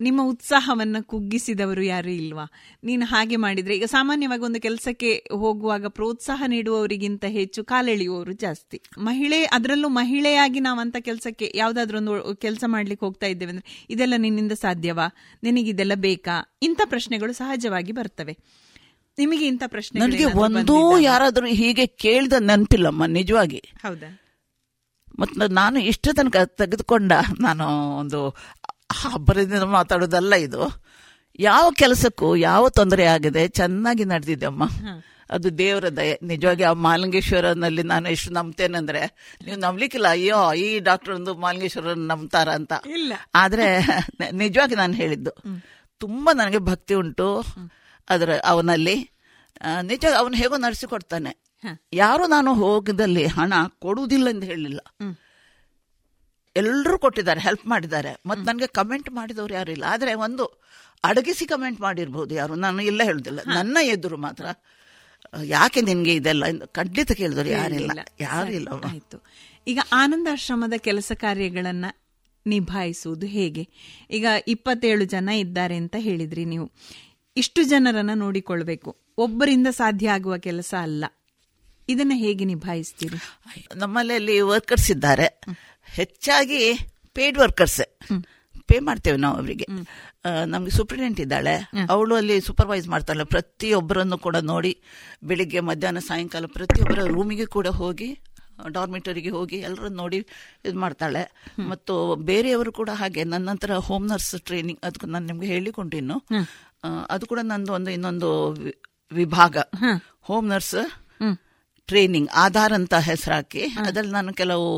ನಿಮ್ಮ ಉತ್ಸಾಹವನ್ನ ಕುಗ್ಗಿಸಿದವರು ಯಾರು ಇಲ್ವಾ? ನೀನು ಹಾಗೆ ಮಾಡಿದ್ರೆ ಈಗ ಸಾಮಾನ್ಯವಾಗಿ ಒಂದು ಕೆಲಸಕ್ಕೆ ಹೋಗುವಾಗ ಪ್ರೋತ್ಸಾಹ ನೀಡುವವರಿಗಿಂತ ಹೆಚ್ಚು ಕಾಲೆಳೆಯುವವರು ಜಾಸ್ತಿ. ಮಹಿಳೆ ಅದರಲ್ಲೂ ಮಹಿಳೆಯಾಗಿ ನಾವಂತ ಕೆಲಸಕ್ಕೆ ಯಾವ್ದಾದ್ರೊಂದು ಕೆಲಸ ಮಾಡ್ಲಿಕ್ಕೆ ಹೋಗ್ತಾ ಇದ್ದೇವೆ ಅಂದ್ರೆ ಇದೆಲ್ಲ ನಿನ್ನಿಂದ ಸಾಧ್ಯವಾ? ನಿನಗಿದೆಲ್ಲ ಬೇಕಾ? ಇಂಥ ಪ್ರಶ್ನೆಗಳು ಸಹಜವಾಗಿ ಬರ್ತವೆ. ನಿಮಗೆ ಇಂಥ ಪ್ರಶ್ನೆ ನನಗೆ ಒಂದೂ ಯಾರಾದರೂ ಹೀಗೆ ಕೇಳಿದ ನೆನಪಿಲ್ಲಮ್ಮ ನಿಜವಾಗಿ. ಹೌದಾ? ಮತ್ತು ನಾನು ಇಷ್ಟು ತನಕ ತೆಗೆದುಕೊಂಡ ನಾನು ಒಂದು ಹಬ್ಬರದಿಂದ ಮಾತಾಡೋದಲ್ಲ ಇದು. ಯಾವ ಕೆಲಸಕ್ಕೂ ಯಾವ ತೊಂದರೆ ಆಗಿದೆ ಚೆನ್ನಾಗಿ ನಡೆದಿದೆ ಅಮ್ಮ. ಅದು ದೇವರ ದಯೆ. ನಿಜವಾಗಿ ಆ ಮಾಲಿಂಗೇಶ್ವರನಲ್ಲಿ ನಾನು ಎಷ್ಟು ನಂಬ್ತೇನೆಂದ್ರೆ ನೀವು ನಂಬ್ಲಿಕ್ಕಿಲ್ಲ ಅಯ್ಯೋ ಈ ಡಾಕ್ಟರ್ ಒಂದು ಮಾಲಿಂಗೇಶ್ವರನ್ ನಂಬ್ತಾರ ಅಂತ. ಇಲ್ಲ. ಆದ್ರೆ ನಿಜವಾಗಿ ನಾನು ಹೇಳಿದ್ದು ತುಂಬಾ ನನಗೆ ಭಕ್ತಿ ಉಂಟು. ಅದರ ಅವನಲ್ಲಿ ನಿಜ ಅವನು ಹೇಗೋ ನಡೆಸಿಕೊಡ್ತಾನೆ. ಯಾರು ನಾನು ಹೋಗದಲ್ಲಿ ಹಣ ಕೊಡುವುದಿಲ್ಲ ಎಂದು ಹೇಳಿಲ್ಲ. ಎಲ್ಲರೂ ಕೊಟ್ಟಿದ್ದಾರೆ ಹೆಲ್ಪ್ ಮಾಡಿದ್ದಾರೆ. ಮತ್ತು ನನಗೆ ಕಮೆಂಟ್ ಮಾಡಿದವರು ಯಾರು ಇಲ್ಲ. ಆದರೆ ಒಂದು ಅಡಗಿಸಿ ಕಮೆಂಟ್ ಮಾಡಿರ್ಬೋದು ಯಾರು. ನಾನು ಇಲ್ಲ ಹೇಳುದಿಲ್ಲ. ನನ್ನ ಎದುರು ಮಾತ್ರ ಯಾಕೆ ನಿನಗೆ ಇದೆಲ್ಲ ಎಂದು ಖಂಡಿತ ಕೇಳಿದ್ರು ಯಾರಿಲ್ಲ ಯಾರಿಲ್ಲ ಆಯ್ತು. ಈಗ ಆನಂದಾಶ್ರಮದ ಕೆಲಸ ಕಾರ್ಯಗಳನ್ನು ನಿಭಾಯಿಸುವುದು ಹೇಗೆ? ಈಗ ಇಪ್ಪತ್ತೇಳು ಜನ ಇದ್ದಾರೆ ಅಂತ ಹೇಳಿದ್ರಿ ನೀವು. ಇಷ್ಟು ಜನರನ್ನು ನೋಡಿಕೊಳ್ಬೇಕು. ಒಬ್ಬರಿಂದ ಸಾಧ್ಯ ಆಗುವ ಕೆಲಸ ಅಲ್ಲ. ಇದನ್ನ ಹೇಗೆ ನಿಭಾಯಿಸ್ತೀರಿ? ನಮ್ಮಲ್ಲಿ ವರ್ಕರ್ಸ್ ಇದ್ದಾರೆ. ಹೆಚ್ಚಾಗಿ ಪೇಡ್ ವರ್ಕರ್ಸ್ ಪೇ ಮಾಡ್ತೇವೆ ನಾವು ಅವರಿಗೆ. ನಮ್ಗೆ ಸೂಪ್ರಿಡೆಂಟ್ ಇದ್ದಾಳೆ. ಅವಳು ಅಲ್ಲಿ ಸೂಪರ್ವೈಸ್ ಮಾಡ್ತಾಳೆ. ಪ್ರತಿಯೊಬ್ಬರನ್ನು ಕೂಡ ನೋಡಿ ಬೆಳಿಗ್ಗೆ ಮಧ್ಯಾಹ್ನ ಸಾಯಂಕಾಲ ಪ್ರತಿಯೊಬ್ಬರ ರೂಮಿಗೆ ಕೂಡ ಹೋಗಿ ಡಾರ್ಮಿಟರಿಗೆ ಹೋಗಿ ಎಲ್ಲರನ್ನು ನೋಡಿ ಇದು ಮಾಡ್ತಾಳೆ. ಮತ್ತು ಬೇರೆಯವರು ಕೂಡ ಹಾಗೆ. ನನ್ನ ನಂತರ ಹೋಮ್ ನರ್ಸ್ ಟ್ರೈನಿಂಗ್ ಅದಕ್ಕೆ ನಾನು ನಿಮ್ಗೆ ಹೇಳಿಕೊಂಡಿನ್ನು ಅದು ಕೂಡ ನಂದು ಒಂದು ಇನ್ನೊಂದು ವಿಭಾಗ. ಹೋಮ್. ನರ್ಸ್ ಟ್ರೈನಿಂಗ್ ಆಧಾರ್ ಅಂತ ಹೆಸರಾಕಿ. ಅದ್ರಲ್ಲಿ ನಾನು ಕೆಲವು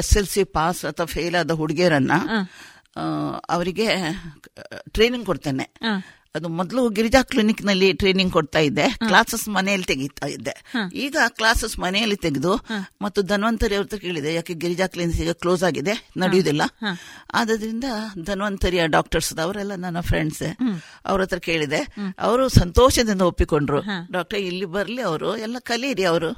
ಎಸ್ ಎಲ್ ಸಿ ಪಾಸ್ ಅಥವಾ ಫೇಲ್ ಆದ ಹುಡುಗಿಯರನ್ನ ಅವರಿಗೆ ಟ್ರೈನಿಂಗ್ ಕೊಡ್ತೇನೆ. ಅದು ಮೊದಲು ಗಿರಿಜಾ ಕ್ಲಿನಿಕ್ನಲ್ಲಿ ಟ್ರೈನಿಂಗ್ ಕೊಡ್ತಾ ಇದ್ದೆ. ಕ್ಲಾಸಸ್ ಮನೆಯಲ್ಲಿ ತೆಗಿತಾ ಇದ್ದೆ. ಈಗ ಕ್ಲಾಸಸ್ ಮನೆಯಲ್ಲಿ ತೆಗೆದು ಮತ್ತು ಧನ್ವಂತರಿ ಅವ್ರ ಕೇಳಿದೆ ಯಾಕೆ ಗಿರಿಜಾ ಕ್ಲಿನಿಕ್ ಈಗ ಕ್ಲೋಸ್ ಆಗಿದೆ? ನಡೆಯುವುದಿಲ್ಲ. ಆದ್ರಿಂದ ಧನ್ವಂತರಿಯ ಡಾಕ್ಟರ್ಸ್ ಅವರೆಲ್ಲ ನನ್ನ ಫ್ರೆಂಡ್ಸ್ ಅವ್ರ ಹತ್ರ ಕೇಳಿದೆ. ಅವರು ಸಂತೋಷದಿಂದ ಒಪ್ಪಿಕೊಂಡ್ರು. ಡಾಕ್ಟರ್ ಇಲ್ಲಿ ಬರ್ಲಿ ಅವರು ಎಲ್ಲ ಕಲೀರಿ ಅವರು.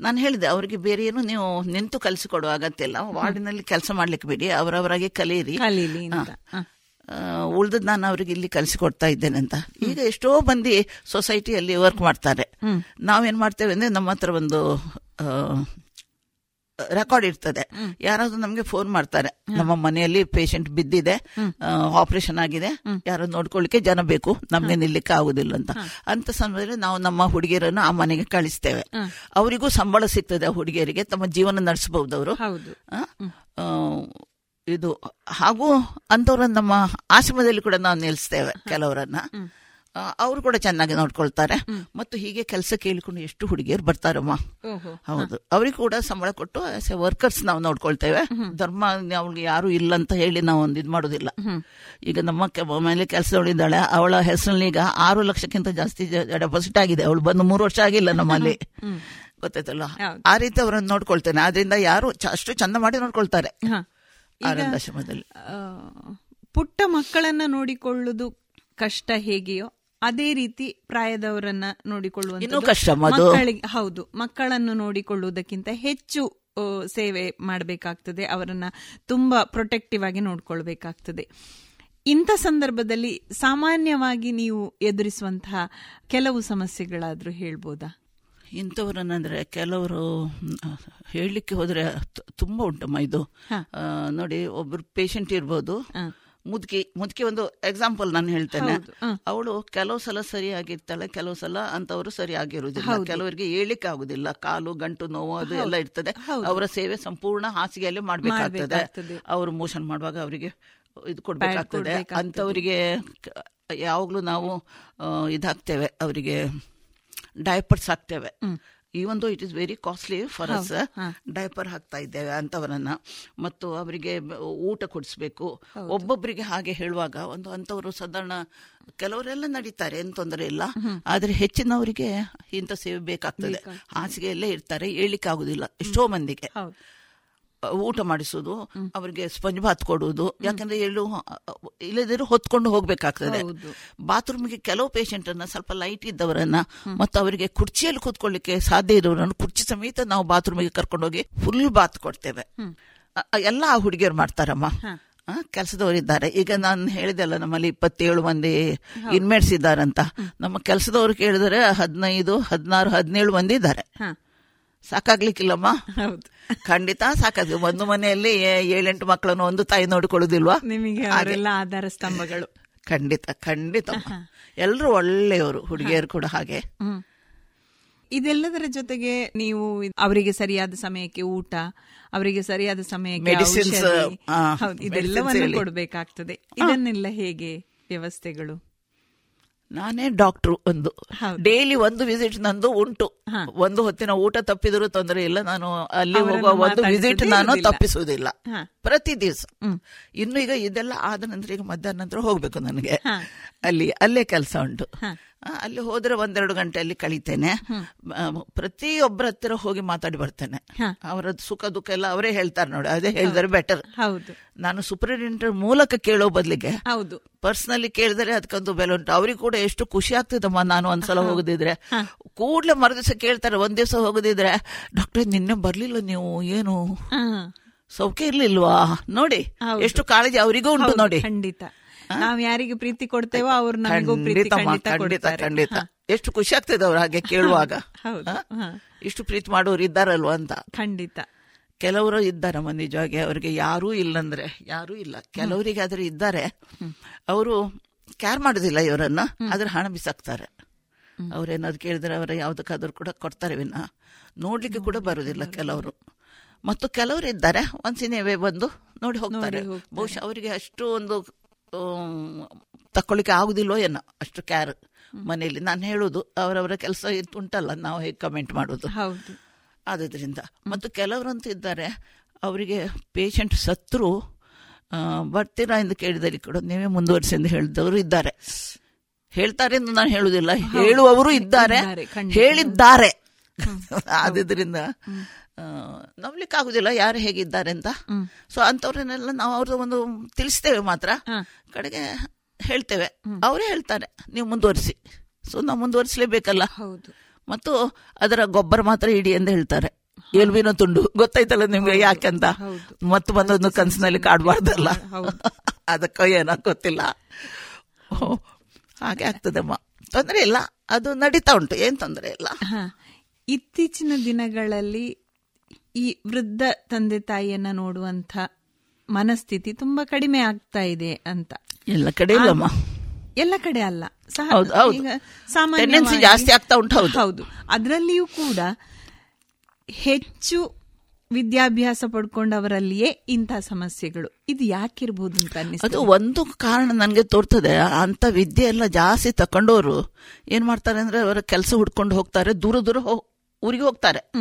ನಾನು ಹೇಳಿದೆ ಅವರಿಗೆ ಬೇರೆ ಏನು ನೀವು ನಿಂತು ಕಲಿಸಿಕೊಡುವ ಅಗತ್ಯ ಇಲ್ಲ. ವಾರ್ಡಿನಲ್ಲಿ ಕೆಲಸ ಮಾಡ್ಲಿಕ್ಕೆ ಬಿಡಿ ಅವರವರಾಗಿ ಕಲೀರಿ. ಉಳ್ದದ್ ನಾನು ಅವ್ರಿಗೆ ಇಲ್ಲಿ ಕಲಿಸಿಕೊಡ್ತಾ ಇದ್ದೇನೆ ಅಂತ ಈಗ ಎಷ್ಟೋ ಮಂದಿ ಸೊಸೈಟಿಯಲ್ಲಿ ವರ್ಕ್ ಮಾಡ್ತಾರೆ. ನಾವೇನ್ ಮಾಡ್ತೇವೆ ಅಂದ್ರೆ ನಮ್ಮ ಹತ್ರ ಒಂದು ರೆಕಾರ್ಡ್ ಇರ್ತದೆ. ಯಾರಾದ್ರೂ ನಮ್ಗೆ ಫೋನ್ ಮಾಡ್ತಾರೆ. ನಮ್ಮ ಮನೆಯಲ್ಲಿ ಪೇಷಂಟ್ ಬಿದ್ದಿದೆ. ಆಪರೇಷನ್ ಆಗಿದೆ. ಯಾರು ನೋಡ್ಕೊಳ್ಳಿಕ್ಕೆ ಜನ ಬೇಕು. ನಮ್ಗೆ ನಿಲ್ಲಿಕ್ಕೆ ಆಗುದಿಲ್ಲ ಅಂತ. ಅಂತ ಸಮಯದಲ್ಲಿ ನಾವು ನಮ್ಮ ಹುಡುಗಿಯರನ್ನು ಆ ಮನೆಗೆ ಕಳಿಸ್ತೇವೆ. ಅವರಿಗೂ ಸಂಬಳ ಸಿಗ್ತದೆ ಆ ಹುಡುಗಿಯರಿಗೆ. ತಮ್ಮ ಜೀವನ ನಡೆಸಬಹುದು ಅವರು ಇದು ಹಾಗೂ ಅಂತವ್ರನ್ನ ನಮ್ಮ ಆಶ್ರಮದಲ್ಲಿ ಕೂಡ ನಾವು ನಿಲ್ಲಿಸ್ತೇವೆ ಕೆಲವರನ್ನ. ಅವರು ಕೂಡ ಚೆನ್ನಾಗಿ ನೋಡ್ಕೊಳ್ತಾರೆ. ಮತ್ತು ಹೀಗೆ ಕೆಲಸ ಕೇಳಿಕೊಂಡು ಎಷ್ಟು ಹುಡುಗಿಯರು ಬರ್ತಾರಮ್ಮ. ಹೌದು. ಅವ್ರಿಗೆ ಕೂಡ ಸಂಬಳ ಕೊಟ್ಟು ಆಸ್ ಎ ವರ್ಕರ್ಸ್ ನಾವು ನೋಡ್ಕೊಳ್ತೇವೆ. ಧರ್ಮ ಅವ್ಳಿಗೆ ಯಾರು ಇಲ್ಲ ಅಂತ ಹೇಳಿ ನಾವು ಒಂದು ಇದು ಮಾಡೋದಿಲ್ಲ. ಈಗ ನಮ್ಮ ಕೆ- ಕೆಲಸ ನೋಡಿದ್ದಾಳೆ ಅವಳ ಹೆಸರಲ್ಲಿ ಈಗ ಆರು ಲಕ್ಷಕ್ಕಿಂತ ಜಾಸ್ತಿ ಡೆಪಾಸಿಟ್ ಆಗಿದೆ. ಅವಳು ಬಂದು ಮೂರು ವರ್ಷ ಆಗಿಲ್ಲ ನಮ್ಮಲ್ಲಿ. ಗೊತ್ತಾಯ್ತಲ್ಲ ಆ ರೀತಿ ಅವರನ್ನು ನೋಡ್ಕೊಳ್ತೇನೆ. ಆದ್ರಿಂದ ಯಾರು ಅಷ್ಟು ಚಂದ ಮಾಡಿ ನೋಡ್ಕೊಳ್ತಾರೆ. ಆನಂದಾಶ್ರಮದಲ್ಲಿ ಪುಟ್ಟ ಮಕ್ಕಳನ್ನ ನೋಡಿಕೊಳ್ಳುವುದು ಕಷ್ಟ ಹೇಗೆಯೋ ಅದೇ ರೀತಿ ಪ್ರಾಯದವರನ್ನ ನೋಡಿಕೊಳ್ಳುವಂತ ಮಕ್ಕಳಿಗೆ ಹೌದು ಮಕ್ಕಳನ್ನು ನೋಡಿಕೊಳ್ಳುವುದಕ್ಕಿಂತ ಹೆಚ್ಚು ಸೇವೆ ಮಾಡಬೇಕಾಗ್ತದೆ ಅವರನ್ನ ತುಂಬಾ ಪ್ರೊಟೆಕ್ಟಿವ್ ಆಗಿ ನೋಡ್ಕೊಳ್ಬೇಕಾಗ್ತದೆ. ಇಂಥ ಸಂದರ್ಭದಲ್ಲಿ ಸಾಮಾನ್ಯವಾಗಿ ನೀವು ಎದುರಿಸುವಂತಹ ಕೆಲವು ಸಮಸ್ಯೆಗಳಾದ್ರೂ ಹೇಳ್ಬೋದಾ? ಇಂಥವ್ರನ್ನಂದ್ರೆ ಕೆಲವರು ಹೇಳಲಿಕ್ಕೆ ಹೋದ್ರೆ ತುಂಬಾ ಉಂಟಮ್ಮ ಇದು. ನೋಡಿ ಒಬ್ರು ಪೇಷಂಟ್ ಇರ್ಬೋದು. ಮುದುಕಿ ಮುದುಕಿ ಒಂದು ಎಕ್ಸಾಂಪಲ್ ನಾನು ಹೇಳ್ತೇನೆ. ಅವಳು ಕೆಲವು ಸಲ ಸರಿಯಾಗಿರ್ತಾಳೆ ಕೆಲವು ಸಲ ಅಂತವರು ಸರಿಯಾಗಿರುವುದಿಲ್ಲ. ಕೆಲವರಿಗೆ ಹೇಳಿಕ್ಕೆ ಆಗುದಿಲ್ಲ. ಕಾಲು ಗಂಟು ನೋವು ಅದು ಎಲ್ಲ ಇರ್ತದೆ. ಅವರ ಸೇವೆ ಸಂಪೂರ್ಣ ಹಾಸಿಗೆಯಲ್ಲಿ ಮಾಡಬೇಕಾಗ್ತದೆ. ಅವರು ಮೋಷನ್ ಮಾಡುವಾಗ ಅವರಿಗೆ ಇದು ಕೊಡ್ಬೇಕಾಗ್ತದೆ. ಅಂತವರಿಗೆ ಯಾವಾಗ್ಲೂ ನಾವು ಇದಾಗ್ತೇವೆ ಅವರಿಗೆ. ಡೈಪರ್ಸ್ ಹಾಕ್ತೇವೆ. Even though it is very costly for us diaper ಹಾಕ್ತಾ ಇದ್ದೇವೆ ಅಂತವರನ್ನ. ಮತ್ತು ಅವರಿಗೆ ಊಟ ಕೊಡಿಸ್ಬೇಕು. ಒಬ್ಬೊಬ್ಬರಿಗೆ ಹಾಗೆ ಹೇಳುವಾಗ ಒಂದು ಅಂತವರು ಸಾಧಾರಣ ಕೆಲವರೆಲ್ಲ ನಡೀತಾರೆ ಏನು ತೊಂದರೆ ಇಲ್ಲ. ಆದ್ರೆ ಹೆಚ್ಚಿನವರಿಗೆ ಇಂಥ ಸೇವೆ ಬೇಕಾಗ್ತದೆ. ಹಾಸಿಗೆಯಲ್ಲೇ ಇರ್ತಾರೆ ಹೇಳಲಿಕ್ಕೆ ಆಗುದಿಲ್ಲ ಎಷ್ಟೋ ಮಂದಿಗೆ. ಊಟ ಮಾಡಿಸೋದು ಅವರಿಗೆ ಸ್ಪಂಜ್ ಬಾತ್ ಕೊಡುವುದು ಯಾಕಂದ್ರೆ ಎಳ್ಳು ಇಲ್ಲದಿರೋ ಹೊತ್ಕೊಂಡು ಹೋಗ್ಬೇಕಾಗ್ತದೆ. ಬಾತ್ರೂಮ್ಗೆ ಕೆಲವು ಪೇಷಂಟ್ ಅನ್ನ ಸ್ವಲ್ಪ ಲೈಟ್ ಇದ್ದವರನ್ನ ಮತ್ತು ಅವರಿಗೆ ಕುರ್ಚಿಯಲ್ಲಿ ಕೂತ್ಕೊಳ್ಳಿಕ್ಕೆ ಸಾಧ್ಯ ಇರೋರನ್ನು ಕುರ್ಚಿ ಸಮೇತ ನಾವು ಬಾತ್ರೂಮಿಗೆ ಕರ್ಕೊಂಡೋಗಿ ಫುಲ್ ಬಾತ್ ಕೊಡ್ತೇವೆ. ಎಲ್ಲ ಆ ಹುಡುಗಿಯರು ಮಾಡ್ತಾರಮ್ಮ. ಕೆಲಸದವರಿದ್ದಾರೆ. ಈಗ ನಾನು ಹೇಳಿದೆಲ್ಲ ನಮ್ಮಲ್ಲಿ ಇಪ್ಪತ್ತೇಳು ಮಂದಿ ಇನ್ಮೇಟ್ಸ್ ಇದ್ದಾರಂತ. ನಮ್ಮ ಕೆಲಸದವ್ರು ಕೇಳಿದರೆ ಹದಿನೈದು ಹದಿನಾರು ಹದಿನೇಳು ಮಂದಿ ಇದ್ದಾರೆ. ಸಾಕಾಗ್ಲಿಕ್ಕಿಲ್ಲಮ್ಮ. ಹೌದು. ಖಂಡಿತ ಸಾಕಾಗ ಒಂದು ಮನೆಯಲ್ಲಿ ಏಳೆಂಟು ಮಕ್ಕಳನ್ನು ಒಂದು ತಾಯಿ ನೋಡಿಕೊಳ್ಳುದಿಲ್ವಾ? ನಿಮಗೆ ಆಧಾರ ಸ್ತಂಭಗಳು. ಖಂಡಿತ ಖಂಡಿತ. ಎಲ್ಲರೂ ಒಳ್ಳೆಯವರು ಹುಡುಗಿಯರು ಕೂಡ ಹಾಗೆ. ಇದೆಲ್ಲದರ ಜೊತೆಗೆ ನೀವು ಅವರಿಗೆ ಸರಿಯಾದ ಸಮಯಕ್ಕೆ ಊಟ ಅವರಿಗೆ ಸರಿಯಾದ ಸಮಯಕ್ಕೆ ಇದೆಲ್ಲವನ್ನು. ಕೊಡಬೇಕಾಗ್ತದೆ. ಇದನ್ನೆಲ್ಲ ಹೇಗೆ ವ್ಯವಸ್ಥೆಗಳು? ನಾನೇ ಡಾಕ್ಟ್ರು ಒಂದು ಡೈಲಿ ಒಂದು ವಿಸಿಟ್ ನಂದು ಉಂಟು. ಒಂದು ಹೊತ್ತಿನ ಊಟ ತಪ್ಪಿದರೂ ತೊಂದರೆ ಇಲ್ಲ. ನಾನು ಅಲ್ಲಿ ಹೋಗುವ ಒಂದು ವಿಸಿಟ್ ನಾನು. ತಪ್ಪಿಸುವುದಿಲ್ಲ. ಪ್ರತಿ ದಿವಸ ಇನ್ನು ಈಗ ಇದೆಲ್ಲ ಆದ ನಂತರ ಈಗ ಮಧ್ಯಾಹ್ನ ನಂತರ ಹೋಗ್ಬೇಕು ನನಗೆ. ಅಲ್ಲಿ ಅಲ್ಲೇ ಕೆಲಸ ಉಂಟು. ಅಲ್ಲಿ ಹೋದ್ರೆ ಒಂದೆರಡು ಗಂಟೆ ಅಲ್ಲಿ ಕಳಿತೇನೆ ಪ್ರತಿಯೊಬ್ಬರ ಹತ್ತಿರ ಹೋಗಿ ಮಾತಾಡಿ ಬರ್ತೇನೆ. ಅವರ ಸುಖ ದುಃಖ ಎಲ್ಲ ಅವರೇ ಹೇಳ್ತಾರೆ ನೋಡಿ. ಅದೇ ಹೇಳಿದರೆ ಬೆಟರ್ ಹೌದು. ನಾನು ಸೂಪರಿಂಟೆಂಡೆಂಟ್ ಮೂಲಕ ಕೇಳೋ ಬದಲಿಗೆ ಹೌದು. ಪರ್ಸನಲಿ ಕೇಳಿದರೆ ಅದಕ್ಕೊಂದು ಬೆಲೆ ಉಂಟು. ಅವ್ರಿಗೆ ಕೂಡ ಎಷ್ಟು ಖುಷಿ ಆಗ್ತದಮ್ಮ ನಾನು ಒಂದ್ಸಲ ಹೋಗದಿದ್ರೆ. ಕೂಡ್ಲೆ ಮರುದಿವಸ ಕೇಳ್ತಾರೆ ಒಂದ್ ದಿವಸ ಹೋಗದಿದ್ರೆ ಡಾಕ್ಟರ್ ನಿನ್ನೆ ಬರ್ಲಿಲ್ಲ ನೀವು ಏನು? ಸೌಖ್ಯ ಇರ್ಲಿಲ್ವಾ? ನೋಡಿ ಎಷ್ಟು ಕಾಳಜಿ ಅವರಿಗೂ ಉಂಟು ನೋಡಿ. ಖಂಡಿತ. ನಾವು ಯಾರಿಗೆ ಪ್ರೀತಿ ಕೊಡ್ತೇವೋ ಅವ್ರು ನಮಗೂ ಪ್ರೀತಿ ಖಂಡಿತಮ್ಮ, ಖಂಡಿತ ಖಂಡಿತ. ಎಷ್ಟು ಖುಷಿ ಆಗ್ತದೆ ಅವ್ರು ಹಾಗೆ ಕೇಳುವಾಗ. ಇಷ್ಟು ಪ್ರೀತಿ ಮಾಡೋರು ಇದ್ದಾರಲ್ವಾ ಅಂತ. ಖಂಡಿತ. ಕೆಲವರು ಇದ್ದಾರಮ್ಮ ನಿಜವಾಗಿ ಅವರಿಗೆ ಯಾರೂ ಇಲ್ಲಂದ್ರೆ ಯಾರೂ ಇಲ್ಲ. ಕೆಲವರಿಗೆ ಆದ್ರೆ ಇದ್ದಾರೆ ಅವರು ಕೇರ್ ಮಾಡೋದಿಲ್ಲ ಇವರನ್ನ ಆದ್ರೆ ಹಣ ಬಿಸಾಕ್ತಾರೆ. ಅವ್ರೇನಾದ್ರು ಕೇಳಿದ್ರೆ ಅವರ ಯಾವ್ದಕ್ಕಾದ್ರೂ ಕೂಡ ಕೊಡ್ತಾರೆ ವಿನ. ನೋಡ್ಲಿಕ್ಕೆ ಕೂಡ ಬರುದಿಲ್ಲ ಕೆಲವರು. ಮತ್ತು ಕೆಲವರು ಇದ್ದಾರೆ ಒಂದ್ಸಿನೇವೆ ಬಂದು ನೋಡಿ ಹೋಗ್ತಾರೆ. ಬಹುಶಃ ಅವರಿಗೆ ಅಷ್ಟು ಒಂದು ಆಮ್, ತಕೊಳ್ಳಿಕ್ಕೆ ಆಗುದಿಲ್ಲೋ ಏನೋ ಅಷ್ಟು ಕ್ಯಾರ್ ಮನೆಯಲ್ಲಿ. ನಾನು ಹೇಳೋದು ಅವರವರ ಕೆಲಸ ಉಂಟಲ್ಲ ನಾವು ಹೇಗೆ ಕಮೆಂಟ್ ಮಾಡೋದು. ಆದ್ರಿಂದ ಮತ್ತು ಕೆಲವರಂತೂ ಇದ್ದಾರೆ ಅವರಿಗೆ ಪೇಷಂಟ್ ಸತ್ರು ಬರ್ತೀರಾ ಎಂದು ಕೇಳಿದಲ್ಲಿ ಕೂಡ ನೀವೇ ಮುಂದುವರಿಸಿ ಎಂದು ಹೇಳಿದವರು ಇದ್ದಾರೆ. ಹೇಳ್ತಾರೆ ಎಂದು ನಾನು ಹೇಳುವುದಿಲ್ಲ ಹೇಳುವವರು ಇದ್ದಾರೆ. ಹೇಳಿದ್ದಾರೆ. ಆದ್ರಿಂದ ನಂಬ್ಲಿಕ್ಕೆ ಆಗುದಿಲ್ಲ ಯಾರು ಹೇಗಿದ್ದಾರೆ ಅಂತ ಸೊ ಅಂತವ್ರನ್ನೆಲ್ಲ ನಾವು ಅವ್ರದ್ದು ಒಂದು ತಿಳಿಸ್ತೇವೆ ಮಾತ್ರ. ಕಡೆಗೆ ಹೇಳ್ತೇವೆ. ಅವರೇ ಹೇಳ್ತಾರೆ ನೀವು ಮುಂದುವರಿಸಿ. ಸೊ ನಾವು ಮುಂದುವರಿಸಲೇಬೇಕಲ್ಲ. ಹೌದು. ಮತ್ತು ಅದರ ಗೊಬ್ಬರ ಮಾತ್ರ ಇಡಿ ಎಂದು ಹೇಳ್ತಾರೆ. ಎಲ್ವಿನ ತುಂಡು. ಗೊತ್ತಾಯ್ತಲ್ಲ ನಿಮ್ಗೆ ಯಾಕೆಂತ ಮತ್ತು ಬಂದೊಂದು ಕನಸಿನಲ್ಲಿ ಕಾಡಬಾರ್ದಲ್ಲ. ಅದಕ್ಕೋ ಏನೋ ಗೊತ್ತಿಲ್ಲ. ಹಾಗೆ ಆಗ್ತದಮ್ಮ. ತೊಂದರೆ ಇಲ್ಲ. ಅದು ನಡೀತಾ ಉಂಟು. ಏನ್ ತೊಂದರೆ ಇಲ್ಲ. ಇತ್ತೀಚಿನ ದಿನಗಳಲ್ಲಿ ಈ ವೃದ್ಧ ತಂದೆ ತಾಯಿಯನ್ನ ನೋಡುವಂತ ಮನಸ್ಥಿತಿ ತುಂಬಾ ಕಡಿಮೆ ಆಗ್ತಾ ಇದೆ ಅಂತ. ಎಲ್ಲ ಕಡೆ ಎಲ್ಲ ಕಡೆ ಅಲ್ಲ. ಸಾಮಾನ್ಯವಾಗಿ- ಜಾಸ್ತಿ ಆಗ್ತಾ ಉಂಟು, ಹೌದು. ಅದರಲ್ಲಿಯೂ ಕೂಡ ಹೆಚ್ಚು ವಿದ್ಯಾಭ್ಯಾಸ ಪಡ್ಕೊಂಡವರಲ್ಲಿಯೇ ಇಂಥ ಸಮಸ್ಯೆಗಳು. ಇದು ಯಾಕಿರ್ಬೋದು ಅಂತ ಅದು ಒಂದು ಕಾರಣ ನನಗೆ ತೋರ್ತದೆ. ಅಂತ ವಿದ್ಯೆ ಎಲ್ಲ ಜಾಸ್ತಿ ತಕೊಂಡವರು ಏನ್ ಮಾಡ್ತಾರೆ ಅಂದ್ರೆ ಅವರ ಕೆಲಸ ಹುಡ್ಕೊಂಡು ಹೋಗ್ತಾರೆ ದೂರ ದೂರ ಊರಿಗೆ ಹೋಗ್ತಾರೆ.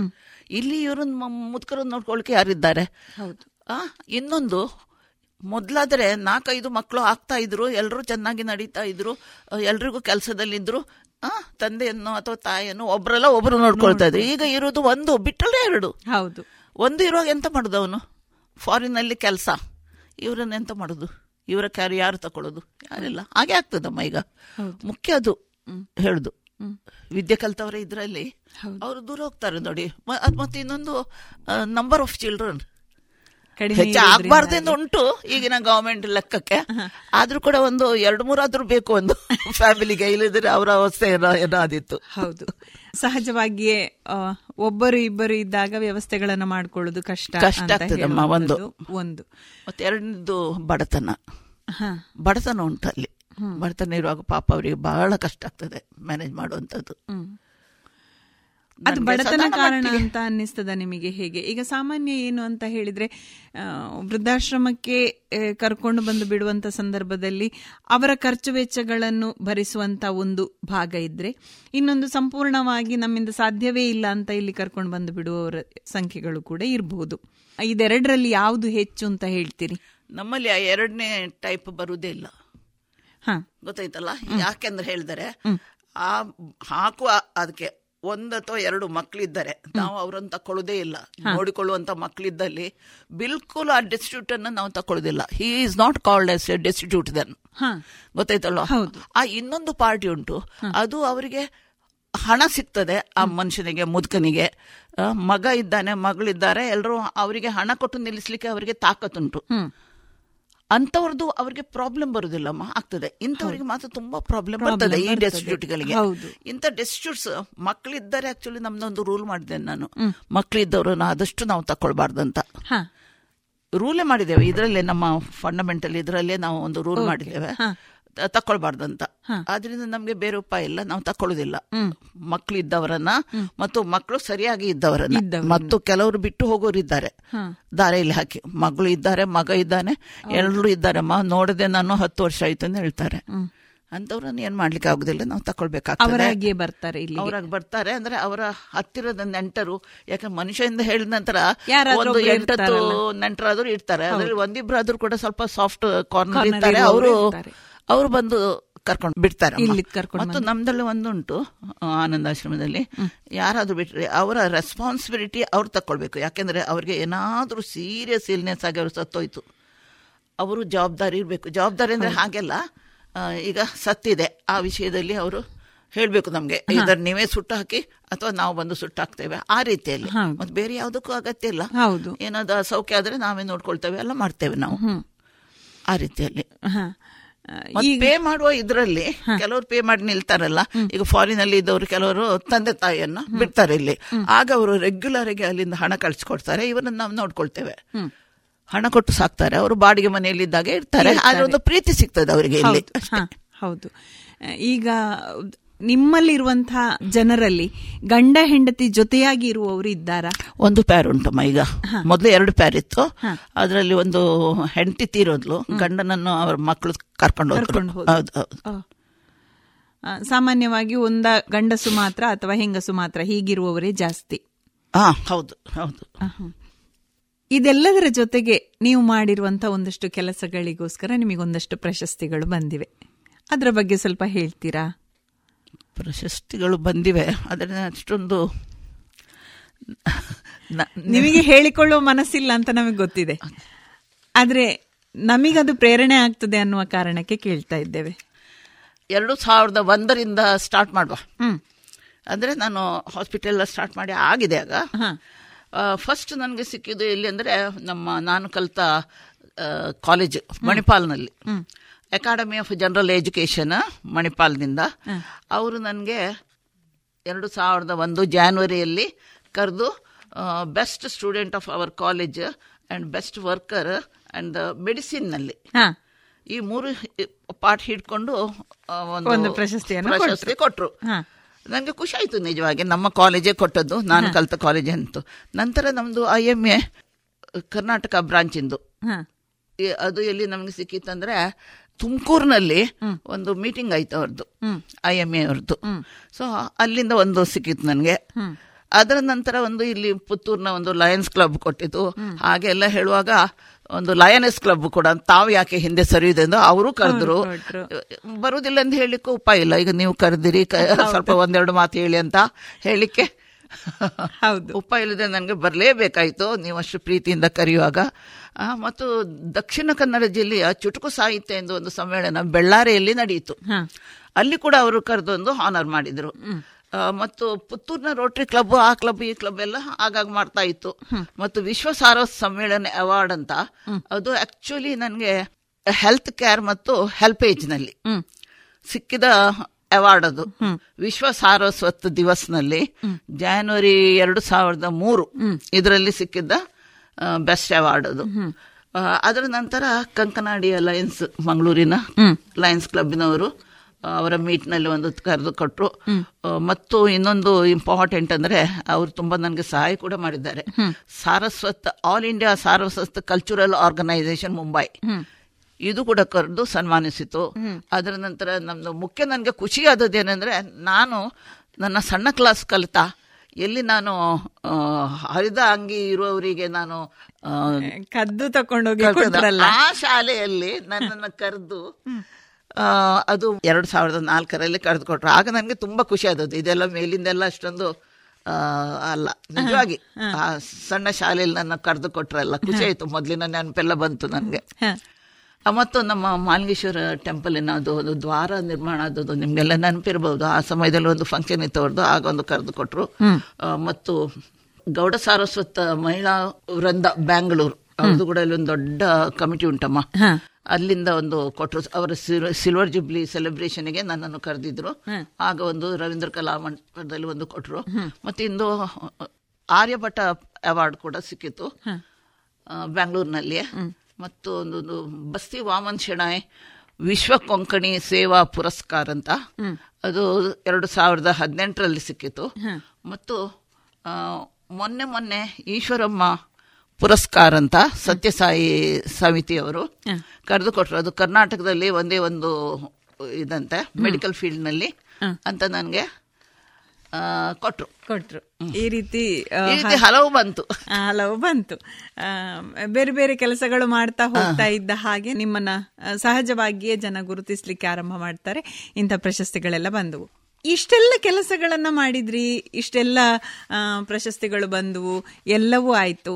ಇಲ್ಲಿ ಇವ್ರನ್ನ ಮುದುಕರ ನೋಡ್ಕೊಳ್ಳಿಕ್ಕೆ ಯಾರಿದ್ದಾರೆ? ಇನ್ನೊಂದು ಮೊದ್ಲಾದ್ರೆ ನಾಲ್ಕೈದು ಮಕ್ಕಳು ಆಗ್ತಾ ಇದ್ರು ಎಲ್ಲರೂ ಚೆನ್ನಾಗಿ ನಡೀತಾ ಇದ್ರು ಎಲ್ರಿಗೂ ಕೆಲಸದಲ್ಲಿದ್ರು ಆ ತಂದೆಯನ್ನು ಅಥವಾ ತಾಯಿಯನ್ನು ಒಬ್ಬರೆಲ್ಲ ಒಬ್ರು ನೋಡ್ಕೊಳ್ತಾ ಇದ್ರು. ಈಗ ಇರೋದು ಒಂದು ಬಿಟ್ಟರೆ ಎರಡು. ಹೌದು. ಒಂದು ಇರುವಾಗ ಎಂತ ಮಾಡುದು ಅವನು? ಫಾರಿನ್ ಅಲ್ಲಿ ಕೆಲಸ. ಇವರನ್ನ ಎಂತ ಮಾಡುದು? ಇವರ ಕ್ಯಾರಿ ಯಾರು ತಕೊಳ್ಳೋದು? ಯಾರಿಲ್ಲ. ಹಾಗೆ ಆಗ್ತದಮ್ಮ ಈಗ. ಮುಖ್ಯ ಅದು ಹೇಳುದು. ವಿದ್ಯೆ ಕಲ್ತವ್ರೆ ಇದ್ರಲ್ಲಿ. ಅವರು ದೂರ ಹೋಗ್ತಾರೆ ನೋಡಿ. ಅದ್ ಮತ್ತೆ ಇನ್ನೊಂದು ನಂಬರ್ ಆಫ್ ಚಿಲ್ಡ್ರನ್ ಹೆಚ್ಚು ಆಗ್ಬಾರ್ದೆಂದು ಉಂಟು ಈಗಿನ ಗವರ್ಮೆಂಟ್ ಲೆಕ್ಕಕ್ಕೆ. ಆದ್ರೂ ಕೂಡ ಒಂದು ಎರಡು ಮೂರಾದ್ರೂ ಬೇಕು ಒಂದು ಫ್ಯಾಮಿಲಿಗೆ ಇಲ್ಲದಿದ್ರೆ ಅವರ ಅವಸ್ಥೆ ಏನಾದಿತ್ತು ಹೌದು. ಸಹಜವಾಗಿಯೇ ಒಬ್ಬರು ಇಬ್ಬರು ಇದ್ದಾಗ ವ್ಯವಸ್ಥೆಗಳನ್ನು ಮಾಡ್ಕೊಳ್ಳೋದು ಕಷ್ಟ ಕಷ್ಟ ಆಗ್ತದಮ್ಮ ಒಂದು. ಒಂದು. ಮತ್ತೆ ಎರಡನೇದು ಬಡತನ. ಹಾ. ಬಡತನ ಉಂಟು ಅಲ್ಲಿ ಬಡತನ ಇರುವಾಗ ಪಾಪ ಅವರಿಗೆ ಬಹಳ ಕಷ್ಟ ಆಗ್ತದೆ ಮ್ಯಾನೇಜ್ ಮಾಡುವಂತದ್ದು ಹ್ಮ್. ಅದು ಬಡತನ ಕಾರಣ ಅಂತ ಅನ್ನಿಸ್ತದ ನಿಮಗೆ ಹೇಗೆ? ಈಗ ಸಾಮಾನ್ಯ ಏನು ಅಂತ ಹೇಳಿದ್ರೆ ವೃದ್ಧಾಶ್ರಮಕ್ಕೆ ಕರ್ಕೊಂಡು ಬಂದು ಬಿಡುವಂತ ಸಂದರ್ಭದಲ್ಲಿ ಅವರ ಖರ್ಚು ವೆಚ್ಚಗಳನ್ನು ಭರಿಸುವಂತ ಒಂದು ಭಾಗ ಇದ್ರೆ ಇನ್ನೊಂದು ಸಂಪೂರ್ಣವಾಗಿ ನಮ್ಮಿಂದ ಸಾಧ್ಯವೇ ಇಲ್ಲ ಅಂತ ಇಲ್ಲಿ ಕರ್ಕೊಂಡು ಬಂದು ಬಿಡುವವರ ಸಂಖ್ಯೆಗಳು ಕೂಡ ಇರಬಹುದು ಇದೆರಡರಲ್ಲಿ ಯಾವುದು ಹೆಚ್ಚು ಅಂತ ಹೇಳ್ತೀರಿ? ನಮ್ಮಲ್ಲಿ ಆ ಎರಡನೇ ಟೈಪ್ ಬರುವುದೇ ಇಲ್ಲ. ಗೊತ್ತಾಯ್ತಲ್ಲ? ಯಾಕೆಂದ್ರೆ ಹೇಳಿದರೆ ಆ ಹಾಕುವ ಅದಕ್ಕೆ ಒಂದು ಅಥವಾ ಎರಡು ಮಕ್ಕಳಿದ್ದಾರೆ ನಾವು ಅವ್ರನ್ನ ತಕೊಳ್ಳೋದೇ ಇಲ್ಲ. ನೋಡಿಕೊಳ್ಳುವಂತ ಮಕ್ಕಳಿದ್ದಲ್ಲಿ ಬಿಲ್ಕುಲ್ ಆ ಡಿಸ್ಟ್ರಿಬ್ಯೂಟ್ ಅನ್ನ ನಾವು ತಕೊಳ್ಳೋದಿಲ್ಲ he is not called as a distribute then ಗೊತ್ತಾಯ್ತಲ್ಲ ಆ ಇನ್ನೊಂದು ಪಾರ್ಟಿ ಉಂಟು. ಅದು ಅವರಿಗೆ ಹಣ ಸಿಗ್ತದೆ ಆ ಮನುಷ್ಯನಿಗೆ ಮುದುಕನಿಗೆ. ಮಗ ಇದ್ದಾನೆ ಮಗಳಿದ್ದಾರೆ ಎಲ್ಲರೂ ಅವರಿಗೆ ಹಣ ಕೊಟ್ಟು ನಿಲ್ಲಿಸ್ಲಿಕ್ಕೆ ಅವರಿಗೆ ತಾಕತ್ತುಂಟು. ಅಂತವ್ರದ್ದು ಅವ್ರಿಗೆ ಪ್ರಾಬ್ಲಮ್ ಬರುದಿಲ್ಲಮ್ಮ ಆಗ್ತದೆ. ಇಂಥವ್ರಿಗೆ ಮಾತ್ರ ತುಂಬಾ ಪ್ರಾಬ್ಲಮ್ ಬರ್ತದೆ ಈ. ಡೆಸ್ಟಿಟ್ಯೂಟ್ಗಳಿಗೆ. ಇಂಥ ಡೆಸ್ಟಿಟ್ಯೂಟ್ಸ್ ಮಕ್ಕಳಿದ್ದಾರೆ ಆಕ್ಚುಲಿ ನಮ್ದೊಂದು ರೂಲ್ ಮಾಡಿದೆ ನಾನು. ಮಕ್ಕಳಿದ್ದವ್ರನ್ನ ಆದಷ್ಟು ನಾವು ತಕೊಳ್ಬಾರ್ದಂತ ರೂಲೇ ಮಾಡಿದ್ದೇವೆ. ಇದರಲ್ಲೇ ನಮ್ಮ ಫಂಡಮೆಂಟಲ್ ಇದರಲ್ಲೇ ನಾವು ಒಂದು ರೂಲ್. ಮಾಡಿದ್ದೇವೆ. ತಕೊಳ್ಬಾರ್ದಂತ. ಆದ್ರಿಂದ ನಮ್ಗೆ ಬೇರೆ ಉಪಾಯ ಇಲ್ಲ. ನಾವು ತಕೊಳ್ಳೋದಿಲ್ಲ. ಮಕ್ಳು ಇದ್ದವರನ್ನ ಮತ್ತು ಮಕ್ಕಳು ಸರಿಯಾಗಿ ಇದ್ದವರನ್ನ. ಮತ್ತು ಕೆಲವರು ಬಿಟ್ಟು ಹೋಗೋರು ಇದ್ದಾರೆ. ದಾರಿಯಲ್ಲಿ ಹಾಕಿ ಮಗಳು ಇದ್ದಾರೆ ಮಗ ಇದ್ದಾನೆ ಎಲ್ಲರೂ ಇದ್ದಾರೆ. ಮಾ ನೋಡದೆ ನಾನು ಹತ್ತು ವರ್ಷ ಆಯ್ತು ಅಂತ ಹೇಳ್ತಾರೆ. ಅಂತವ್ರನ್ನ ಏನ್ ಮಾಡ್ಲಿಕ್ಕೆ ಆಗುದಿಲ್ಲ. ನಾವು ತಕೊಳ್ಬೇಕಾಗ್ತದೆ. ಬರ್ತಾರೆ ಇಲ್ಲಿ ಅವ್ರಾಗ ಬರ್ತಾರೆ ಅಂದ್ರೆ ಅವರ ಹತ್ತಿರದ ನೆಂಟರು ಯಾಕಂದ್ರೆ ಮನುಷ್ಯನಿಂದ ಹೇಳಿದ ನಂತರ ಒಂದು ಎಂಟತ್ತು. ನೆಂಟರಾದ್ರೂ ಇರ್ತಾರೆ. ಅದ್ರಲ್ಲಿ ಒಂದಿಬ್ರಾದ್ರೂ ಕೂಡ ಸ್ವಲ್ಪ ಸಾಫ್ಟ್ ಕಾರ್ನರ್ ಇರ್ತಾರೆ. ಅವರು. ಅವರು ಬಂದು ಕರ್ಕೊಂಡು ಬಿಡ್ತಾರೆ ಮತ್ತು ನಮ್ದಲ್ಲಿ ಒಂದುಂಟು ಆನಂದ ಆನಂದಾಶ್ರಮದಲ್ಲಿ. ಯಾರಾದ್ರೂ ಬಿಟ್ರೆ ಅವರ ರೆಸ್ಪಾನ್ಸಿಬಿಲಿಟಿ ಅವ್ರು ತಕ್ಕೊಳ್ಬೇಕು. ಯಾಕೆಂದ್ರೆ ಅವ್ರಿಗೆ ಏನಾದ್ರೂ ಸೀರಿಯಸ್ ಇಲ್ನೆಸ್ ಆಗಿ ಅವ್ರು ಸತ್ತೋಯ್ತು. ಅವರು ಜವಾಬ್ದಾರಿ ಇರಬೇಕು. ಜವಾಬ್ದಾರಿ ಅಂದ್ರೆ ಹಾಗೆಲ್ಲ ಈಗ ಸತ್ತಿದೆ. ಆ ವಿಷಯದಲ್ಲಿ ಅವರು ಹೇಳ್ಬೇಕು ನಮ್ಗೆ. ಇದರ ನೀವೇ ಸುಟ್ಟು ಹಾಕಿ ಅಥವಾ ನಾವು ಬಂದು ಸುಟ್ಟು ಹಾಕ್ತೇವೆ. ಆ ರೀತಿಯಲ್ಲಿ. ಮತ್ತೆ ಬೇರೆ ಯಾವುದಕ್ಕೂ ಅಗತ್ಯ ಇಲ್ಲ. ಹೌದು. ಏನಾದ್ರು ಅಸೌಖ್ಯ ಆದ್ರೆ ನಾವೇ ನೋಡ್ಕೊಳ್ತೇವೆ ಎಲ್ಲ ಮಾಡ್ತೇವೆ ನಾವು. ಆ ರೀತಿಯಲ್ಲಿ. ಪೇ ಮಾಡುವ ಇದರಲ್ಲಿ ಕೆಲವರು ಪೇ ಮಾಡಿ ನಿಲ್ತಾರಲ್ಲ ಈಗ ಫಾರಿನ್ ಅಲ್ಲಿ ಇದ್ದವರು ಕೆಲವರು ತಂದೆ ತಾಯಿಯನ್ನ ಬಿಡ್ತಾರೆ ಇಲ್ಲಿ. ಆಗ ಅವರು ರೆಗ್ಯುಲರ್ ಆಗಿ ಅಲ್ಲಿಂದ ಹಣ ಕಳ್ಸಿಕೊಡ್ತಾರೆ ಇವರನ್ನ ನಾವು ನೋಡ್ಕೊಳ್ತೇವೆ. ಹಣ ಕೊಟ್ಟು ಸಾಕ್ತಾರೆ ಅವರು ಬಾಡಿಗೆ ಮನೆಯಲ್ಲಿ ಇದ್ದಾಗ ಇರ್ತಾರೆ ಆದ್ರೆ ಒಂದು ಪ್ರೀತಿ ಸಿಗ್ತದೆ ಅವರಿಗೆ ಇಲ್ಲಿ. ಹೌದು, ಹೌದು. ಈಗ ನಿಮ್ಮಲ್ಲಿರುವಂತಹ ಜನರಲ್ಲಿ ಗಂಡ ಹೆಂಡತಿ ಜೊತೆಯಾಗಿ ಇರುವವರು ಇದ್ದಾರಾ? ಒಂದು ಪ್ಯಾರ್ ಉಂಟಮ್ಮ ಈಗ ಮೊದಲು ಎರಡು ಪ್ಯಾರ್ ಇತ್ತು. ಅದರಲ್ಲಿ ಒಂದು ಹೆಂಡತಿ ತೀರೋದ್ಲು. ಗಂಡನನ್ನು ಅವ್ರ ಮಕ್ಕಳು ಕರ್ಕೊಂಡು ಸಾಮಾನ್ಯವಾಗಿ ಒಂದ ಗಂಡಸು ಮಾತ್ರ ಅಥವಾ ಹೆಂಗಸು ಮಾತ್ರ ಹೀಗಿರುವವರೇ ಜಾಸ್ತಿ. ಹೌದು ಹೌದು. ಇದೆಲ್ಲದರ ಜೊತೆಗೆ ನೀವು ಮಾಡಿರುವಂತಹ ಒಂದಷ್ಟು ಕೆಲಸಗಳಿಗೋಸ್ಕರ ನಿಮಗೊಂದಷ್ಟು ಪ್ರಶಸ್ತಿಗಳು ಬಂದಿವೆ. ಅದರ ಬಗ್ಗೆ ಸ್ವಲ್ಪ ಹೇಳ್ತೀರಾ? ಪ್ರಶಸ್ತಿಗಳು ಬಂದಿವೆ. ಅದರಿಂದ ಅಷ್ಟೊಂದು ನಿಮಗೆ ಹೇಳಿಕೊಳ್ಳುವ ಮನಸ್ಸಿಲ್ಲ ಅಂತ ನಮಗೆ ಗೊತ್ತಿದೆ. ಆದರೆ ನಮಗದು ಪ್ರೇರಣೆ ಆಗ್ತದೆ ಅನ್ನುವ ಕಾರಣಕ್ಕೆ ಕೇಳ್ತಾ ಇದ್ದೇವೆ. ಎರಡು ಸಾವಿರದ ಒಂದರಿಂದ ಸ್ಟಾರ್ಟ್ ಮಾಡುವ. ಅಂದರೆ ನಾನು ಹಾಸ್ಪಿಟಲ್ ಸ್ಟಾರ್ಟ್ ಮಾಡಿ ಆಗಿದೆ ಆಗ. ಫಸ್ಟ್ ನನಗೆ ಸಿಕ್ಕಿದ್ದು ಎಲ್ಲಿ ಅಂದರೆ ನಮ್ಮ ನಾನು ಕಲಿತ ಕಾಲೇಜ್ ಮಣಿಪಾಲ್ನಲ್ಲಿ. ಅಕಾಡೆಮಿ ಆಫ್ ಜನರಲ್ ಎಜುಕೇಶನ್ ಮಣಿಪಾಲ್ನಿಂದ ಅವರು ನನಗೆ ಎರಡು ಸಾವಿರದ ಒಂದು ಜಾನ್ವರಿಯಲ್ಲಿ ಕರೆದು best student of our college and best worker and ಮೆಡಿಸಿನ್ನಲ್ಲಿ ಈ ಮೂರು ಪಾಠ ಹಿಡ್ಕೊಂಡು ಒಂದು ಪ್ರಶಸ್ತಿಯನ್ನು ಪ್ರಶಸ್ತಿ ಕೊಟ್ರು. ಕೊಟ್ರು. ನನಗೆ ಖುಷಿ ಆಯಿತು ನಿಜವಾಗಿ. ನಮ್ಮ ಕಾಲೇಜೇ ಕೊಟ್ಟದ್ದು ನಾನು ಕಲಿತ ಕಾಲೇಜ್ ಅಂತು. ನಂತರ ನಮ್ಮದು ಐ ಎಂ ಎ ಕರ್ನಾಟಕ ಬ್ರಾಂಚಿಂದು ಅದು ಎಲ್ಲಿ ನಮಗೆ ಸಿಕ್ಕಿತ್ತಂದ್ರೆ ತುಮಕೂರಿನಲ್ಲಿ ಒಂದು ಮೀಟಿಂಗ್ ಆಯ್ತು ಅವ್ರದ್ದು ಐ ಎಂ ಎ ಅವ್ರದ್ದು ಸೊ ಅಲ್ಲಿಂದ ಒಂದು ಸಿಕ್ಕಿತ್ತು ನನಗೆ. ಅದರ ನಂತರ ಒಂದು ಇಲ್ಲಿ ಪುತ್ತೂರಿನ ಒಂದು ಲಯನ್ಸ್ ಕ್ಲಬ್ ಕೊಟ್ಟಿದ್ದು. ಹಾಗೆಲ್ಲ ಹೇಳುವಾಗ ಒಂದು ಲಯನೆಸ್ ಕ್ಲಬ್ ಕೂಡ ತಾವು ಯಾಕೆ ಹಿಂದೆ ಸರಿಯುದೆ ಎಂದು ಅವರು ಕರೆದ್ರು. ಬರುವುದಿಲ್ಲ ಅಂತ ಹೇಳಲಿಕ್ಕೂ ಉಪಾಯ ಇಲ್ಲ. ಈಗ ನೀವು ಕರೆದಿರಿ ಸ್ವಲ್ಪ ಒಂದೆರಡು ಮಾತು ಹೇಳಿ ಅಂತ ಹೇಳಲಿಕ್ಕೆ ಹೌದು. ಉಪಾಯ ಇಲ್ಲದೆ ನನಗೆ ಬರಲೇಬೇಕಾಯಿತು. ನೀವು ಅಷ್ಟು ಪ್ರೀತಿಯಿಂದ ಕರೆಯುವಾಗ. ಮತ್ತು ದಕ್ಷಿಣ ಕನ್ನಡ ಜಿಲ್ಲೆಯ ಚುಟುಕು ಸಾಹಿತ್ಯ ಎಂದು ಒಂದು ಸಮ್ಮೇಳನ ಬೆಳ್ಳಾರಿಯಲ್ಲಿ ನಡೆಯಿತು. ಅಲ್ಲಿ ಕೂಡ ಅವರು ಕರೆದೊಂದು ಹಾನರ್ ಮಾಡಿದರು. ಮತ್ತು ಪುತ್ತೂರಿನ ರೋಟರಿ ಕ್ಲಬ್ ಆ ಕ್ಲಬ್ ಈ ಕ್ಲಬ್ ಎಲ್ಲ ಆಗಾಗ ಮಾಡ್ತಾ ಇತ್ತು. ಮತ್ತು ವಿಶ್ವ ಸಾರ ಸಮ್ಮೇಳನ ಅವಾರ್ಡ್ ಅಂತ. ಅದು ಆಕ್ಚುಲಿ ನನಗೆ ಹೆಲ್ತ್ ಕೇರ್ ಮತ್ತು ಹೆಲ್ಪ್ ಏಜ್ನಲ್ಲಿ ಸಿಕ್ಕಿದ ಅವಾರ್ಡ್ ಅದು ವಿಶ್ವ ಸಾರಸ್ವತ್ ದಿವಸ್ನಲ್ಲಿ ಜಾನ್ವರಿ ಎರಡು ಸಾವಿರದ ಮೂರು ಇದರಲ್ಲಿ ಸಿಕ್ಕಿದ್ದ ಬೆಸ್ಟ್ ಅವಾರ್ಡ್ ಅದು ಅದರ ನಂತರ ಕಂಕನಾಡಿಯ ಲಯನ್ಸ್ ಮಂಗಳೂರಿನ ಲಯನ್ಸ್ ಕ್ಲಬ್ನವರು ಅವರ ಮೀಟ್ನಲ್ಲಿ ಒಂದು ಕರೆದು ಕೊಟ್ಟರು ಮತ್ತು ಇನ್ನೊಂದು ಇಂಪಾರ್ಟೆಂಟ್ ಅಂದ್ರೆ ಅವರು ತುಂಬಾ ನನಗೆ ಸಹಾಯ ಕೂಡ ಮಾಡಿದ್ದಾರೆ. Saraswat all India Saraswat cultural organisation Mumbai ಇದು ಕೂಡ ಕರೆದು ಸನ್ಮಾನಿಸಿತು. ಅದರ ನಂತರ ನಮ್ದು ಮುಖ್ಯ ನನಗೆ ಖುಷಿ ಆದದ್ದೇನೆಂದ್ರೆ ನಾನು ನನ್ನ ಸಣ್ಣ ಕ್ಲಾಸ್ ಕಲಿತಾ ಎಲ್ಲಿ ನಾನು ಹರಿದ ಅಂಗಿ ಇರುವವರಿಗೆ ನಾನು ಕದ್ದು ತಕೊಂಡೋಗಿ. ಕೊಟ್ರಲ್ಲ? ಆ ಶಾಲೆಯಲ್ಲಿ ನನ್ನನ್ನು ಕರೆದು ಅದು ಎರಡು ಸಾವಿರದ ನಾಲ್ಕರಲ್ಲಿ ಕರೆದು ಕೊಟ್ರು. ಆಗ ನನಗೆ ತುಂಬಾ ಖುಷಿ ಆದದ್ದು ಇದೆಲ್ಲ ಮೇಲಿಂದೆಲ್ಲ ಅಷ್ಟೊಂದು ಅಲ್ಲ. ನಿಜವಾಗಿ ಆ ಸಣ್ಣ ಶಾಲೆಯಲ್ಲಿ ನನ್ನ ಕರೆದು ಕೊಟ್ರಲ್ಲ. ಖುಷಿ ಆಯ್ತು. ಮೊದಲಿನ ನೆನಪೆಲ್ಲ ಬಂತು ನನಗೆ. ಮತ್ತು ನಮ್ಮ ಮಾಲಿಂಗೇಶ್ವರ ಟೆಂಪಲಿನ ಅದು ಒಂದು ದ್ವಾರ ನಿರ್ಮಾಣ ಆದದ್ದು ನಿಮ್ಗೆಲ್ಲ ನೆನಪಿರ್ಬೋದು. ಆ ಸಮಯದಲ್ಲಿ ಒಂದು ಫಂಕ್ಷನ್ ಇತ್ತು ಅವ್ರದ್ದು ಆಗ ಒಂದು ಕರೆದು ಕೊಟ್ರು. ಮತ್ತು ಗೌಡ ಸಾರಸ್ವತ ಮಹಿಳಾ ವೃಂದ ಬ್ಯಾಂಗ್ಳೂರು ಅವ್ರದ್ದು ಕೂಡ ಇಲ್ಲಿ ಒಂದು ದೊಡ್ಡ ಕಮಿಟಿ ಉಂಟಮ್ಮ. ಅಲ್ಲಿಂದ ಒಂದು ಕೊಟ್ಟರು ಅವರ ಸಿಲ್ವರ್ ಜುಬ್ಲಿ ಸೆಲೆಬ್ರೇಷನ್ಗೆ ನನ್ನನ್ನು ಕರೆದಿದ್ರು. ಆಗ ಒಂದು ರವೀಂದ್ರ ಕಲಾ ಮಂಟಪದಲ್ಲಿ ಒಂದು ಕೊಟ್ಟರು ಮತ್ತೆ ಇಂದು ಆರ್ಯಭಟ ಅವಾರ್ಡ್ ಕೂಡ ಸಿಕ್ಕಿತ್ತು. ಬ್ಯಾಂಗ್ಳೂರಿನಲ್ಲಿ ಮತ್ತು ಒಂದು ಬಸ್ತಿ ವಾಮನ್ ಶೆಣಾಯ್ ವಿಶ್ವ ಕೊಂಕಣಿ ಸೇವಾ ಪುರಸ್ಕಾರ ಅಂತ. ಅದು ಎರಡು ಸಾವಿರದ ಹದಿನೆಂಟರಲ್ಲಿ ಸಿಕ್ಕಿತು. ಮತ್ತು ಮೊನ್ನೆ ಮೊನ್ನೆ ಈಶ್ವರಮ್ಮ ಪುರಸ್ಕಾರ ಅಂತ ಸತ್ಯಸಾಯಿ ಸಮಿತಿಯವರು ಕರೆದುಕೊಟ್ರು. ಅದು ಕರ್ನಾಟಕದಲ್ಲಿ ಒಂದೇ ಒಂದು ಇದಂತೆ ಮೆಡಿಕಲ್ ಫೀಲ್ಡ್ನಲ್ಲಿ ಅಂತ ನನಗೆ ಕೊಟ್ರು. ಕೊಟ್ರು. ಈ ರೀತಿ ಹಲವು ಬಂತು. ಹಲವು ಬಂತು. ಬೇರೆ ಬೇರೆ ಕೆಲಸಗಳು ಮಾಡ್ತಾ ಹೋಗ್ತಾ ಇದ್ದ ಹಾಗೆ ನಿಮ್ಮನ್ನ ಸಹಜವಾಗಿಯೇ ಜನ ಗುರುತಿಸ್ಲಿಕ್ಕೆ ಆರಂಭ ಮಾಡ್ತಾರೆ. ಇಂಥ ಪ್ರಶಸ್ತಿಗಳೆಲ್ಲ ಬಂದವು. ಇಷ್ಟೆಲ್ಲ ಕೆಲಸಗಳನ್ನ ಮಾಡಿದ್ರಿ? ಇಷ್ಟೆಲ್ಲ ಪ್ರಶಸ್ತಿಗಳು ಬಂದವು? ಎಲ್ಲವೂ ಆಯ್ತು.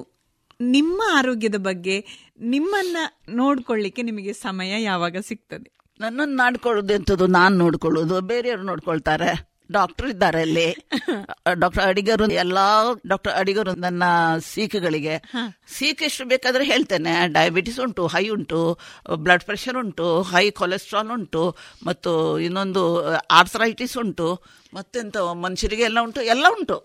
ನಿಮ್ಮ ಆರೋಗ್ಯದ ಬಗ್ಗೆ ನಿಮ್ಮನ್ನ ನೋಡ್ಕೊಳ್ಳಿಕ್ಕೆ ನಿಮಗೆ ಸಮಯ ಯಾವಾಗ ಸಿಗ್ತದೆ? ನನ್ನನ್ನು ನಾಡ್ಕೊಳ್ಳೋದು ಎಂಥದ್ದು ನಾನು ನೋಡ್ಕೊಳ್ಳೋದು ಬೇರೆಯವರು ನೋಡ್ಕೊಳ್ತಾರೆ. ಡಾಕ್ಟರ್ ಇದ್ದಾರೆ ಅಲ್ಲಿ. ಡಾಕ್ಟರ್ ಅಡಿಗರು ಎಲ್ಲಾ ಡಾಕ್ಟರ್ ಅಡಿಗರು ನನ್ನ ಸೀಕ್ಗಳಿಗೆ. ಸೀಕ್ ಎಷ್ಟು ಬೇಕಾದ್ರೆ ಹೇಳ್ತೇನೆ. ಡಯಾಬಿಟಿಸ್ ಉಂಟು ಹೈ ಉಂಟು ಬ್ಲಡ್ ಪ್ರೆಷರ್ ಉಂಟು ಹೈ ಕೊಲೆಸ್ಟ್ರಾಲ್ ಉಂಟು ಮತ್ತು ಇನ್ನೊಂದು ಆರ್ಥರೈಟಿಸ್ ಉಂಟು ಮತ್ತೆಂತ ಮನುಷ್ಯರಿಗೆ ಎಲ್ಲ ಉಂಟು ಎಲ್ಲ ಉಂಟು.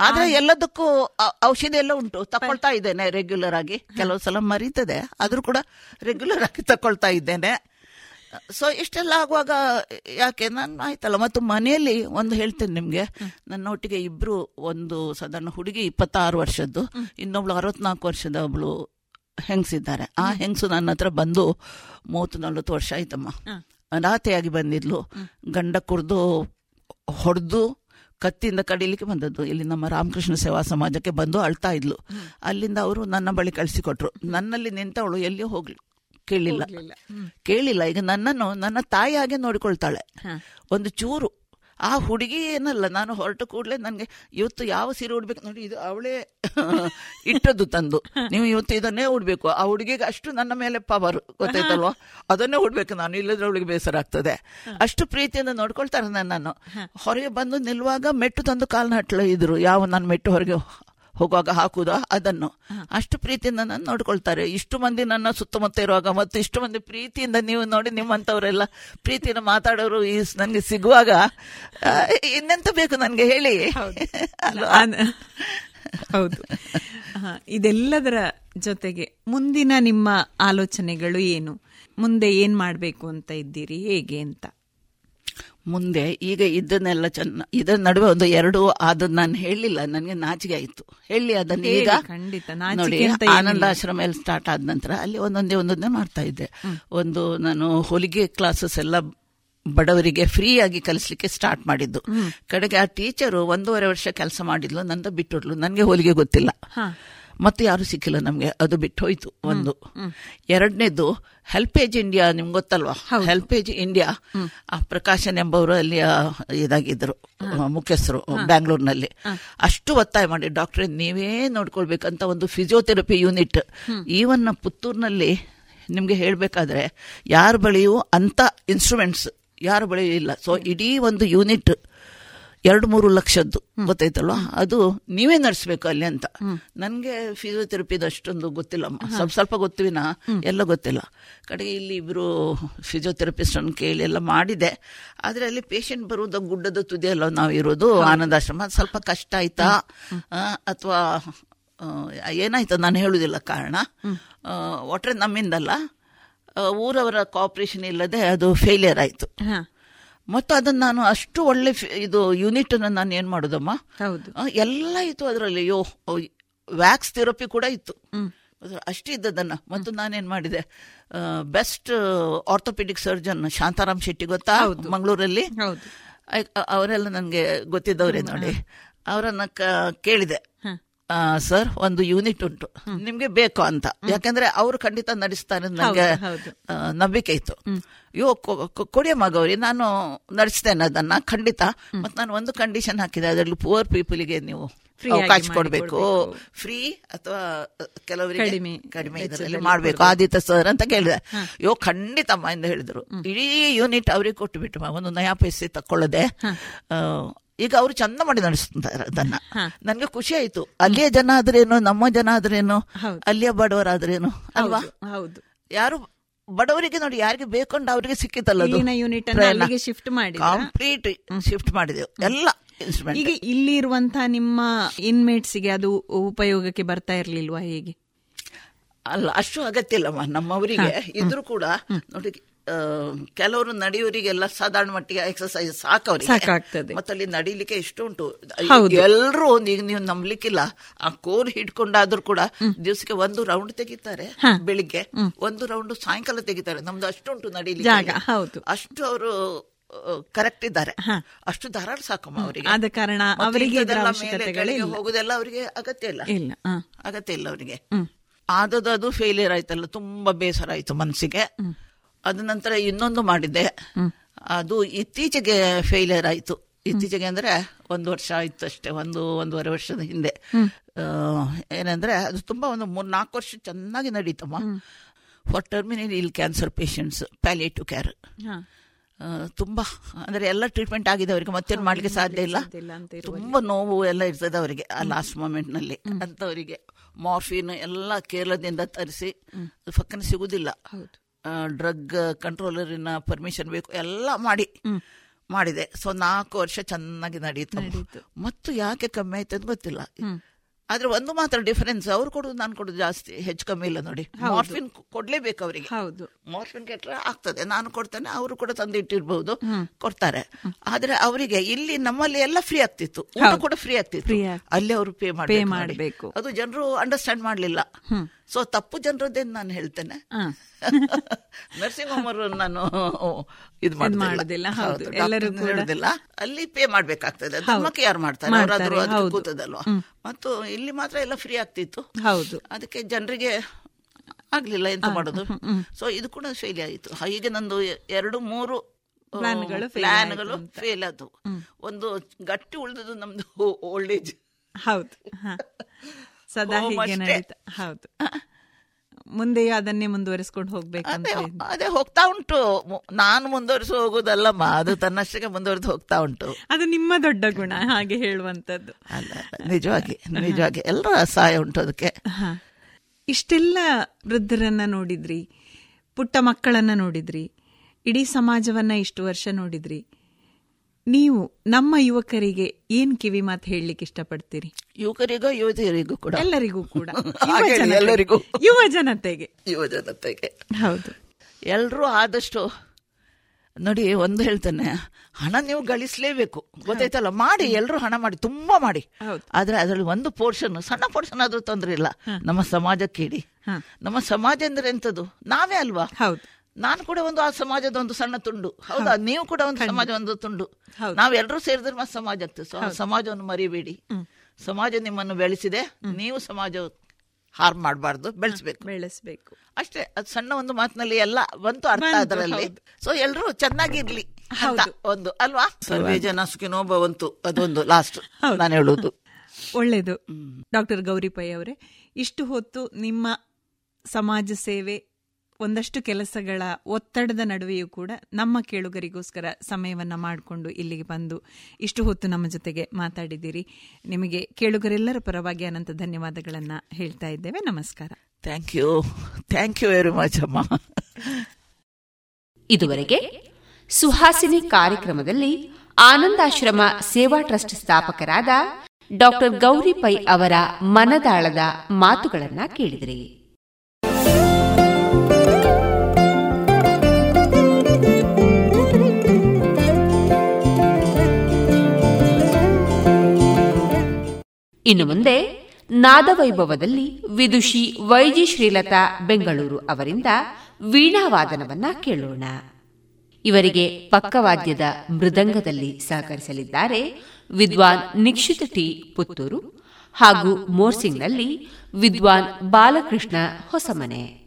ಆದ್ರೆ ಎಲ್ಲದಕ್ಕೂ ಔಷಧಿ ಎಲ್ಲ ಉಂಟು. ತಕೊಳ್ತಾ ಇದ್ದೇನೆ ರೆಗ್ಯುಲರ್ ಆಗಿ. ಕೆಲವು ಸಲ ಮರೀತದೆ. ಆದ್ರೂ ಕೂಡ ರೆಗ್ಯುಲರ್ ಆಗಿ ತಕೊಳ್ತಾ ಇದ್ದೇನೆ. ಸೊ ಇಷ್ಟೆಲ್ಲ ಆಗುವಾಗ ಯಾಕೆ? ನಾನು ಆಯ್ತಲ್ಲ ಮತ್ತು ಮನೆಯಲ್ಲಿ ಒಂದು ಹೇಳ್ತೇನೆ ನಿಮಗೆ. ನನ್ನ ಒಟ್ಟಿಗೆ ಇಬ್ರು ಒಂದು ಸಾಧಾರಣ ಹುಡುಗಿ ಇಪ್ಪತ್ತಾರು ವರ್ಷದ್ದು ಇನ್ನೊಬ್ಳು ಅರವತ್ನಾಲ್ಕು ವರ್ಷದ ಒಬ್ಳು ಹೆಂಗಸಿದ್ದಾರೆ. ಆ ಹೆಂಗಸು ನನ್ನ ಹತ್ರ ಬಂದು ಮೂವತ್ತು ನಲ್ವತ್ತು ವರ್ಷ ಆಯ್ತಮ್ಮ. ಅನಾಥೆಯಾಗಿ ಬಂದಿದ್ಲು. ಗಂಡ ಕುಡ್ದು ಹೊಡೆದು ಕತ್ತಿಯಿಂದ ಕಡಿಲಿಕ್ಕೆ ಬಂದದ್ದು. ಇಲ್ಲಿ ನಮ್ಮ ರಾಮಕೃಷ್ಣ ಸೇವಾ ಸಮಾಜಕ್ಕೆ ಬಂದು ಅಳ್ತಾ ಇದ್ಲು. ಅಲ್ಲಿಂದ ಅವರು ನನ್ನ ಬಳಿ ಕಳಿಸಿಕೊಟ್ರು. ನನ್ನಲ್ಲಿ ನಿಂತವಳು ಎಲ್ಲಿಯೂ ಹೋಗ್ಲಿ. ಕೇಳಿಲ್ಲ. ಕೇಳಿಲ್ಲ. ಈಗ ನನ್ನನ್ನು ನನ್ನ ತಾಯಿ ಹಾಗೆ ನೋಡಿಕೊಳ್ತಾಳೆ. ಒಂದು ಚೂರು. ಆ ಹುಡುಗಿ ಏನಲ್ಲ ನಾನು ಹೊರಟ ಕೂಡಲೇ ನನಗೆ ಇವತ್ತು ಯಾವ ಸೀರೆ ಉಡ್ಬೇಕು? ನೋಡಿ ಇದು ಅವಳೇ ಇಟ್ಟದ್ದು ತಂದು. ನೀವು ಇವತ್ತು ಇದನ್ನೇ ಉಡ್ಬೇಕು. ಆ ಹುಡುಗಿಗೆ ಅಷ್ಟು ನನ್ನ ಮೇಲೆ ಪವರ್ ಗೊತ್ತಾಯ್ತಲ್ವ? ಅದನ್ನೇ ಉಡ್ಬೇಕು. ನಾನು ಇಲ್ಲದ್ರೆ ಅವಳಿಗೆ ಬೇಸರ ಆಗ್ತದೆ. ಅಷ್ಟು ಪ್ರೀತಿಯಿಂದ ನೋಡ್ಕೊಳ್ತಾರೆ ನನ್ನನ್ನು. ಹೊರಗೆ ಬಂದು ನಿಲ್ಲುವಾಗ ಮೆಟ್ಟು ತಂದು ಕಾಲ್ನ ಹಟ್ಲ ಇದ್ರು. ಯಾವ ನನ್ನ ಮೆಟ್ಟು ಹೊರಗೆ ಹೋಗುವಾಗ ಹಾಕುದ ಅದನ್ನು. ಅಷ್ಟು ಪ್ರೀತಿಯಿಂದ ನನ್ನ ನೋಡ್ಕೊಳ್ತಾರೆ. ಇಷ್ಟು ಮಂದಿ ನನ್ನ ಸುತ್ತಮುತ್ತ ಇರುವಾಗ ಮತ್ತು ಇಷ್ಟು ಮಂದಿ ಪ್ರೀತಿಯಿಂದ ನೀವು ನೋಡಿ ನಿಮ್ಮಂಥವರೆಲ್ಲ ಪ್ರೀತಿಯಿಂದ ಮಾತಾಡೋರು ಈ ನನಗೆ ಸಿಗುವಾಗ ಇನ್ನೆಂತ ಬೇಕು ನನಗೆ ಹೇಳಿ. ಹೌದು. ಇದೆಲ್ಲದರ ಜೊತೆಗೆ ಮುಂದಿನ ನಿಮ್ಮ ಆಲೋಚನೆಗಳು ಏನು? ಮುಂದೆ ಏನ್ ಮಾಡಬೇಕು ಅಂತ ಇದ್ದೀರಿ? ಹೇಗೆ ಅಂತ? ಮುಂದೆ ಈಗ ಇದನ್ನೆಲ್ಲ ಚೆನ್ನ ಇದರ ನಡುವೆ ಒಂದು ಎರಡು ಅದನ್ನ ನಾನು ಹೇಳಿಲ್ಲ ನನಗೆ ನಾಚಿಕೆ ಆಯ್ತು. ಹೇಳಿ ಅದನ್ನ ಈಗ ನೋಡಿ. ಆನಂದಾಶ್ರಮ ಎಲ್ಲ ಸ್ಟಾರ್ಟ್ ಆದ ನಂತರ ಅಲ್ಲಿ ಒಂದೊಂದೇ ಒಂದೊಂದೇ ಮಾಡ್ತಾ ಇದ್ದೆ. ಒಂದು ನಾನು ಹೊಲಿಗೆ ಕ್ಲಾಸಸ್ ಎಲ್ಲ ಬಡವರಿಗೆ ಫ್ರೀ ಆಗಿ ಕಲಿಸ್ಲಿಕ್ಕೆ ಸ್ಟಾರ್ಟ್ ಮಾಡಿದ್ದು. ಕಡೆಗೆ ಆ ಟೀಚರು ಒಂದೂವರೆ ವರ್ಷ ಕೆಲಸ ಮಾಡಿದ್ಲು ನಂದು ಬಿಟ್ಟುಡ್ಲು ನನಗೆ ಹೊಲಿಗೆ ಗೊತ್ತಿಲ್ಲ. ಮತ್ತೆ ಯಾರು ಸಿಕ್ಕಿಲ್ಲ ನಮಗೆ ಅದು ಬಿಟ್ಟು ಹೋಯ್ತು ಒಂದು ಎರಡನೇದು ಹೆಲ್ಪೇಜ್ ಇಂಡಿಯಾ ನಿಮ್ಗೆ ಗೊತ್ತಲ್ವಾ? ಹೆಲ್ಪೇಜ್ ಇಂಡಿಯಾ ಆ ಪ್ರಕಾಶನ್ ಎಂಬವರು ಅಲ್ಲಿ ಇದಾಗಿದ್ರು ಮುಖ್ಯಸ್ಥರು ಬ್ಯಾಂಗ್ಳೂರ್ನಲ್ಲಿ. ಅಷ್ಟು ಒತ್ತಾಯ ಮಾಡಿ ಡಾಕ್ಟರ್ ನೀವೇ ನೋಡ್ಕೊಳ್ಬೇಕಂತ ಒಂದು ಫಿಸಿಯೋಥೆರಪಿ ಯೂನಿಟ್ ಈವನ್ ಪುತ್ತೂರಿನಲ್ಲಿ ನಿಮ್ಗೆ ಹೇಳಬೇಕಾದ್ರೆ ಯಾರ ಬಳಿಯೂ ಅಂತ ಇನ್ಸ್ಟ್ರೂಮೆಂಟ್ಸ್ ಯಾರ ಬಳಿಯೂ ಇಲ್ಲ. ಸೊ ಇಡೀ ಒಂದು ಯೂನಿಟ್ ಎರಡು ಮೂರು ಲಕ್ಷದ್ದು ಗೊತ್ತಾಯ್ತಲ್ವಾ? ಅದು ನೀವೇ ನಡೆಸ್ಬೇಕು ಅಲ್ಲಿ ಅಂತ. ನನಗೆ ಫಿಸಿಯೋಥೆರಪಿದ ಅಷ್ಟೊಂದು ಗೊತ್ತಿಲ್ಲಮ್ಮ. ಸ್ವಲ್ಪ ಸ್ವಲ್ಪ ಗೊತ್ತಿವಿನ? ಎಲ್ಲ ಗೊತ್ತಿಲ್ಲ. ಕಡೆಗೆ ಇಲ್ಲಿ ಇಬ್ರು ಫಿಸಿಯೋಥೆರಪಿಸ್ಟ್ ಅನ್ನು ಕೇಳಿ ಎಲ್ಲ ಮಾಡಿದೆ. ಆದರೆ ಅಲ್ಲಿ ಪೇಷಂಟ್ ಬರುವುದು ಗುಡ್ಡದ ತುದಿಯಲ್ಲ ನಾವು ಇರೋದು ಆನಂದಾಶ್ರಮ. ಸ್ವಲ್ಪ ಕಷ್ಟ ಆಯ್ತಾ? ಅಥವಾ ಏನಾಯ್ತು ನಾನು ಹೇಳುವುದಿಲ್ಲ ಕಾರಣ? ಒಟ್ಟರೆ ಒಟ್ರೆ ನಮ್ಮಿಂದಲ್ಲ. ಊರವರ ಕಾಪರೇಷನ್ ಇಲ್ಲದೆ ಅದು ಫೇಲಿಯರ್ ಆಯ್ತು. ಮತ್ತು ಅದನ್ನು ನಾನು ಅಷ್ಟು ಒಳ್ಳೆ ಇದು ಯೂನಿಟ್ ಅನ್ನು ನಾನು ಏನ್ ಮಾಡೋದಮ್ಮ? ಹೌದು. ಎಲ್ಲ ಇತ್ತು ಅದರಲ್ಲಿ. ಯೋ ವ್ಯಾಕ್ಸ್ ಥೆರಪಿ ಕೂಡ ಇತ್ತು. ಅಷ್ಟು ಇದ್ದದನ್ನ ಮತ್ತು ನಾನೇನ್ ಮಾಡಿದೆ? Best orthopaedic surgeon Shantaram Shetty ಗೊತ್ತಾ? ಮಂಗಳೂರಲ್ಲಿ? ಅವರೆಲ್ಲ ನನಗೆ ಗೊತ್ತಿದ್ದವ್ರೆ ನೋಡಿ. ಅವರನ್ನ ಕೇಳಿದೆ. ಸರ್ ಒಂದು ಯೂನಿಟ್ ಉಂಟು. ನಿಮ್ಗೆ ಬೇಕು ಅಂತ. ಯಾಕಂದ್ರೆ ಅವರು ಖಂಡಿತ ನಡೆಸ್ತಾರೆ ನನಗೆ ನಂಬಿಕೆ ಇತ್ತು. ಯೋ ಕೊಡಿಯ ಮಗವ್ರಿ ನಾನು ನಡೆಸ್ತೇನೆ ಅದನ್ನ ಖಂಡಿತ. ಮತ್ತೆ ನಾನು ಒಂದು ಕಂಡೀಷನ್ ಹಾಕಿದೆ ಅದರಲ್ಲಿ ಪುವರ್ ಪೀಪಲ್ಗೆ ನೀವು ಅವಕಾಶ ಕೊಡಬೇಕು. ಫ್ರೀ ಅಥವಾ ಕೆಲವರಿಗೆ ಕಡಿಮೆ ಕಡಿಮೆ ಇದರಲ್ಲಿ ಮಾಡಬೇಕು. ಆದಿತ್ಯ ಸರ್ ಅಂತ ಕೇಳಿದೆ. ಯೋ ಖಂಡಿತಮ್ಮ ಎಂದು ಹೇಳಿದ್ರು. ಇಡೀ ಯೂನಿಟ್ ಅವ್ರಿಗೆ ಕೊಟ್ಟು ಬಿಟ್ಟು ಒಂದು ನಯಾ ಪೈಸೆ ತಕ್ಕೊಳ್ಳದೆ ಈಗ ಅವರು ಚಂದ ಮಾಡಿ ನಡೆಸ್ತಾರೆ ಅದನ್ನ ನನ್ಗೆ ಖುಷಿ ಆಯ್ತು. ಅಲ್ಲಿಯ ಜನ ಆದ್ರೇನು ನಮ್ಮ ಜನ ಆದ್ರೇನು ಅಲ್ಲಿಯ ಬಡವರಾದ್ರೇನು ಅಲ್ವಾ? ಹೌದು ಯಾರು ಬಡವರಿಗೆ ನೋಡಿ ಯಾರಿಗೆ ಬೇಕೊಂಡು ಅವರಿಗೆ ಸಿಕ್ಕಿತಲ್ಲ ಯೂನಿಟ್ ಅಲ್ಲಿಗೆ ಶಿಫ್ಟ್ ಮಾಡಿ ಕಂಪ್ಲೀಟ್ ಶಿಫ್ಟ್ ಮಾಡಿದೆವು. ಎಲ್ಲ ಇನ್ಸ್ಟ್ರೂಮೆಂಟ್ ಈಗ ಇಲ್ಲಿ ಇರುವಂತಹ ನಿಮ್ಮ ಇನ್ಮೇಟ್ಸ್ಗೆ ಅದು ಉಪಯೋಗಕ್ಕೆ ಬರ್ತಾ ಇರ್ಲಿಲ್ವಾ ಹೇಗೆ? ಅಲ್ಲ ಅಷ್ಟು ಅಗತ್ಯ ಇಲ್ಲಮ್ಮ. ನಮ್ಮವರಿಗೆ ಇದ್ರೂ ಕೂಡ ನೋಡಿ ಕೆಲವರು ನಡೆಯೋರಿಗೆಲ್ಲ ಸಾಧಾರಣ ಮಟ್ಟಿಗೆ ಎಕ್ಸಸೈಸ್ ಸಾಕವ್ರಿಗೆ. ಮತ್ತೆ ಅಲ್ಲಿ ನಡೀಲಿಕ್ಕೆ ಎಷ್ಟು ಉಂಟು. ಎಲ್ಲರೂ ಈಗ ನೀವು ನಂಬಲಿಕ್ಕಿಲ್ಲ ಆ ಕೋರ್ ಹಿಡ್ಕೊಂಡಾದ್ರೂ ಕೂಡ ದಿವಸಕ್ಕೆ ಒಂದು ರೌಂಡ್ ತೆಗಿತಾರೆ ಬೆಳಿಗ್ಗೆ. ಒಂದು ರೌಂಡ್ ಸಾಯಂಕಾಲ ತೆಗಿತಾರೆ. ನಮ್ದು ಅಷ್ಟು ಉಂಟು ನಡೀಲಿಕ್ಕೆ ಹೌದು. ಅಷ್ಟು ಅವರು ಕರೆಕ್ಟ್ ಇದ್ದಾರೆ. ಅಷ್ಟು ಧಾರಾಳ ಸಾಕಮ್ಮ ಅವರಿಗೆ. ಆದ ಕಾರಣ ಅವರಿಗೆ. ಹೋಗುದೆಲ್ಲ ಅವರಿಗೆ ಅಗತ್ಯ ಇಲ್ಲ. ಇಲ್ಲ. ಅಗತ್ಯ ಇಲ್ಲ ಅವರಿಗೆ. ಆದದ್ದು ಅದು ಫೇಲಿಯರ್ ಆಯ್ತಲ್ಲ ತುಂಬಾ ಬೇಸರ ಆಯ್ತು ಮನಸ್ಸಿಗೆ. ಅದ ನಂತರ ಇನ್ನೊಂದು ಮಾಡಿದ್ದೆ. ಅದು ಇತ್ತೀಚೆಗೆ ಫೇಲಿಯರ್ ಆಯಿತು. ಇತ್ತೀಚೆಗೆ ಅಂದ್ರೆ ಒಂದು ವರ್ಷ ಆಯ್ತು ಅಷ್ಟೇ ಒಂದು ಒಂದೂವರೆ ವರ್ಷದ ಹಿಂದೆ. ಏನಂದರೆ ಅದು ತುಂಬಾ ಒಂದು ಮೂರ್ ನಾಲ್ಕು ವರ್ಷ ಚೆನ್ನಾಗಿ ನಡೀತಮ್ಮ. For terminal ill cancer patients palliative care ತುಂಬ ಅಂದ್ರೆ ಎಲ್ಲ ಟ್ರೀಟ್ಮೆಂಟ್ ಆಗಿದೆ ಅವರಿಗೆ ಮತ್ತೇನು ಮಾಡ್ಲಿಕ್ಕೆ ಸಾಧ್ಯ ಇಲ್ಲ. ತುಂಬಾ ನೋವು ಎಲ್ಲ ಇರ್ತದೆ ಅವರಿಗೆ ಆ ಲಾಸ್ಟ್ ಮೂಮೆಂಟ್ನಲ್ಲಿ ನಲ್ಲಿ. ಅಂತವರಿಗೆ ಮಾರ್ಫಿನ್ ಎಲ್ಲ ಕೇರಳದಿಂದ ತರಿಸಿ ಪಕ್ಕನೆ ಸಿಗುದಿಲ್ಲ. ಡ್ರಗ್ ಕಂಟ್ರೋಲರಿನ ಪರ್ಮಿಷನ್ ಬೇಕು ಎಲ್ಲ ಮಾಡಿ. ಮಾಡಿದೆ. ಸೊ ನಾಲ್ಕು ವರ್ಷ ಚೆನ್ನಾಗಿ ನಡೀತು. ಮತ್ತು ಯಾಕೆ ಕಮ್ಮಿ ಆಯ್ತು ಅಂತ ಗೊತ್ತಿಲ್ಲ. ಆದ್ರೆ ಒಂದು ಮಾತ್ರ ಡಿಫರೆನ್ಸ್ ಅವ್ರು ಕೊಡುದು ನಾನು ಕೊಡುದು ಜಾಸ್ತಿ ಹೆಚ್ಚು ಕಮ್ಮಿ ಇಲ್ಲ ನೋಡಿ. ಮಾರ್ಫಿನ್ ಕೊಡ್ಲೇಬೇಕು ಅವರಿಗೆ. ಹೌದು. ಮಾರ್ಫಿನ್ ಕೆಟ್ರೆ ಆಗ್ತದೆ. ನಾನು ಕೊಡ್ತೇನೆ ಅವರು ಕೂಡ ತಂದು ಇಟ್ಟಿರ್ಬಹುದು ಕೊಡ್ತಾರೆ. ಆದ್ರೆ ಅವರಿಗೆ ಇಲ್ಲಿ ನಮ್ಮಲ್ಲಿ ಎಲ್ಲ ಫ್ರೀ ಆಗ್ತಿತ್ತು. ಊಟ ಕೂಡ ಫ್ರೀ ಆಗ್ತಿತ್ತು. ಅಲ್ಲಿ ಅವರು ಪೇ ಮಾಡಬೇಕು ಮಾಡಿ ಅದು ಜನರು ಅಂಡರ್ಸ್ಟ್ಯಾಂಡ್ ಮಾಡ್ಲಿಲ್ಲ. ಸೊ ತಪ್ಪು ಜನರದ್ದೇನು ನಾನು ಹೇಳ್ತೇನೆ. ನರ್ಸಿಂಗ್ ಹೋಮ್ ಅವರು ನಾನು ಇದು ಮಾಡೋದಿಲ್ಲ. ಹೇಳುದಿಲ್ಲ. ಅಲ್ಲಿ ಪೇ ಮಾಡ್ಬೇಕಾಗ್ತದೆ. ಧರ್ಮಕ್ಕೆ ಯಾರು ಮಾಡ್ತಾರೆ? ಅವರಾದ್ರೂ. ಕೂತದಲ್ವಾ? ಮತ್ತು ಇಲ್ಲಿ ಮಾತ್ರ ಎಲ್ಲ ಫ್ರೀ ಆಗ್ತಿತ್ತು. ಹೌದು. ಅದಕ್ಕೆ ಜನರಿಗೆ ಆಗ್ಲಿಲ್ಲ ಎಂತ ಮಾಡೋದು? ಸೊ ಇದು ಕೂಡ ಫೇಲ್ ಆಯಿತು. ಹೀಗೆ ನಂದು ಎರಡು ಮೂರು ಪ್ಲಾನ್ಗಳು ಫೇಲ್ ಆದವು. ಒಂದು ಗಟ್ಟಿ ಉಳಿದದು ನಮ್ದು ಓಲ್ಡ್ ಏಜ್ ಹೌದು. ಸದಾ ಹೀಗೆ. ನಡೀತಾ ಹೌದು. ಮುಂದೆಯೂ ಅದನ್ನೇ ಮುಂದುವರಿಸ್ಕೊಂಡು ಹೋಗ್ಬೇಕು ಅದೇ ಹೋಗ್ತಾ ಉಂಟು. ನಾನು ಮುಂದುವರಿಸಿ ಹೋಗುದಲ್ಲಮ್ಮ ಅದು ತನ್ನಷ್ಟಕ್ಕೆ ಮುಂದುವರೆದು ಹೋಗ್ತಾ ಉಂಟು. ಅದು ನಿಮ್ಮ ದೊಡ್ಡ ಗುಣ ಹಾಗೆ ಹೇಳುವಂತದ್ದು ಅಲ್ಲ ನಿಜವಾಗಿ ನಿಜವಾಗಿ ಎಲ್ಲರ ಸಹಾಯ ಉಂಟು ಅದಕ್ಕೆ. ಇಷ್ಟೆಲ್ಲ ವೃದ್ಧರನ್ನ ನೋಡಿದ್ರಿ ಪುಟ್ಟ ಮಕ್ಕಳನ್ನ ನೋಡಿದ್ರಿ ಇಡೀ ಸಮಾಜವನ್ನ ಇಷ್ಟು ವರ್ಷ ನೋಡಿದ್ರಿ ನೀವು ನಮ್ಮ ಯುವಕರಿಗೆ ಏನ್ ಕಿವಿ ಮಾತು ಹೇಳಲಿಕ್ಕೆ ಇಷ್ಟಪಡ್ತೀರಿ? ಯುವಕರಿಗೂ ಯುವತಿಯರಿಗೂ ಕೂಡ. ಎಲ್ಲರಿಗೂ ಕೂಡ. ಎಲ್ಲರಿಗೂ. ಯುವ ಜನತೆಗೆ. ಯುವ ಜನತೆಗೆ. ಹೌದು. ಎಲ್ಲರೂ ಆದಷ್ಟು ನೋಡಿ ಒಂದು ಹೇಳ್ತೇನೆ. ಹಣ ನೀವು ಗಳಿಸಲೇಬೇಕು. ಗೊತ್ತಾಯ್ತಲ್ಲ? ಮಾಡಿ ಎಲ್ಲರೂ ಹಣ ಮಾಡಿ ತುಂಬಾ ಮಾಡಿ. ಆದ್ರೆ ಅದರಲ್ಲಿ ಒಂದು ಪೋರ್ಷನ್ ಸಣ್ಣ ಪೋರ್ಷನ್ ಆದ್ರೂ ತೊಂದ್ರೆ ಇಲ್ಲ. ನಮ್ಮ ಸಮಾಜಕ್ಕೆ ಇಡಿ ನಮ್ಮ ಸಮಾಜ ಅಂದ್ರೆ ಎಂತದು? ನಾವೇ ಅಲ್ವಾ? ಹೌದು. ನಾನು ಕೂಡ ಒಂದು ಆ ಸಮಾಜದ ಒಂದು ಸಣ್ಣ ತುಂಡು. ಹೌದಾ? ನೀವು ಕೂಡ ಒಂದು ಸಮಾಜ ಒಂದು ತುಂಡು. ನಾವೆಲ್ಲರೂ ಸೇರಿದ್ರೆ ಮತ್ತೆ ಸಮಾಜ ಆಗ್ತದೆ. ಸೊ ಆ ಸಮಾಜವನ್ನು ಮರಿಬೇಡಿ. ಸಮಾಜ ನಿಮ್ಮನ್ನು ಬೆಳೆಸಿದೆ. ನೀವು ಸಮಾಜ ಹಾರ್ಮ್ ಮಾಡಬಾರ್ದು ಬೆಳೆಸ್ಬೇಕು. ಬೆಳೆಸ್ಬೇಕು. ಅಷ್ಟೇ ಅದು ಸಣ್ಣ ಒಂದು ಮಾತಿನಲ್ಲಿ ಎಲ್ಲ ಬಂತು ಅರ್ಥ ಅದರಲ್ಲಿ. ಸೊ ಎಲ್ಲರೂ ಚೆನ್ನಾಗಿರ್ಲಿ ಅಂತ ಒಂದು ಅಲ್ವಾ? ಸರ್ವೇ ಜನ ಸುಖಿನೋ ಭವಂತು ಅದೊಂದು ಲಾಸ್ಟ್ ನಾನು ಹೇಳುದು ಒಳ್ಳೇದು. ಡಾಕ್ಟರ್ ಗೌರಿ ಪೈ ಅವರೇ ಇಷ್ಟು ಹೊತ್ತು ನಿಮ್ಮ ಸಮಾಜ ಸೇವೆ ಒಂದಷ್ಟು ಕೆಲಸಗಳ ಒತ್ತಡದ ನಡುವೆಯೂ ಕೂಡ ನಮ್ಮ ಕೇಳುಗರಿಗೋಸ್ಕರ ಸಮಯವನ್ನ ಮಾಡಿಕೊಂಡು ಇಲ್ಲಿಗೆ ಬಂದು ಇಷ್ಟು ಹೊತ್ತು ನಮ್ಮ ಜೊತೆಗೆ ಮಾತಾಡಿದ್ದೀರಿ. ನಿಮಗೆ ಕೇಳುಗರೆಲ್ಲರ ಪರವಾಗಿ ಅನಂತ ಧನ್ಯವಾದಗಳನ್ನ ಹೇಳ್ತಾ ಇದ್ದೇವೆ. ನಮಸ್ಕಾರ. Thank you thank you very much ಅಮ್ಮ. ಇದುವರೆಗೆ ಸುಹಾಸಿನಿ ಕಾರ್ಯಕ್ರಮದಲ್ಲಿ ಆನಂದಾಶ್ರಮ ಸೇವಾ ಟ್ರಸ್ಟ್ ಸ್ಥಾಪಕರಾದ ಡಾಕ್ಟರ್ ಗೌರಿ ಪೈ ಅವರ ಮನದಾಳದ ಮಾತುಗಳನ್ನ ಕೇಳಿದಿರಿ. ಇನ್ನು ಮುಂದೆ ನಾದವೈಭವದಲ್ಲಿ ವಿದುಷಿ ವೈಜಿ ಶ್ರೀಲತಾ ಬೆಂಗಳೂರು ಅವರಿಂದ ವೀಣಾವಾದನವನ್ನ ಕೇಳೋಣ. ಇವರಿಗೆ ಪಕ್ಕವಾದ್ಯದ ಮೃದಂಗದಲ್ಲಿ ಸಹಕರಿಸಲಿದ್ದಾರೆ ವಿದ್ವಾನ್ ನಿಕ್ಷಿತ ಟಿ ಪುತ್ತೂರು ಹಾಗೂ ಮೋರ್ಸಿಂಗ್ನಲ್ಲಿ ವಿದ್ವಾನ್ ಬಾಲಕೃಷ್ಣ ಹೊಸಮನೆ.